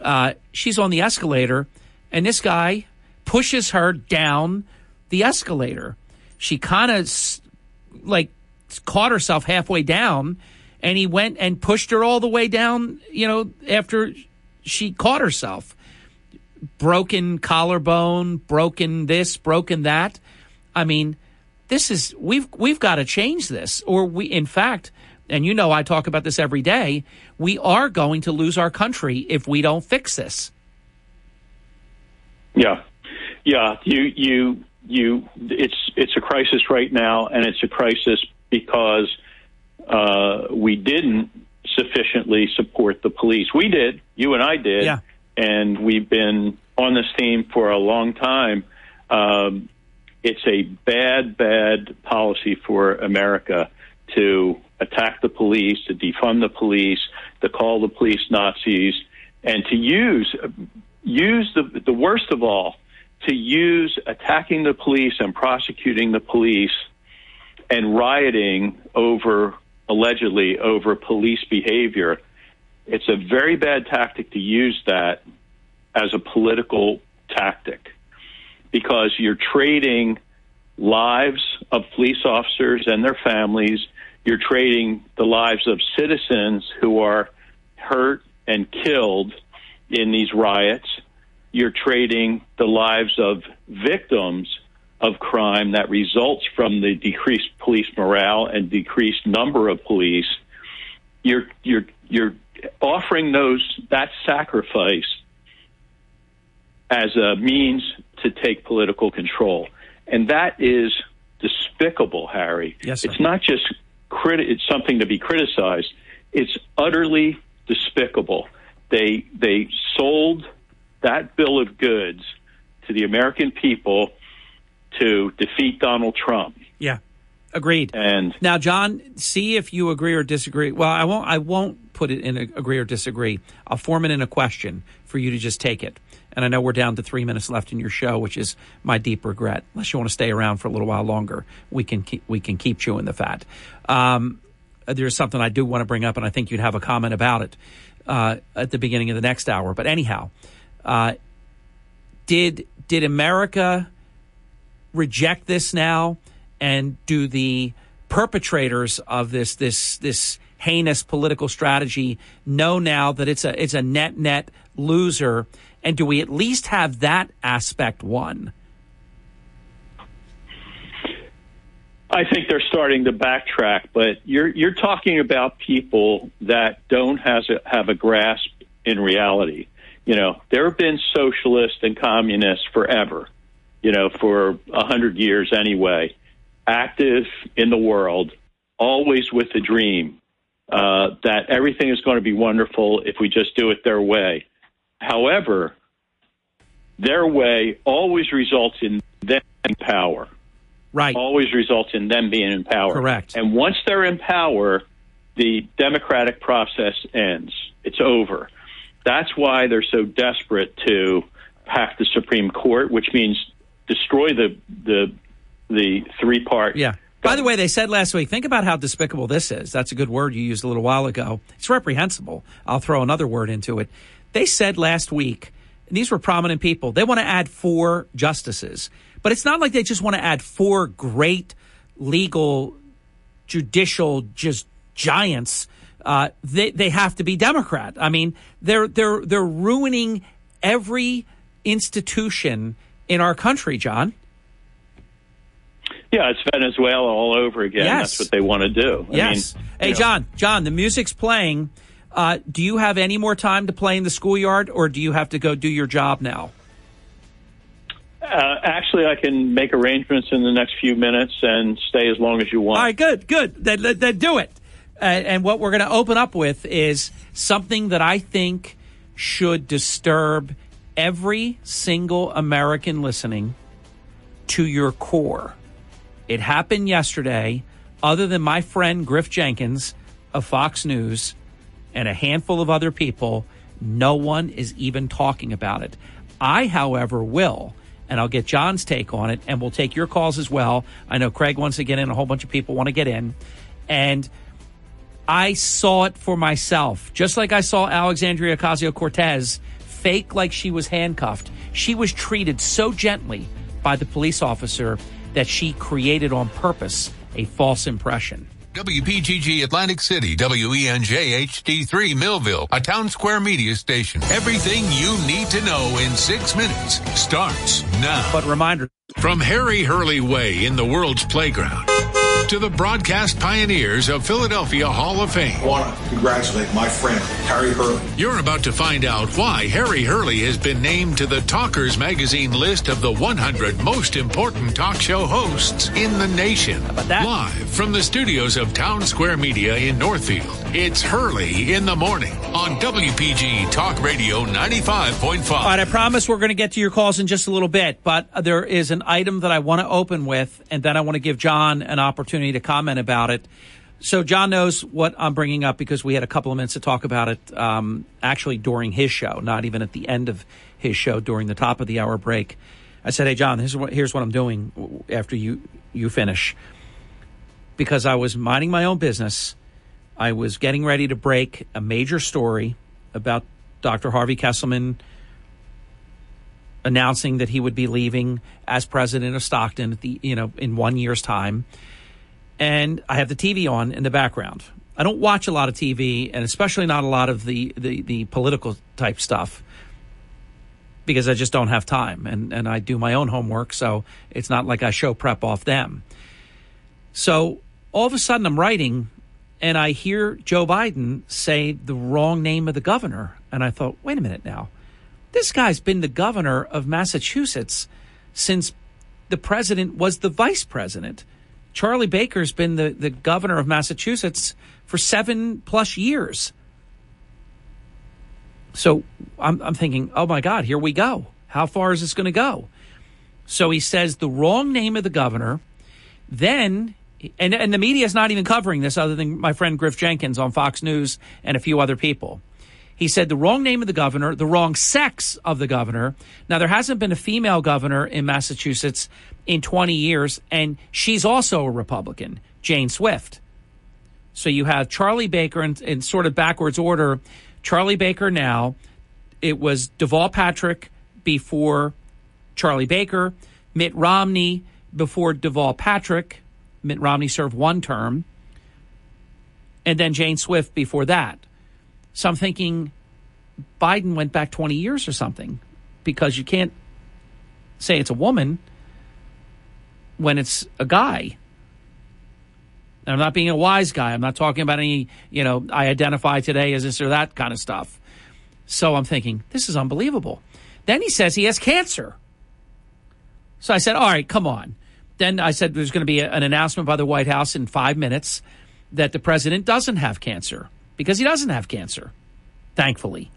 Uh, she's on the escalator, and this guy pushes her down the escalator. She kind of like caught herself halfway down, and he went and pushed her all the way down. You know, after she caught herself, broken collarbone, broken this, broken that. I mean, this is we've we've got to change this, or we, in fact, and you know, I talk about this every day. We are going to lose our country if we don't fix this. Yeah, yeah. You you you. It's it's a crisis right now, and it's a crisis because uh, we didn't sufficiently support the police. We did. You and I did. Yeah. And we've been on this theme for a long time. Um, it's a bad, bad policy for America to attack the police, to defund the police, to call the police Nazis, and to use use the the worst of all to use attacking the police and prosecuting the police and rioting over allegedly over police behavior. It's a very bad tactic to use that as a political tactic because you're trading lives of police officers and their families. You're trading the lives of citizens who are hurt and killed in these riots. You're trading the lives of victims of crime that results from the decreased police morale and decreased number of police. You're you're you're offering those that sacrifice as a means to take political control, and that is despicable, Harry. Yes, sir. it's not just criti- It's something to be criticized. It's utterly despicable. They they sold that bill of goods to the American people to defeat Donald Trump. Yeah, agreed. And now, John, see if you agree or disagree. Well, I won't. I won't put it in a, agree or disagree. I'll form it in a question for you to just take it. And I know we're down to three minutes left in your show, which is my deep regret. Unless you want to stay around for a little while longer, we can keep, we can keep chewing the fat. Um, there's something I do want to bring up, and I think you'd have a comment about it uh, at the beginning of the next hour. But anyhow, uh, did did America reject this now, and do the perpetrators of this this this heinous political strategy know now that it's a it's a net net loser? And do we at least have that aspect won? I think they're starting to backtrack, but you're you're talking about people that don't has a, have a grasp in reality. You know, there have been socialists and communists forever. You know, for a hundred years anyway, active in the world, always with the dream. uh, that everything is going to be wonderful if we just do it their way. However, their way always results in them in power. Right. Always results in them being in power. Correct. And once they're in power, the democratic process ends. It's over. That's why they're so desperate to hack the Supreme Court, which means destroy the the the three part. Yeah. By the way, they said last week, think about how despicable this is. That's a good word you used a little while ago. It's reprehensible. I'll throw another word into it. They said last week, these were prominent people, they want to add four justices. But it's not like they just want to add four great legal, judicial, just giants. Uh, they they have to be Democrat. I mean, they're they're they're ruining every institution in our country, John. Yeah, it's Venezuela all over again. Yes. That's what they want to do. Yes. I mean, hey, you know, John. John, the music's playing. Uh, do you have any more time to play in the schoolyard, or do you have to go do your job now? Uh, actually, I can make arrangements in the next few minutes and stay as long as you want. All right, good, good. Then, then, do it. Uh, and what we're going to open up with is something that I think should disturb every single American listening to your core. It happened yesterday. Other than my friend Griff Jenkins of Fox News and a handful of other people, no one is even talking about it. I, however, will, and I'll get John's take on it, and we'll take your calls as well. I know Craig wants to get in, a whole bunch of people want to get in. And I saw it for myself. Just like I saw Alexandria Ocasio Cortez fake like she was handcuffed. She was treated so gently by the police officer that she created on purpose a false impression. WPGG Atlantic City, WENJ HD3 Millville, a town square media station. Everything you need to know in six minutes starts now. But reminder from Harry Hurley Way in the world's playground to the broadcast pioneers of Philadelphia Hall of Fame. I want to congratulate my friend, Harry Hurley. You're about to find out why Harry Hurley has been named to the Talkers Magazine list of the 100 most important talk show hosts in the nation. Live from the studios of Town Square Media in Northfield, it's Hurley in the Morning on WPG Talk Radio 95.5. All right, I promise we're going to get to your calls in just a little bit, but there is an item that I want to open with, and then I want to give John an opportunity to comment about it. So John knows what I'm bringing up because we had a couple of minutes to talk about it um, actually during his show, not even at the end of his show during the top of the hour break. I said, "Hey John, here's what here's what I'm doing after you you finish." Because I was minding my own business, I was getting ready to break a major story about Dr. Harvey Kesselman announcing that he would be leaving as president of Stockton at the you know in one year's time, and I have the TV on in the background. I don't watch a lot of TV, and especially not a lot of the the, the political type stuff because I just don't have time, and and I do my own homework, so it's not like I show prep off them. So all of a sudden, I'm writing. And I hear Joe Biden say the wrong name of the governor. And I thought, wait a minute now this guy's been the governor of Massachusetts since the president was the vice president. Charlie Baker's been the, the governor of Massachusetts for seven plus years. So I'm, I'm thinking, oh my God, here we go. How far is this going to go? So he says the wrong name of the governor. Then, and, and the media is not even covering this other than my friend Griff Jenkins on Fox News and a few other people. He said the wrong name of the governor, the wrong sex of the governor. Now, there hasn't been a female governor in Massachusetts in 20 years, and she's also a Republican, Jane Swift. So you have Charlie Baker in, in sort of backwards order. Charlie Baker now, it was Deval Patrick before Charlie Baker, Mitt Romney before Deval Patrick. Mitt Romney served one term, and then Jane Swift before that. So I'm thinking Biden went back 20 years or something because you can't say it's a woman when it's a guy. And I'm not being a wise guy. I'm not talking about any, you know, I identify today as this or that kind of stuff. So I'm thinking, this is unbelievable. Then he says he has cancer. So I said, all right, come on. Then I said there's going to be a, an announcement by the White House in five minutes that the president doesn't have cancer because he doesn't have cancer, thankfully.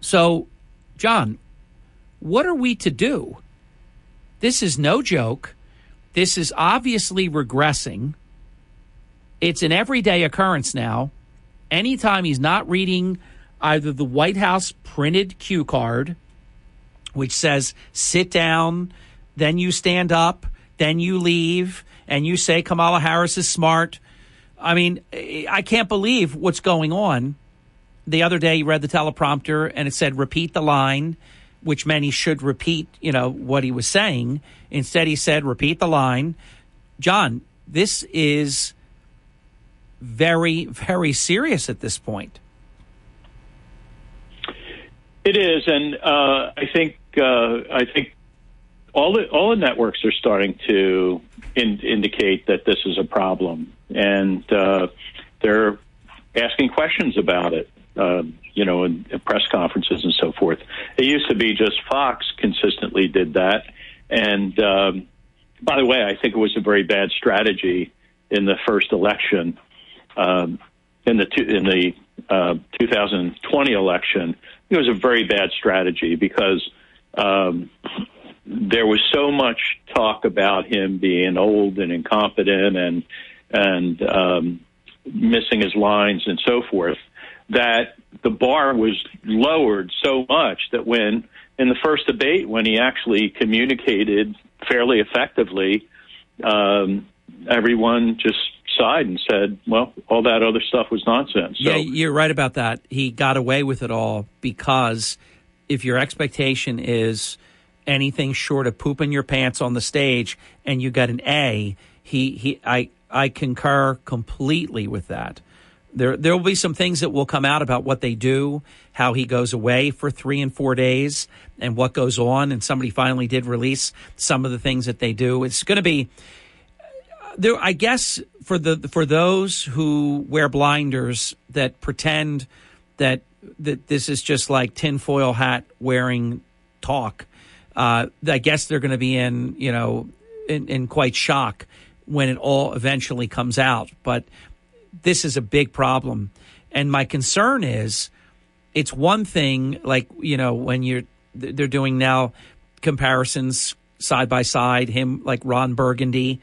So, John, what are we to do? This is no joke. This is obviously regressing. It's an everyday occurrence now. Anytime he's not reading either the White House printed cue card, which says sit down, then you stand up, then you leave, and you say Kamala Harris is smart. I mean, I can't believe what's going on. The other day, he read the teleprompter and it said repeat the line, which he should repeat, you know, what he was saying. Instead, he said repeat the line. John, this is very, very serious at this point. It is, and uh, I think uh, I think all the all the networks are starting to in, indicate that this is a problem, and uh, they're asking questions about it. Uh, you know, in, in press conferences and so forth. It used to be just Fox consistently did that, and um, by the way, I think it was a very bad strategy in the first election. Um, in the two, in the uh, 2020 election, it was a very bad strategy because um, there was so much talk about him being old and incompetent and and um, missing his lines and so forth that the bar was lowered so much that when in the first debate when he actually communicated fairly effectively um, everyone just sighed and said, "Well, all that other stuff was nonsense." So, yeah, you're right about that. He got away with it all because if your expectation is anything short of pooping your pants on the stage and you got an A, he he I I concur completely with that. There there will be some things that will come out about what they do, how he goes away for 3 and 4 days and what goes on and somebody finally did release some of the things that they do. It's going to be there I guess for the for those who wear blinders that pretend that that this is just like tinfoil hat wearing talk. Uh, I guess they're going to be in you know in, in quite shock when it all eventually comes out. But this is a big problem, and my concern is it's one thing like you know when you're they're doing now comparisons side by side him like Ron Burgundy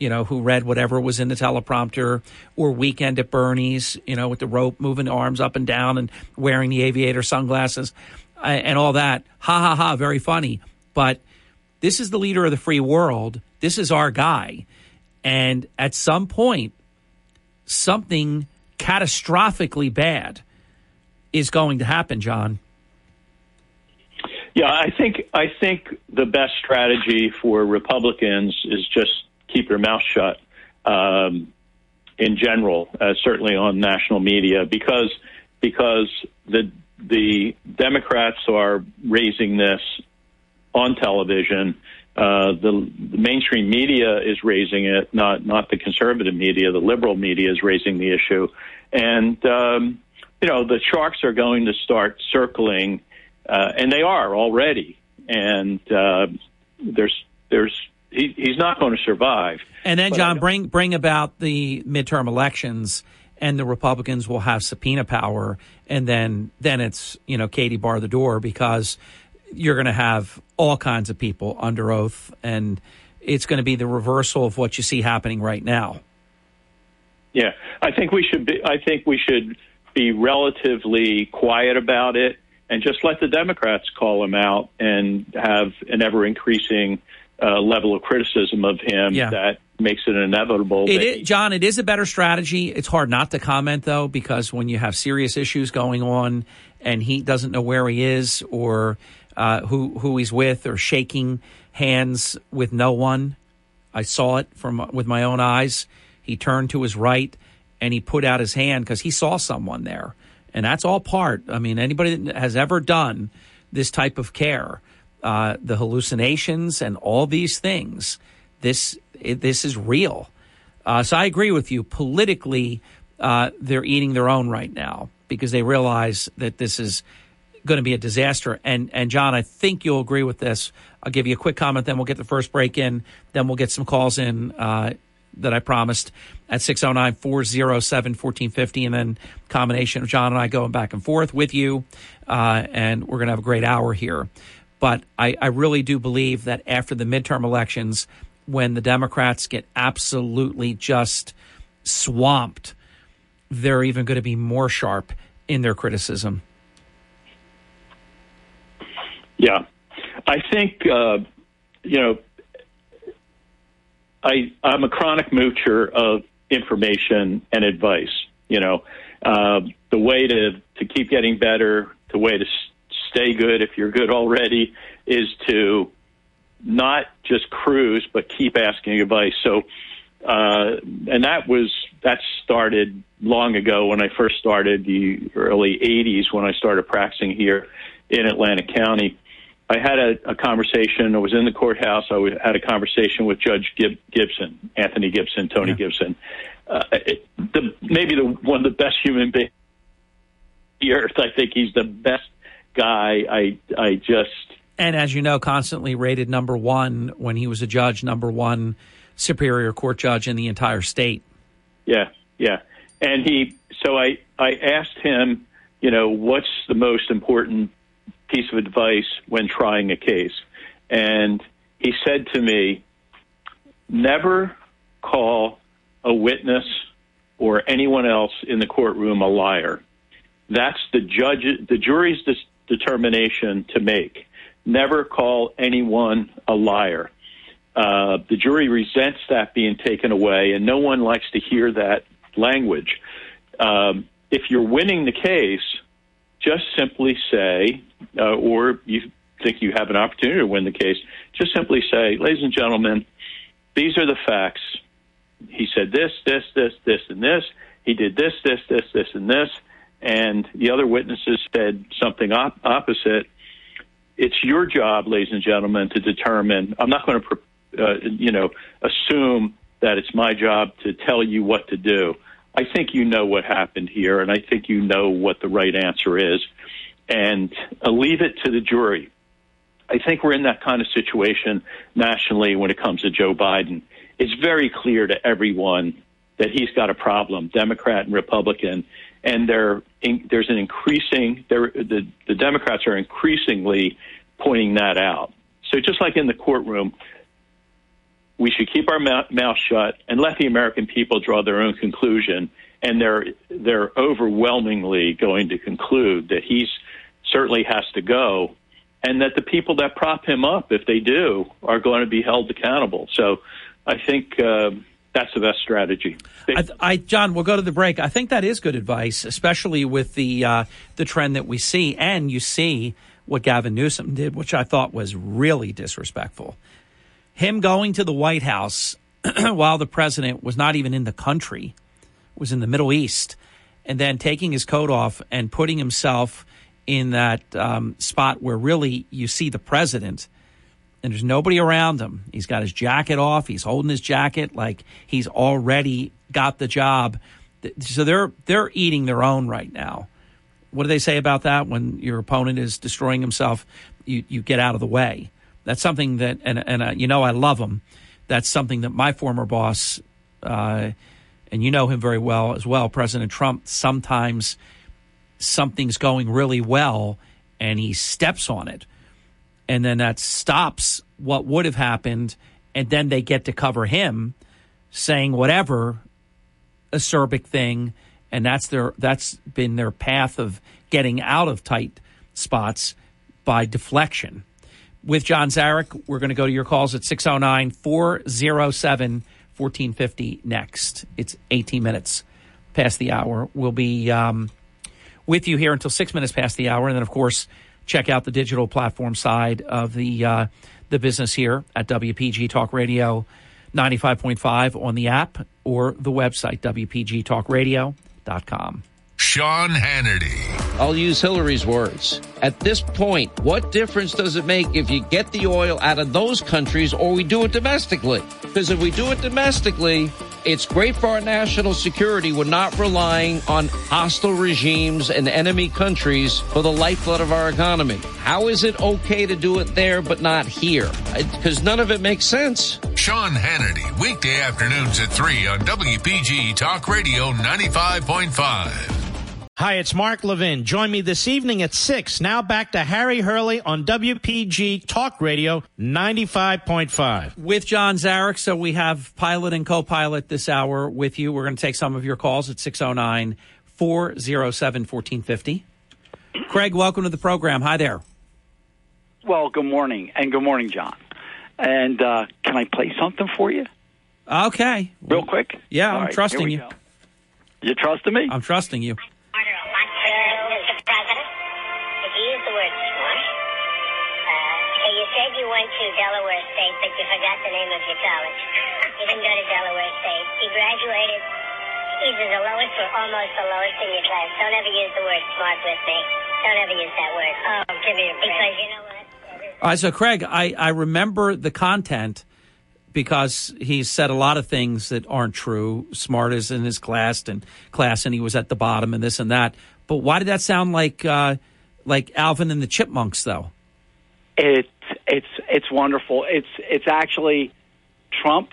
you know, who read whatever was in the teleprompter, or Weekend at Bernie's, you know, with the rope moving arms up and down and wearing the aviator sunglasses uh, and all that. Ha ha ha, very funny. But this is the leader of the free world. This is our guy. And at some point, something catastrophically bad is going to happen, John. Yeah, I think I think the best strategy for Republicans is just keep your mouth shut um, in general, uh, certainly on national media, because because the the Democrats are raising this on television. Uh, the, the mainstream media is raising it, not not the conservative media. The liberal media is raising the issue, and um, you know the sharks are going to start circling, uh, and they are already. And uh, there's there's he, he's not going to survive. And then, John, bring bring about the midterm elections, and the Republicans will have subpoena power, and then then it's you know Katie bar the door because you're going to have all kinds of people under oath, and it's going to be the reversal of what you see happening right now. Yeah, I think we should be. I think we should be relatively quiet about it and just let the Democrats call him out and have an ever increasing uh, level of criticism of him yeah. that makes it inevitable. It is, John, it is a better strategy. It's hard not to comment though, because when you have serious issues going on and he doesn't know where he is or uh, who who he's with or shaking hands with no one, I saw it from with my own eyes. He turned to his right and he put out his hand because he saw someone there, and that's all part. I mean, anybody that has ever done this type of care uh, the hallucinations and all these things. This it, this is real. Uh, so I agree with you. Politically, uh, they're eating their own right now because they realize that this is going to be a disaster. And and John, I think you'll agree with this. I'll give you a quick comment, then we'll get the first break in, then we'll get some calls in uh, that I promised at 609 407 1450. And then combination of John and I going back and forth with you. Uh, and we're going to have a great hour here. But I, I really do believe that after the midterm elections, when the Democrats get absolutely just swamped, they're even going to be more sharp in their criticism. Yeah, I think uh, you know. I I'm a chronic moocher of information and advice. You know, uh, the way to to keep getting better, the way to stay good if you're good already, is to not just cruise but keep asking advice. So, uh, and that was that started long ago when I first started the early '80s when I started practicing here in Atlantic County. I had a, a conversation. I was in the courthouse. I had a conversation with Judge Gib, Gibson, Anthony Gibson, Tony yeah. Gibson. Uh, it, the, maybe the one of the best human beings the earth. I think he's the best guy. I I just and as you know, constantly rated number one when he was a judge, number one superior court judge in the entire state. Yeah, yeah. And he, so I I asked him, you know, what's the most important piece of advice when trying a case. And he said to me, never call a witness or anyone else in the courtroom a liar. That's the judge, the jury's determination to make. Never call anyone a liar. Uh, the jury resents that being taken away, and no one likes to hear that language. Um, if you're winning the case, just simply say, uh, or you think you have an opportunity to win the case, just simply say, ladies and gentlemen, these are the facts. He said this, this, this, this, and this. He did this, this, this, this, and this. And the other witnesses said something op- opposite. It's your job, ladies and gentlemen, to determine. I'm not going to, uh, you know, assume that it's my job to tell you what to do. I think you know what happened here, and I think you know what the right answer is, and uh, leave it to the jury. I think we're in that kind of situation nationally when it comes to Joe Biden. It's very clear to everyone that he's got a problem, Democrat and Republican, and there there's an increasing the the Democrats are increasingly pointing that out. So just like in the courtroom, we should keep our mouth shut and let the American people draw their own conclusion. And they're they're overwhelmingly going to conclude that he's certainly has to go, and that the people that prop him up, if they do, are going to be held accountable. So, I think. Uh, that's the best strategy. I, I, John, we'll go to the break. I think that is good advice, especially with the uh, the trend that we see, and you see what Gavin Newsom did, which I thought was really disrespectful him going to the White House [clears throat] while the president was not even in the country, was in the Middle East, and then taking his coat off and putting himself in that um, spot where really you see the president and there's nobody around him. He's got his jacket off. He's holding his jacket like he's already got the job. So they're they're eating their own right now. What do they say about that? When your opponent is destroying himself, you you get out of the way. That's something that, and, and uh, you know, I love him. That's something that my former boss, uh, and you know him very well as well, President Trump, sometimes something's going really well and he steps on it. And then that stops what would have happened. And then they get to cover him saying whatever acerbic thing. And that's their, that's been their path of getting out of tight spots by deflection with John Zarych. We're going to go to your calls at 609 407 1450 next. It's 18 minutes past the hour. We'll be um, with you here until six minutes past the hour. And then, of course, check out the digital platform side of the, uh, the business here at WPG Talk Radio 95.5 on the app or the website, WPGTalkRadio.com. Sean Hannity. I'll use Hillary's words. At this point, what difference does it make if you get the oil out of those countries or we do it domestically? Because if we do it domestically, it's great for our national security. We're not relying on hostile regimes and enemy countries for the lifeblood of our economy. How is it okay to do it there but not here? Because none of it makes sense. Sean Hannity, weekday afternoons at 3 on WPG Talk Radio 95.5. Hi, it's Mark Levin. Join me this evening at 6. Now back to Harry Hurley on WPG Talk Radio 95.5. With John Zarych. So we have pilot and co pilot this hour with you. We're going to take some of your calls at 609 407 1450. Craig, welcome to the program. Hi there. Well, good morning, and good morning, John. And uh, can I play something for you? Okay. Real quick? Yeah, All I'm right, trusting here you. go. You trusting me? I'm trusting you. To Delaware State, but you forgot the name of your college. You didn't go to Delaware State. You graduated either the lowest or almost the lowest in your class. Don't ever use the word smart with me. Don't ever use that word. Oh, give me a break. Because you know what? All right, so Craig, I, I remember the content because he said a lot of things that aren't true. Smart is in his class and class, and he was at the bottom, and this and that. But why did that sound like uh, like Alvin and the Chipmunks, though? It's it's it's wonderful. It's it's actually Trump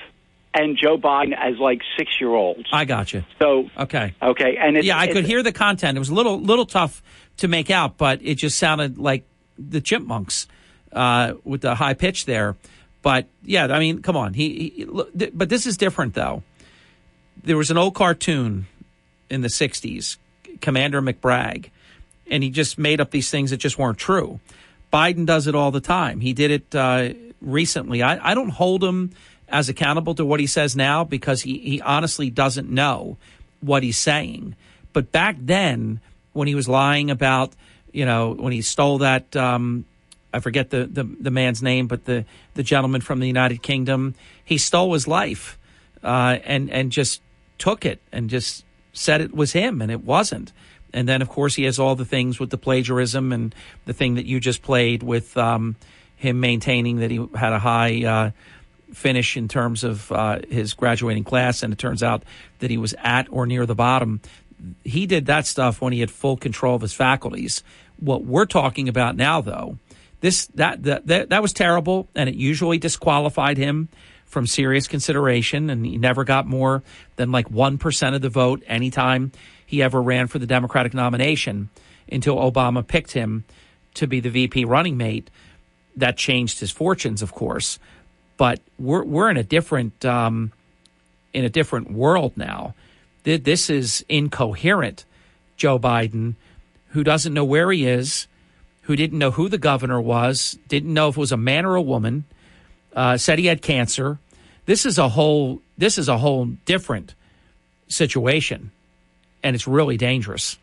and Joe Biden as like six year olds. I got you. So okay, okay, and it's, yeah, I could hear the content. It was a little little tough to make out, but it just sounded like the Chipmunks uh, with the high pitch there. But yeah, I mean, come on. He, he look, th- but this is different though. There was an old cartoon in the '60s, Commander McBragg, and he just made up these things that just weren't true. Biden does it all the time. He did it uh, recently. I, I don't hold him as accountable to what he says now because he, he honestly doesn't know what he's saying. But back then, when he was lying about, you know, when he stole that, um, I forget the, the, the man's name, but the, the gentleman from the United Kingdom, he stole his life uh, and, and just took it and just said it was him and it wasn't. And then, of course, he has all the things with the plagiarism and the thing that you just played with um, him maintaining that he had a high uh, finish in terms of uh, his graduating class, and it turns out that he was at or near the bottom. He did that stuff when he had full control of his faculties. What we're talking about now, though, this that that that, that was terrible, and it usually disqualified him from serious consideration, and he never got more than like one percent of the vote anytime he ever ran for the Democratic nomination until Obama picked him to be the VP running mate. That changed his fortunes, of course but we're we're in a different um, in a different world now. This is incoherent. Joe Biden, who doesn't know where he is, who didn't know who the governor was, didn't know if it was a man or a woman, uh, said he had cancer. This is a whole this is a whole different situation, and it's really dangerous.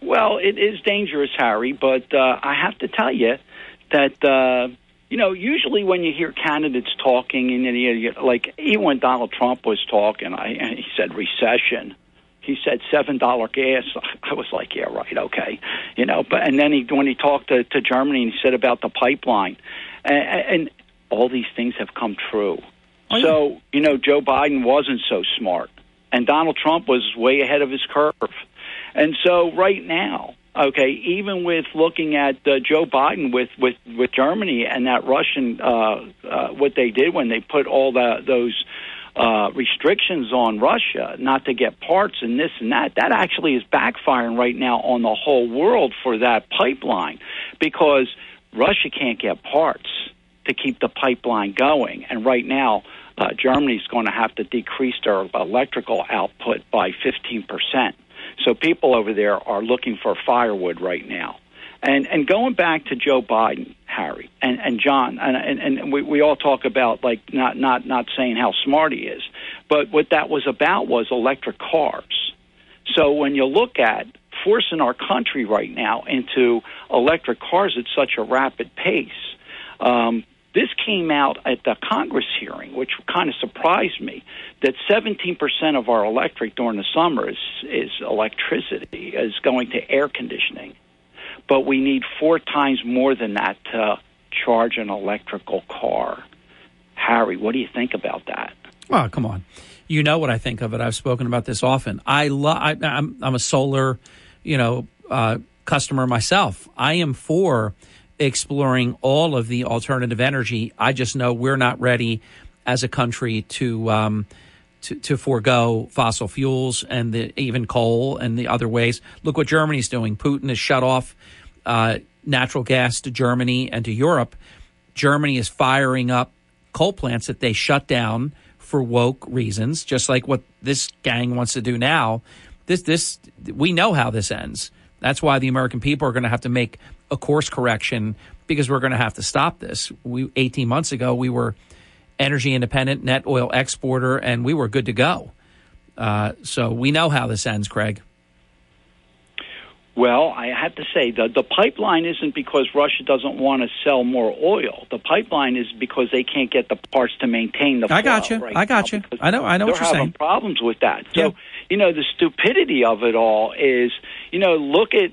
Well, it is dangerous, Harry, but uh, I have to tell you that. Uh, you know, usually when you hear candidates talking, and you know, like even when Donald Trump was talking, I, and he said recession. He said seven dollar gas. [laughs] I was like, yeah, right, okay, you know. But and then he when he talked to, to Germany, and he said about the pipeline, and, and all these things have come true. Oh, yeah. So you know, Joe Biden wasn't so smart, and Donald Trump was way ahead of his curve. And so right now, okay, even with looking at uh, Joe Biden with, with, with Germany and that Russian, uh, uh, what they did when they put all the, those uh, restrictions on Russia not to get parts and this and that, that actually is backfiring right now on the whole world for that pipeline because Russia can't get parts to keep the pipeline going. And right now, uh, Germany's going to have to decrease their electrical output by 15 percent. So people over there are looking for firewood right now. And and going back to Joe Biden, Harry, and, and John, and, and, and we, we all talk about like not, not, not saying how smart he is, but what that was about was electric cars. So when you look at forcing our country right now into electric cars at such a rapid pace, um, this came out at the Congress hearing, which kind of surprised me, that 17% of our electric during the summer is, is electricity, is going to air conditioning. But we need four times more than that to charge an electrical car. Harry, what do you think about that? Oh, come on. You know what I think of it. I've spoken about this often. I love. I'm, I'm a solar, you know, uh, customer myself. I am for exploring all of the alternative energy. I just know we're not ready as a country to um, to, to forego fossil fuels and the, even coal and the other ways. Look what Germany's doing. Putin has shut off uh, natural gas to Germany and to Europe. Germany is firing up coal plants that they shut down for woke reasons, just like what this gang wants to do now. This this we know how this ends. That's why the American people are going to have to make a course correction because we're going to have to stop this. We 18 months ago we were energy independent, net oil exporter, and we were good to go. Uh, so we know how this ends, Craig. Well, I have to say the the pipeline isn't because Russia doesn't want to sell more oil. The pipeline is because they can't get the parts to maintain the. I got you. Right I got you. I know. I know what you're having saying. problems with that. So you know the stupidity of it all is you know look at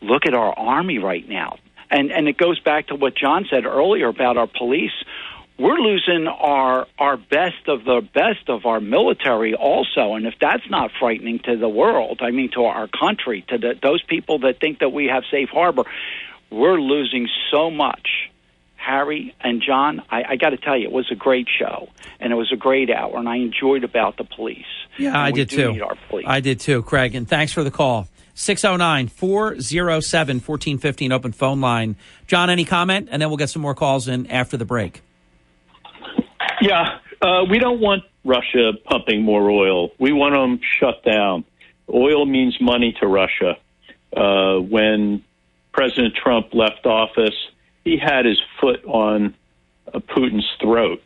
look at our army right now, and and it goes back to what John said earlier about our police we're losing our our best of the best of our military also and if that's not frightening to the world i mean to our country to the, those people that think that we have safe harbor we're losing so much harry and john i, I got to tell you it was a great show and it was a great hour and i enjoyed about the police Yeah, And I we did do too. need our police. I did too, Craig. And thanks for the call. 609 407 1415 open phone line. John, any comment? And then we'll get some more calls in after the break. Yeah, uh, we don't want Russia pumping more oil. We want them shut down. Oil means money to Russia. Uh, when President Trump left office, he had his foot on uh, Putin's throat.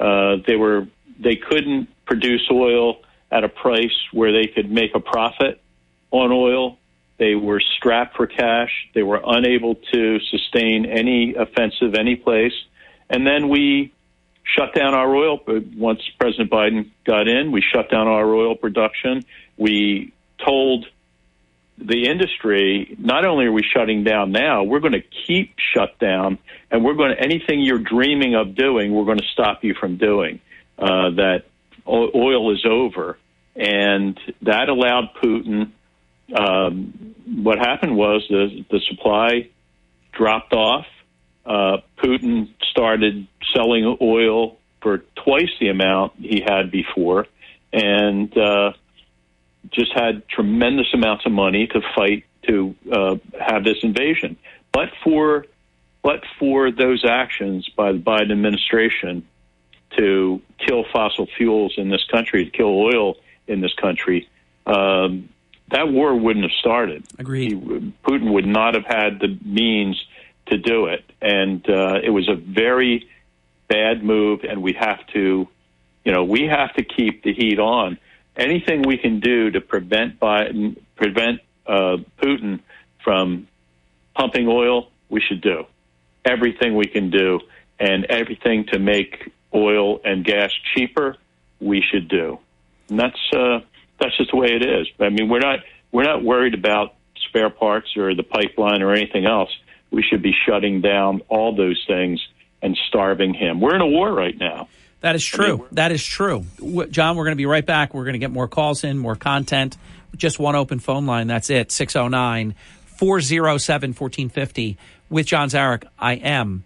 Uh, they were they couldn't produce oil at a price where they could make a profit on oil. They were strapped for cash. They were unable to sustain any offensive any place. And then we shut down our oil. Once President Biden got in, we shut down our oil production. We told the industry not only are we shutting down now, we're going to keep shut down, and we're going to anything you're dreaming of doing, we're going to stop you from doing. Uh, that oil is over, and that allowed Putin. Um, what happened was the the supply dropped off. Uh, Putin started selling oil for twice the amount he had before, and uh, just had tremendous amounts of money to fight to uh, have this invasion. But for but for those actions by the Biden administration to kill fossil fuels in this country, to kill oil in this country, um, that war wouldn't have started. Agreed. Putin would not have had the means to do it, and uh, it was a very bad move. And we have to, you know, we have to keep the heat on. Anything we can do to prevent Biden, prevent uh, Putin from pumping oil, we should do. Everything we can do, and everything to make oil and gas cheaper, we should do. And that's uh, that's just the way it is. I mean, we're not we're not worried about spare parts or the pipeline or anything else. We should be shutting down all those things and starving him. We're in a war right now. That is true. that is true. John, we're going to be right back. We're going to get more calls in, more content. Just one open phone line. That's it 609 407 1450. With John Zarych, I am.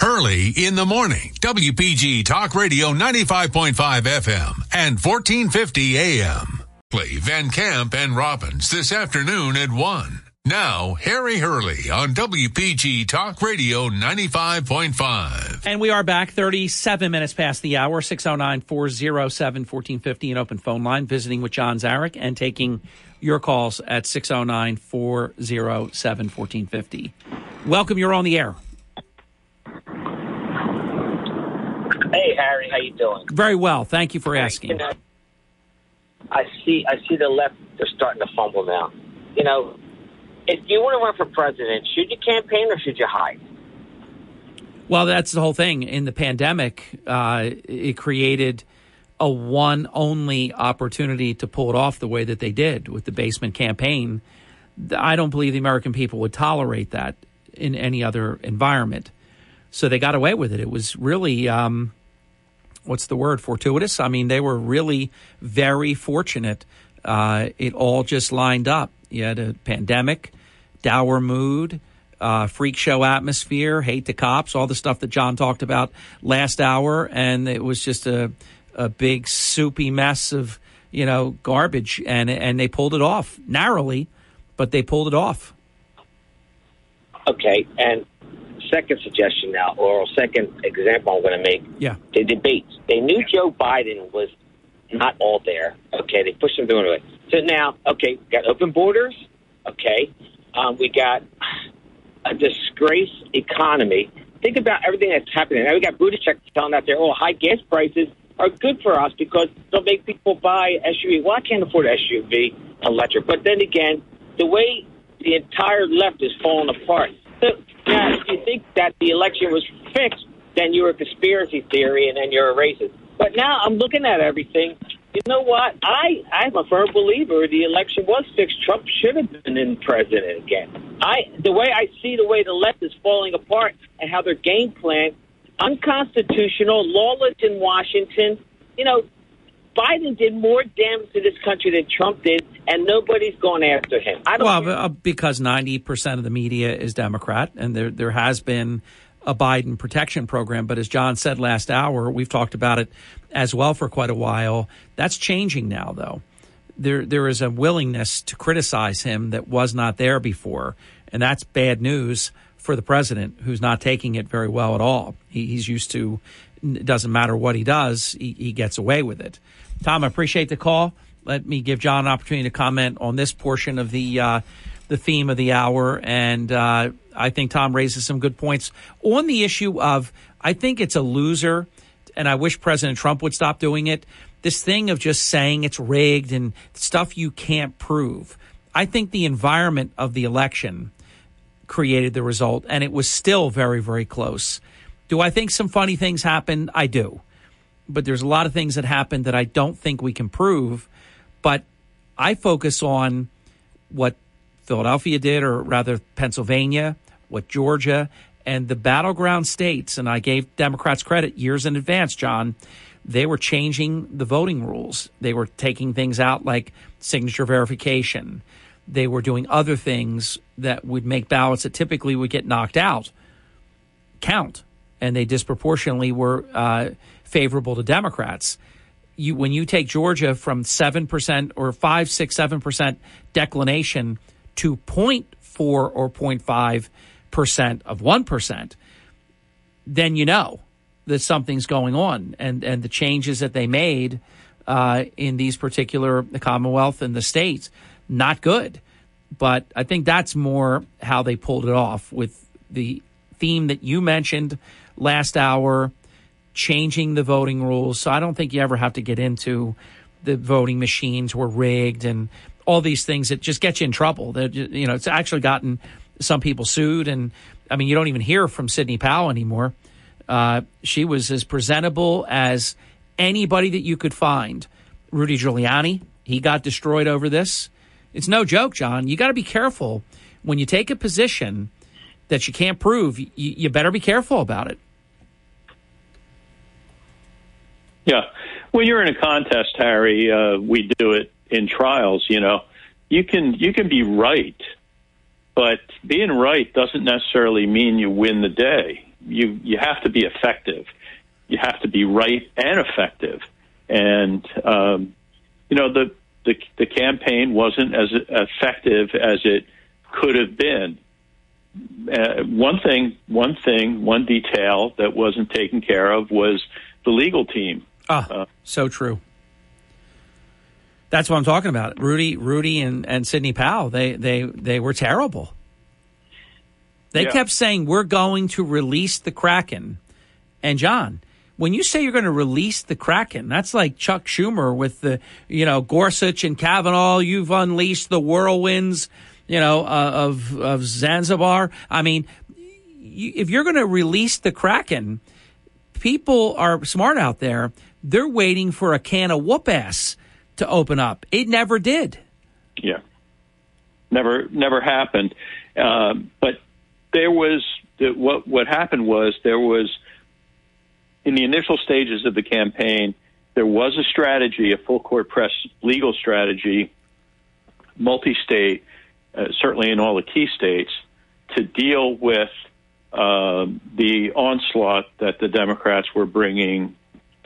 Hurley in the morning. WPG Talk Radio 95.5 FM and 1450 AM. Play Van Camp and Robbins this afternoon at 1. Now, Harry Hurley on WPG Talk Radio 95.5. And we are back 37 minutes past the hour, 609 407 1450, an open phone line, visiting with John Zarych and taking your calls at 609 407 1450. Welcome, you're on the air. Hey Harry, how you doing? Very well. Thank you for asking. You know, I see. I see the left. They're starting to fumble now. You know, if you want to run for president, should you campaign or should you hide? Well, that's the whole thing. In the pandemic, uh, it created a one only opportunity to pull it off the way that they did with the basement campaign. I don't believe the American people would tolerate that in any other environment. So they got away with it. It was really, um, what's the word, fortuitous? I mean, they were really very fortunate. Uh, it all just lined up. You had a pandemic, dour mood, uh, freak show atmosphere, hate the cops, all the stuff that John talked about last hour, and it was just a a big soupy mess of you know garbage, and and they pulled it off narrowly, but they pulled it off. Okay, and second suggestion now, or second example I'm going to make. Yeah. The debates. They knew Joe Biden was not all there. Okay, they pushed him through it. So now, okay, got open borders. Okay, um, we got a disgrace economy. Think about everything that's happening. Now we got Buttigieg telling out there, oh, high gas prices are good for us because they'll make people buy SUV. Well, I can't afford an SUV electric. But then again, the way the entire left is falling apart. So now, if you think that the election was fixed, then you're a conspiracy theory and then you're a racist. But now I'm looking at everything. You know what? I I'm a firm believer the election was fixed. Trump should have been in president again. I the way I see the way the left is falling apart and how their game plan unconstitutional, lawless in Washington. You know, Biden did more damage to this country than Trump did, and nobody's going after him. I don't. Well, uh, because ninety percent of the media is Democrat, and there there has been a Biden protection program. But as John said last hour, we've talked about it as well for quite a while. That's changing now, though. There there is a willingness to criticize him that was not there before, and that's bad news for the president, who's not taking it very well at all. He, he's used to. It doesn't matter what he does, he, he gets away with it. Tom, I appreciate the call. Let me give John an opportunity to comment on this portion of the uh, the theme of the hour, and uh, I think Tom raises some good points on the issue of. I think it's a loser, and I wish President Trump would stop doing it. This thing of just saying it's rigged and stuff you can't prove. I think the environment of the election created the result, and it was still very, very close. Do I think some funny things happened? I do. But there's a lot of things that happened that I don't think we can prove. But I focus on what Philadelphia did, or rather Pennsylvania, what Georgia, and the battleground states. And I gave Democrats credit years in advance, John. They were changing the voting rules. They were taking things out like signature verification. They were doing other things that would make ballots that typically would get knocked out count, and they disproportionately were uh, favorable to Democrats. You, when you take Georgia from seven percent or five, six, seven percent declination to 0.4 or 0.5 percent of one percent, then you know that something's going on, and and the changes that they made uh, in these particular the Commonwealth and the states not good. But I think that's more how they pulled it off with the theme that you mentioned last hour, changing the voting rules. So I don't think you ever have to get into the voting machines were rigged and all these things that just get you in trouble. That you know, it's actually gotten some people sued, and I mean, you don't even hear from Sidney Powell anymore. Uh, she was as presentable as anybody that you could find. Rudy Giuliani, he got destroyed over this. It's no joke, John. You got to be careful when you take a position that you can't prove. You, you better be careful about it. Yeah, when you're in a contest, Harry, uh, we do it in trials. You know, you can you can be right, but being right doesn't necessarily mean you win the day. You you have to be effective. You have to be right and effective. And um, you know the the, the campaign wasn't as effective as it could have been. Uh, one thing, one thing, one detail that wasn't taken care of was the legal team. Ah, uh, so true. That's what I'm talking about. Rudy, Rudy, and, and Sidney Powell. They they they were terrible. They yeah. kept saying we're going to release the Kraken, and John, when you say you're going to release the Kraken, that's like Chuck Schumer with the, you know, Gorsuch and Kavanaugh. You've unleashed the whirlwinds, you know, uh, of of Zanzibar. I mean, you, if you're going to release the Kraken, people are smart out there. They're waiting for a can of whoop ass to open up. It never did. Yeah, never never happened. Uh, but there was what what happened was there was in the initial stages of the campaign, there was a strategy, a full court press legal strategy, multi state, uh, certainly in all the key states, to deal with uh, the onslaught that the Democrats were bringing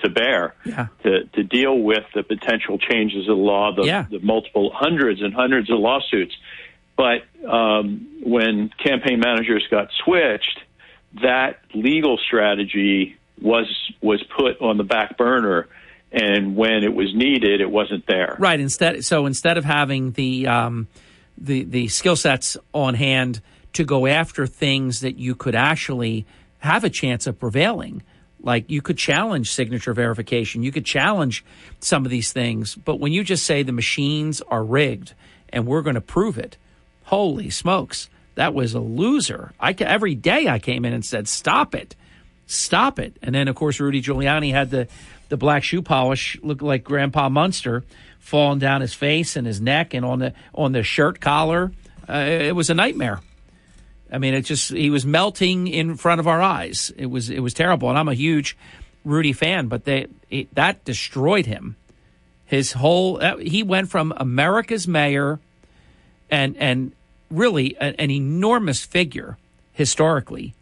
to bear Yeah. to, to deal with the potential changes of the law, the, Yeah. the multiple hundreds and hundreds of lawsuits. But um, when campaign managers got switched, that legal strategy was was put on the back burner, and when it was needed, it wasn't there. Right. Instead, so instead of having the um, the the skill sets on hand to go after things that you could actually have a chance of prevailing, like you could challenge signature verification, you could challenge some of these things. But when you just say the machines are rigged and we're going to prove it, holy smokes, that was a loser. I every day I came in and said, "Stop it." stop it. And then, of course, Rudy Giuliani had the, the black shoe polish look like Grandpa Munster falling down his face and his neck and on the on the shirt collar. Uh, it was a nightmare. I mean, it just he was melting in front of our eyes. It was it was terrible. And I'm a huge Rudy fan, but they it, that destroyed him. His whole uh, he went from America's mayor and and really a, an enormous figure historically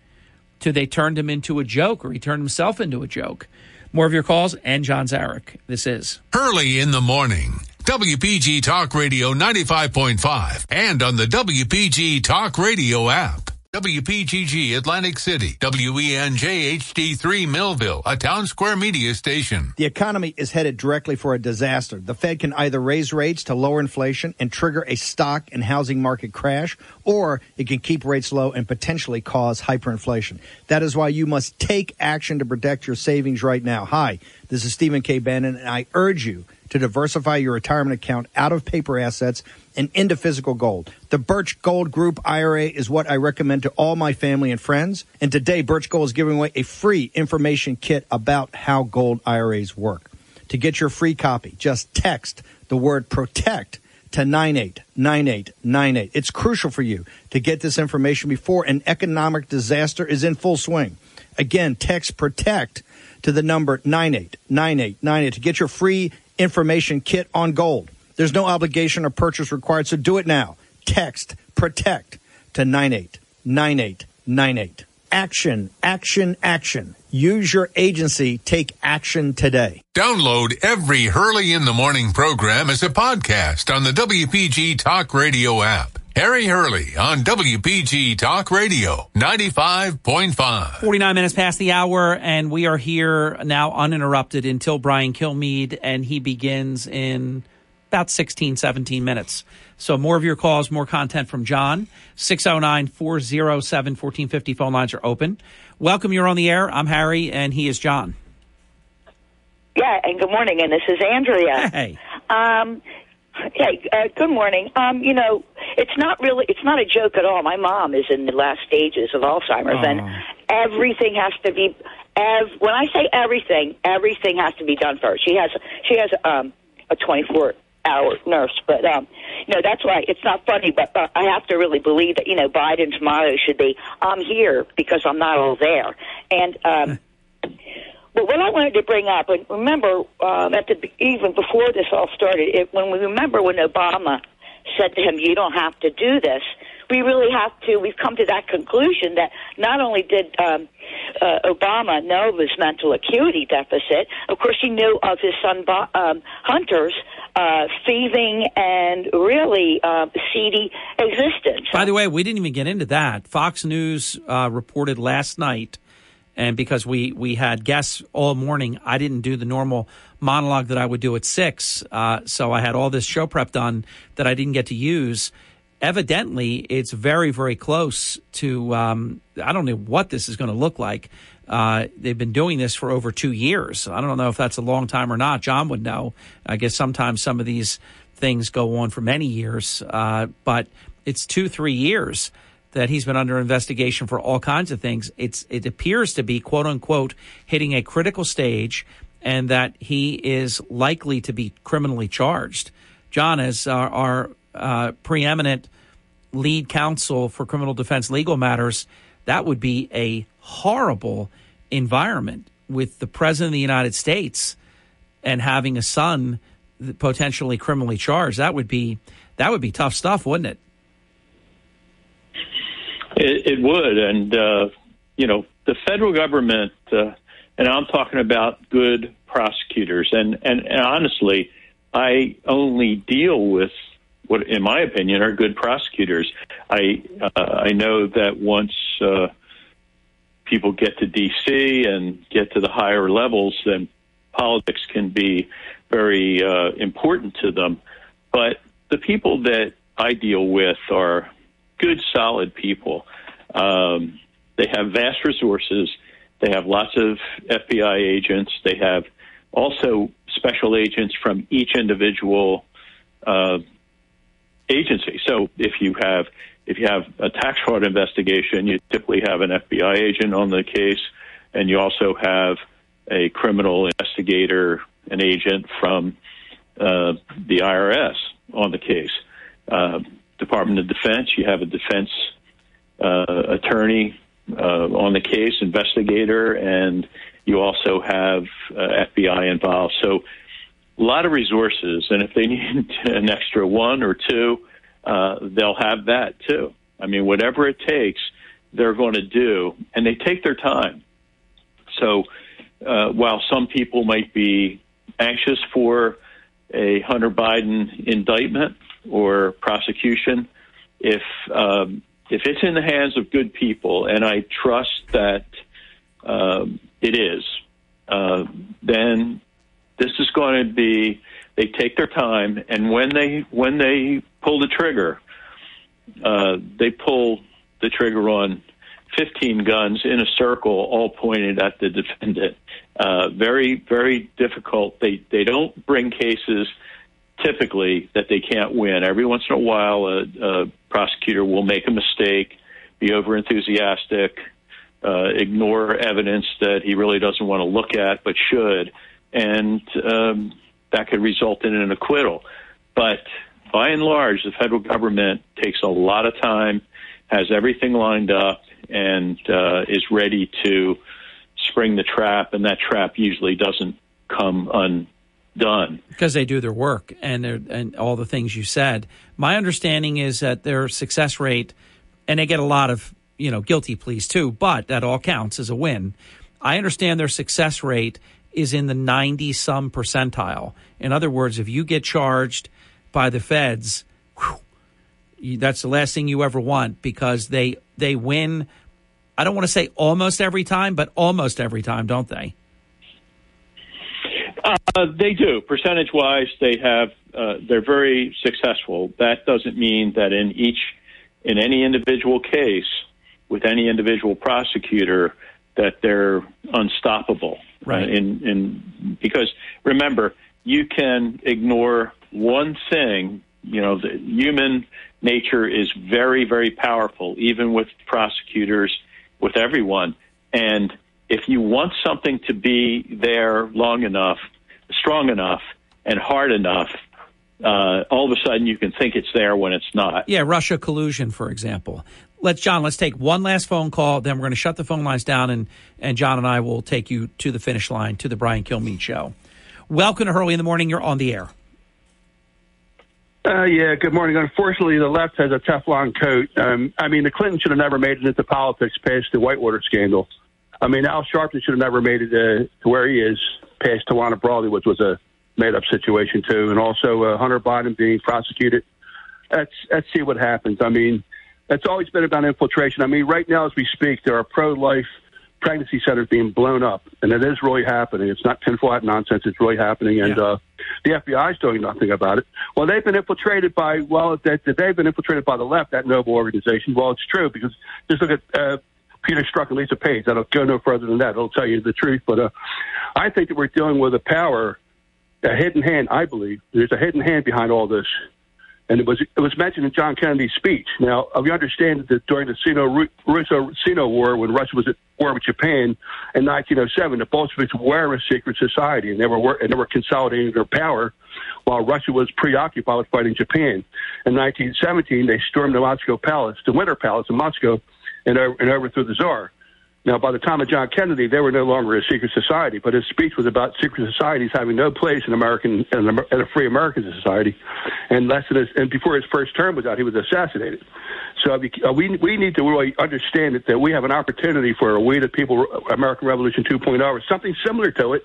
to they turned him into a joke or he turned himself into a joke. More of your calls and John Zarych. This is Hurley in the morning. WPG Talk Radio 95.5 and on the WPG Talk Radio app. WPGG Atlantic City, WENJ HD3 Millville, a town square media station. The economy is headed directly for a disaster. The Fed can either raise rates to lower inflation and trigger a stock and housing market crash, or it can keep rates low and potentially cause hyperinflation. That is why you must take action to protect your savings right now. Hi, this is Stephen K. Bannon, and I urge you to diversify your retirement account out of paper assets and into physical gold. The Birch Gold Group IRA is what I recommend to all my family and friends. And today, Birch Gold is giving away a free information kit about how gold IRAs work. To get your free copy, just text the word protect to 989898. It's crucial for you to get this information before an economic disaster is in full swing. Again, text protect to the number 989898 to get your free information kit on gold. There's no obligation or purchase required, so do it now. Text protect to 989898. Action, action, action. Use your agency. Take action today. Download every Hurley in the Morning program as a podcast on the WPG Talk Radio app. Harry Hurley on WPG Talk Radio 95.5. 49 minutes past the hour, and we are here now uninterrupted until Brian Kilmeade, and he begins in about 16, 17 minutes. So more of your calls, more content from John. 609 407 1450 phone lines are open. Welcome, you're on the air. I'm Harry, and he is John. Yeah, and good morning, and this is Andrea. Hey. Um, hey, uh, good morning. Um, you know, it's not really, it's not a joke at all. My mom is in the last stages of Alzheimer's, and everything has to be. Ev- when I say everything, everything has to be done first. She has, she has um, a 24 hour nurse, but um, you know that's why it's not funny. But uh, I have to really believe that you know Biden's motto should be, "I'm here because I'm not all there," and. um [laughs] But what I wanted to bring up, and remember, um, at the even before this all started, it, when we remember when Obama said to him, "You don't have to do this," we really have to. We've come to that conclusion that not only did um, uh, Obama know of his mental acuity deficit, of course, he knew of his son um, Hunter's uh, thieving and really uh, seedy existence. By the way, we didn't even get into that. Fox News uh, reported last night, and because we we had guests all morning, I didn't do the normal monologue that I would do at six. Uh, so I had all this show prep done that I didn't get to use. Evidently, it's very very close to. Um, I don't know what this is going to look like. Uh, they've been doing this for over two years. I don't know if that's a long time or not. John would know. I guess sometimes some of these things go on for many years, uh, but it's two, three years that he's been under investigation for all kinds of things. It's it appears to be quote unquote hitting a critical stage, and that he is likely to be criminally charged. John, as our, our uh, preeminent lead counsel for criminal defense legal matters, that would be a horrible environment with the president of the United States and having a son potentially criminally charged. That would be that would be tough stuff, wouldn't it? It, it would, and uh, you know, the federal government, uh, and I'm talking about good prosecutors, and, and and honestly, I only deal with what, in my opinion, are good prosecutors. I uh, I know that once uh, people get to D.C. and get to the higher levels, then politics can be very uh, important to them. But the people that I deal with are good, solid people. Um, they have vast resources. They have lots of FBI agents. They have also special agents from each individual uh, agency. So if you have if you have a tax fraud investigation, you typically have an FBI agent on the case, and you also have a criminal investigator, an agent from uh, the IRS on the case. Uh, Department of Defense, you have a defense uh, attorney uh, on the case, investigator, and you also have uh, FBI involved. So a lot of resources, and if they [laughs] need an extra one or two, uh, they'll have that too. I mean, whatever it takes, they're going to do, and they take their time. So uh, while some people might be anxious for a Hunter Biden indictment or prosecution, if um, if it's in the hands of good people, and I trust that um, it is, uh, then this is going to be. They take their time, and when they when they pull the trigger, uh, they pull the trigger on 15 guns in a circle, all pointed at the defendant. Uh, very, very difficult. They they don't bring cases typically that they can't win. Every once in a while, a, a prosecutor will make a mistake, be over enthusiastic, uh, ignore evidence that he really doesn't want to look at but should, and um, that could result in an acquittal. But by and large, the federal government takes a lot of time, has everything lined up, and uh, is ready to spring the trap, and that trap usually doesn't come undone because they do their work and and all the things you said. My understanding is that their success rate, and they get a lot of you know guilty pleas too, but that all counts as a win. I understand their success rate is in the 90 some percentile. In other words, if you get charged by the feds, whew, that's the last thing you ever want because they they win. I don't want to say almost every time, but almost every time, don't they? Uh, they do. Percentage wise, they have. Uh, they're very successful. That doesn't mean that in each, in any individual case, with any individual prosecutor, that they're unstoppable. Right. Uh, in in because remember, you can ignore one thing. You know, the human nature is very, very powerful, even with prosecutors, with everyone. And if you want something to be there long enough, strong enough, and hard enough, uh, all of a sudden you can think it's there when it's not. Yeah, Russia collusion, for example. Let's John. Let's take one last phone call. Then we're going to shut the phone lines down, and and John and I will take you to the finish line to the Brian Kilmeade show. Welcome to Hurley in the morning. You're on the air. Uh, yeah, good morning. Unfortunately, the left has a Teflon coat. Um, I mean, the Clintons should have never made it into politics past the Whitewater scandal. I mean, Al Sharpton should have never made it uh, to where he is past Tawana Brawley, which was a made-up situation too, and also uh, Hunter Biden being prosecuted. Let's let's see what happens. I mean, it's always been about infiltration. I mean, right now as we speak, there are pro-life pregnancy centers being blown up, and it is really happening. It's not tinfoil hat nonsense. It's really happening, and uh, the FBI is doing nothing about it. Well, they've been infiltrated by well, they, they've been infiltrated by the left, that noble organization. Well, it's true because just look at uh, Peter Strzok and Lisa Page. That'll go no further than that. It'll tell you the truth. But uh, I think that we're dealing with a power, a hidden hand. I believe there's a hidden hand behind all this and it was it was mentioned in John Kennedy's speech. Now we understand that during the Russo-Sino War, when Russia was at war with Japan in 1907, the Bolsheviks were a secret society, and they were and they were consolidating their power, while Russia was preoccupied with fighting Japan. In 1917, they stormed the Moscow Palace, the Winter Palace in Moscow, and, and overthrew the Tsar. Now, by the time of John Kennedy, they were no longer a secret society, but his speech was about secret societies having no place in American in a free American society. And less than his, and before his first term was out, he was assassinated. So you, uh, we we need to really understand it, that we have an opportunity for a We the People American Revolution 2.0 or something similar to it,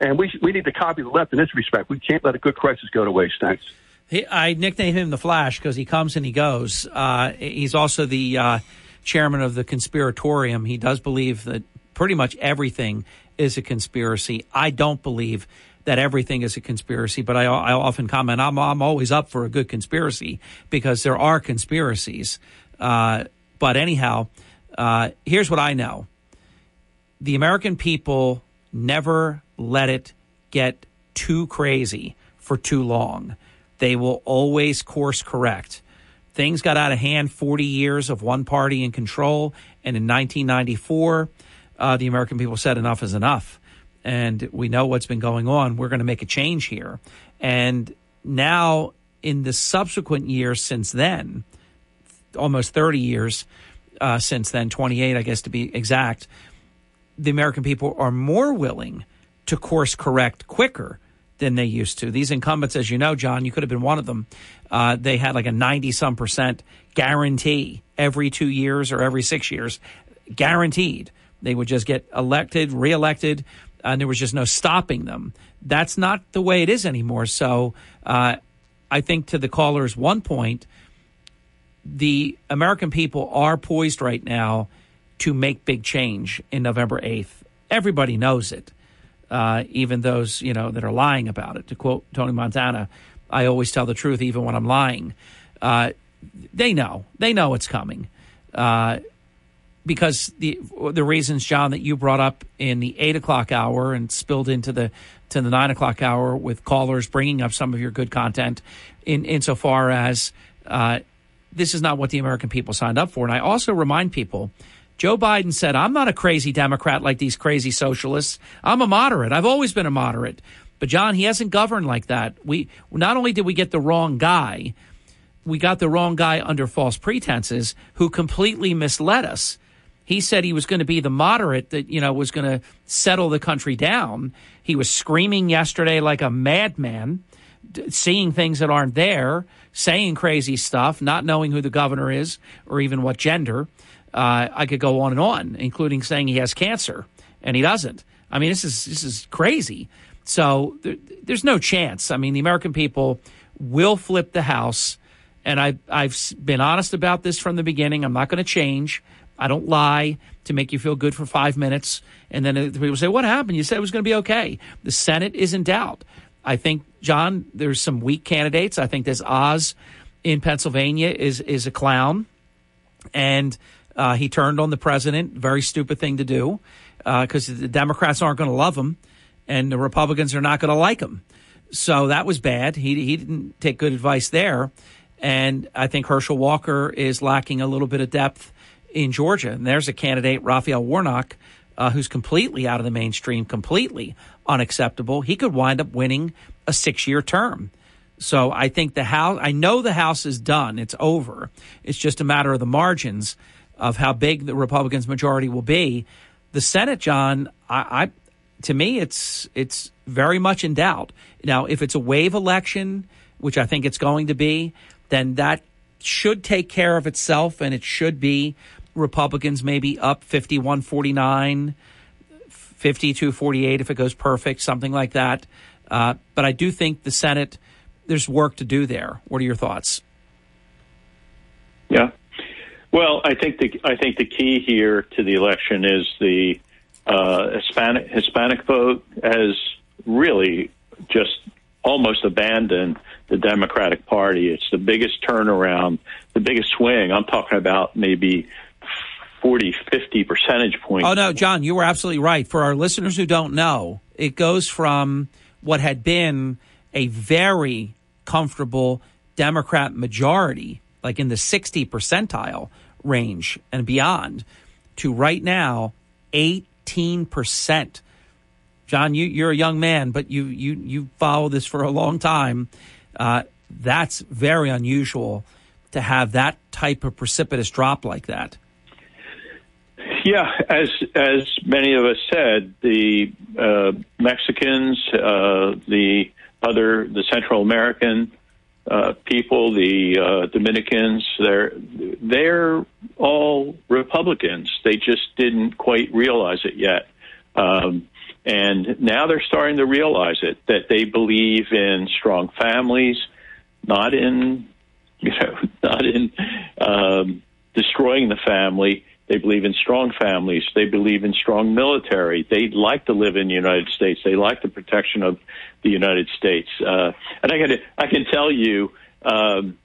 and we we need to copy the left in this respect. We can't let a good crisis go to waste. Thanks. He, I nickname him the Flash because he comes and he goes. Uh, he's also the uh, chairman of the Conspiratorium. He does believe that pretty much everything is a conspiracy. I don't believe that everything is a conspiracy, but I, I often comment I'm, I'm always up for a good conspiracy because there are conspiracies. Uh, but anyhow, uh, here's what I know the American people never let it get too crazy for too long. They will always course correct. Things got out of hand 40 years of one party in control. And in 1994, uh, the American people said enough is enough and we know what's been going on. We're going to make a change here. And now, in the subsequent years since then, almost 30 years uh, since then, 28, I guess to be exact, the American people are more willing to course correct quicker than they used to. These incumbents, as you know, John, you could have been one of them. Uh, they had like a 90 some percent guarantee every two years or every six years, guaranteed. They would just get elected, reelected and there was just no stopping them. That's not the way it is anymore. So uh, I think to the caller's one point, the American people are poised right now to make big change in November 8th. Everybody knows it, uh, even those you know that are lying about it. To quote Tony Montana, I always tell the truth even when I'm lying. Uh, they know. They know it's coming. Uh, because the the reasons, John, that you brought up in the eight o'clock hour and spilled into the to the nine o'clock hour with callers bringing up some of your good content, in insofar as uh, this is not what the American people signed up for. And I also remind people. Joe Biden said, I'm not a crazy Democrat like these crazy socialists. I'm a moderate. I've always been a moderate. But John, he hasn't governed like that. We not only did we get the wrong guy, we got the wrong guy under false pretenses who completely misled us. He said he was going to be the moderate that, you know, was going to settle the country down. He was screaming yesterday like a madman, seeing things that aren't there, saying crazy stuff, not knowing who the governor is or even what gender. Uh, I could go on and on, including saying he has cancer and he doesn't. I mean, this is this is crazy. So there, there's no chance. I mean, the American people will flip the House, and I, I've been honest about this from the beginning. I'm not going to change. I don't lie to make you feel good for five minutes. And then people say, What happened? You said it was going to be okay. The Senate is in doubt. I think, John, there's some weak candidates. I think this Oz in Pennsylvania is, is a clown. And uh, he turned on the president. Very stupid thing to do because uh, the Democrats aren't going to love him and the Republicans are not going to like him. So that was bad. He, he didn't take good advice there. And I think Herschel Walker is lacking a little bit of depth in Georgia. And there's a candidate, Raphael Warnock, uh, who's completely out of the mainstream, completely unacceptable. He could wind up winning a six year term. So I think the House, I know the House is done. It's over. It's just a matter of the margins of how big the Republicans' majority will be. The Senate, John, I, I to me, it's it's very much in doubt. Now, if it's a wave election, which I think it's going to be, then that should take care of itself, and it should be Republicans maybe up 51 49, 52 48 if it goes perfect, something like that. Uh, but I do think the Senate, there's work to do there. What are your thoughts? Yeah. Well, I think the I think the key here to the election is the uh, Hispanic Hispanic vote has really just almost abandoned the Democratic Party. It's the biggest turnaround, the biggest swing. I'm talking about maybe 40, 50 percentage points. Oh, no, John, you were absolutely right. For our listeners who don't know, it goes from what had been a very comfortable Democrat majority, like in the 60 percentile range and beyond, to right now, 18%. John, you, you're a young man, but you, you, you follow this for a long time. Uh, that's very unusual to have that type of precipitous drop like that. Yeah, as as many of us said, the uh, Mexicans, uh, the other, the Central American uh, people, the uh, Dominicans, they're they're all Republicans. They just didn't quite realize it yet, um, and now they're starting to realize it. That they believe in strong families, not in [laughs] you know not in um, destroying the family. They believe in strong families. They believe in strong military. They like to live in the United States. They like the protection of the United States. Uh, and I got I can tell you, um,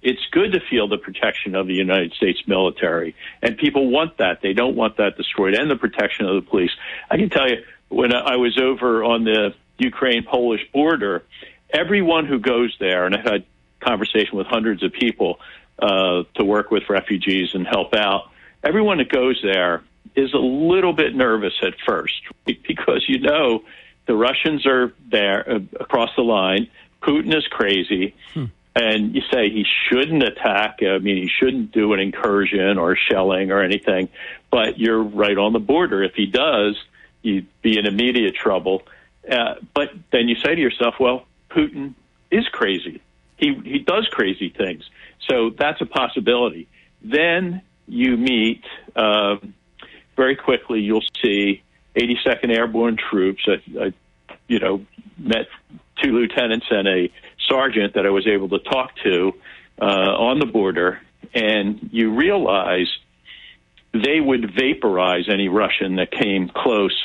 it's good to feel the protection of the United States military, and people want that. They don't want that destroyed, and the protection of the police. I can tell you, when I was over on the Ukraine-Polish border, everyone who goes there, and I had conversation with hundreds of people uh, to work with refugees and help out everyone that goes there is a little bit nervous at first [laughs] because you know the Russians are there uh, across the line. Putin is crazy. Hmm. And you say he shouldn't attack. I mean, he shouldn't do an incursion or shelling or anything. But you're right on the border. If he does, you'd be in immediate trouble. Uh, but then you say to yourself, well, Putin is crazy. He he does crazy things. So that's a possibility. Then you meet uh, very quickly. You'll see 82nd Airborne troops. I, I, you know, met two lieutenants and a sergeant that I was able to talk to uh, on the border, and you realize they would vaporize any Russian that came close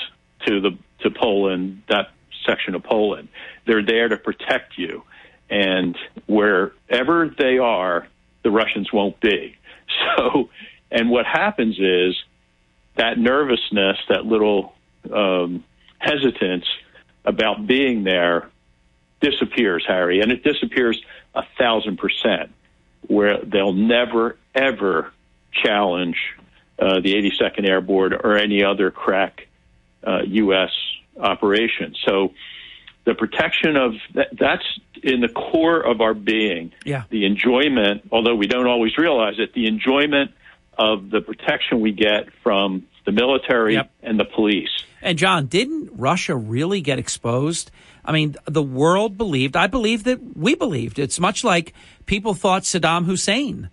to the to Poland, that section of Poland. They're there to protect you, and wherever they are, the Russians won't be. [laughs] So and what happens is that nervousness, that little um, hesitance about being there disappears, Harry, and it disappears a thousand percent, where they'll never, ever challenge uh, the 82nd Airborne or any other crack uh, U.S. operation. So the protection of that, that's in the core of our being. Yeah. The enjoyment, although we don't always realize it, the enjoyment of the protection we get from the military yep. and the police. And John, didn't Russia really get exposed? I mean, the world believed, I believe that we believed. It's much like people thought Saddam Hussein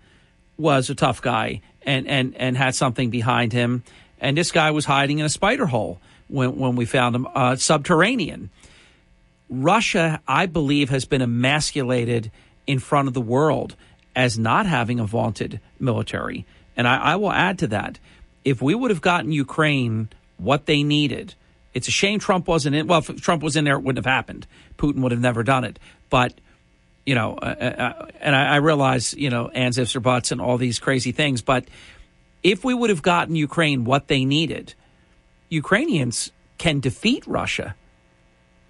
was a tough guy and, and, and had something behind him. And this guy was hiding in a spider hole when, when we found him, uh, subterranean. Russia, I believe, has been emasculated in front of the world as not having a vaunted military. And I, I will add to that. If we would have gotten Ukraine what they needed, it's a shame Trump wasn't in. Well, if Trump was in there, it wouldn't have happened. Putin would have never done it. But you know, uh, uh, uh and I, I, realize you know ands ifs or buts and all these crazy things. But if we would have gotten Ukraine what they needed, Ukrainians can defeat Russia.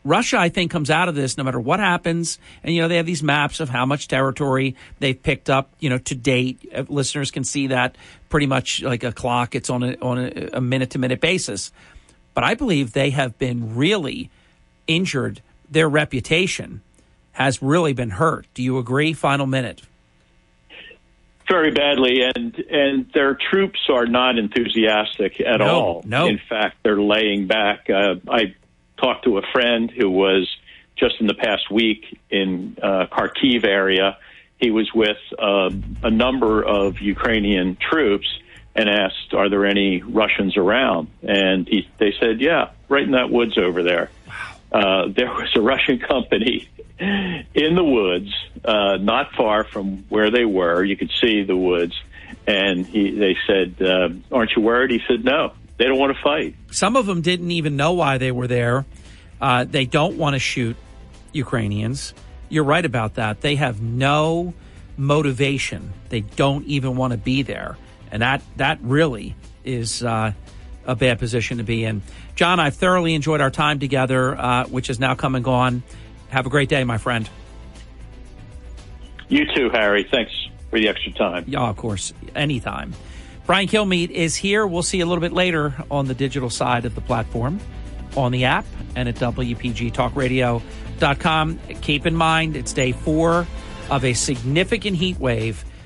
Russia, I think, comes out of this no matter what happens. And, you know, they have these maps of how much territory they've picked up, you know, to date. Uh, listeners can see that pretty much like a clock. It's on a, on a minute to minute basis. But I believe they have been really injured. Their reputation has really been hurt. Do you agree? Final minute. Very badly, and and their troops are not enthusiastic at no, all. No, in fact, they're laying back. Uh, I talked to a friend who was just in the past week in uh, Kharkiv area. He was with uh, a number of Ukrainian troops and asked, "Are there any Russians around?" And he, they said, "Yeah, right in that woods over there." Uh, there was a Russian [laughs] company in the woods, uh, not far from where they were. You could see the woods, and he, they said, uh, "Aren't you worried?" He said, "No." They don't want to fight. Some of them didn't even know why they were there. Uh, they don't want to shoot Ukrainians. You're right about that. They have no motivation. They don't even want to be there, and that that really is uh, a bad position to be in. John, I've thoroughly enjoyed our time together, uh, which is now come and gone. Have a great day, my friend. You too, Harry. Thanks for the extra time. Yeah, of course, anytime. Brian Kilmeade is here. We'll see you a little bit later on the digital side of the platform, on the app, and at WPGTalkRadio.com. Keep in mind, it's day four of a significant heat wave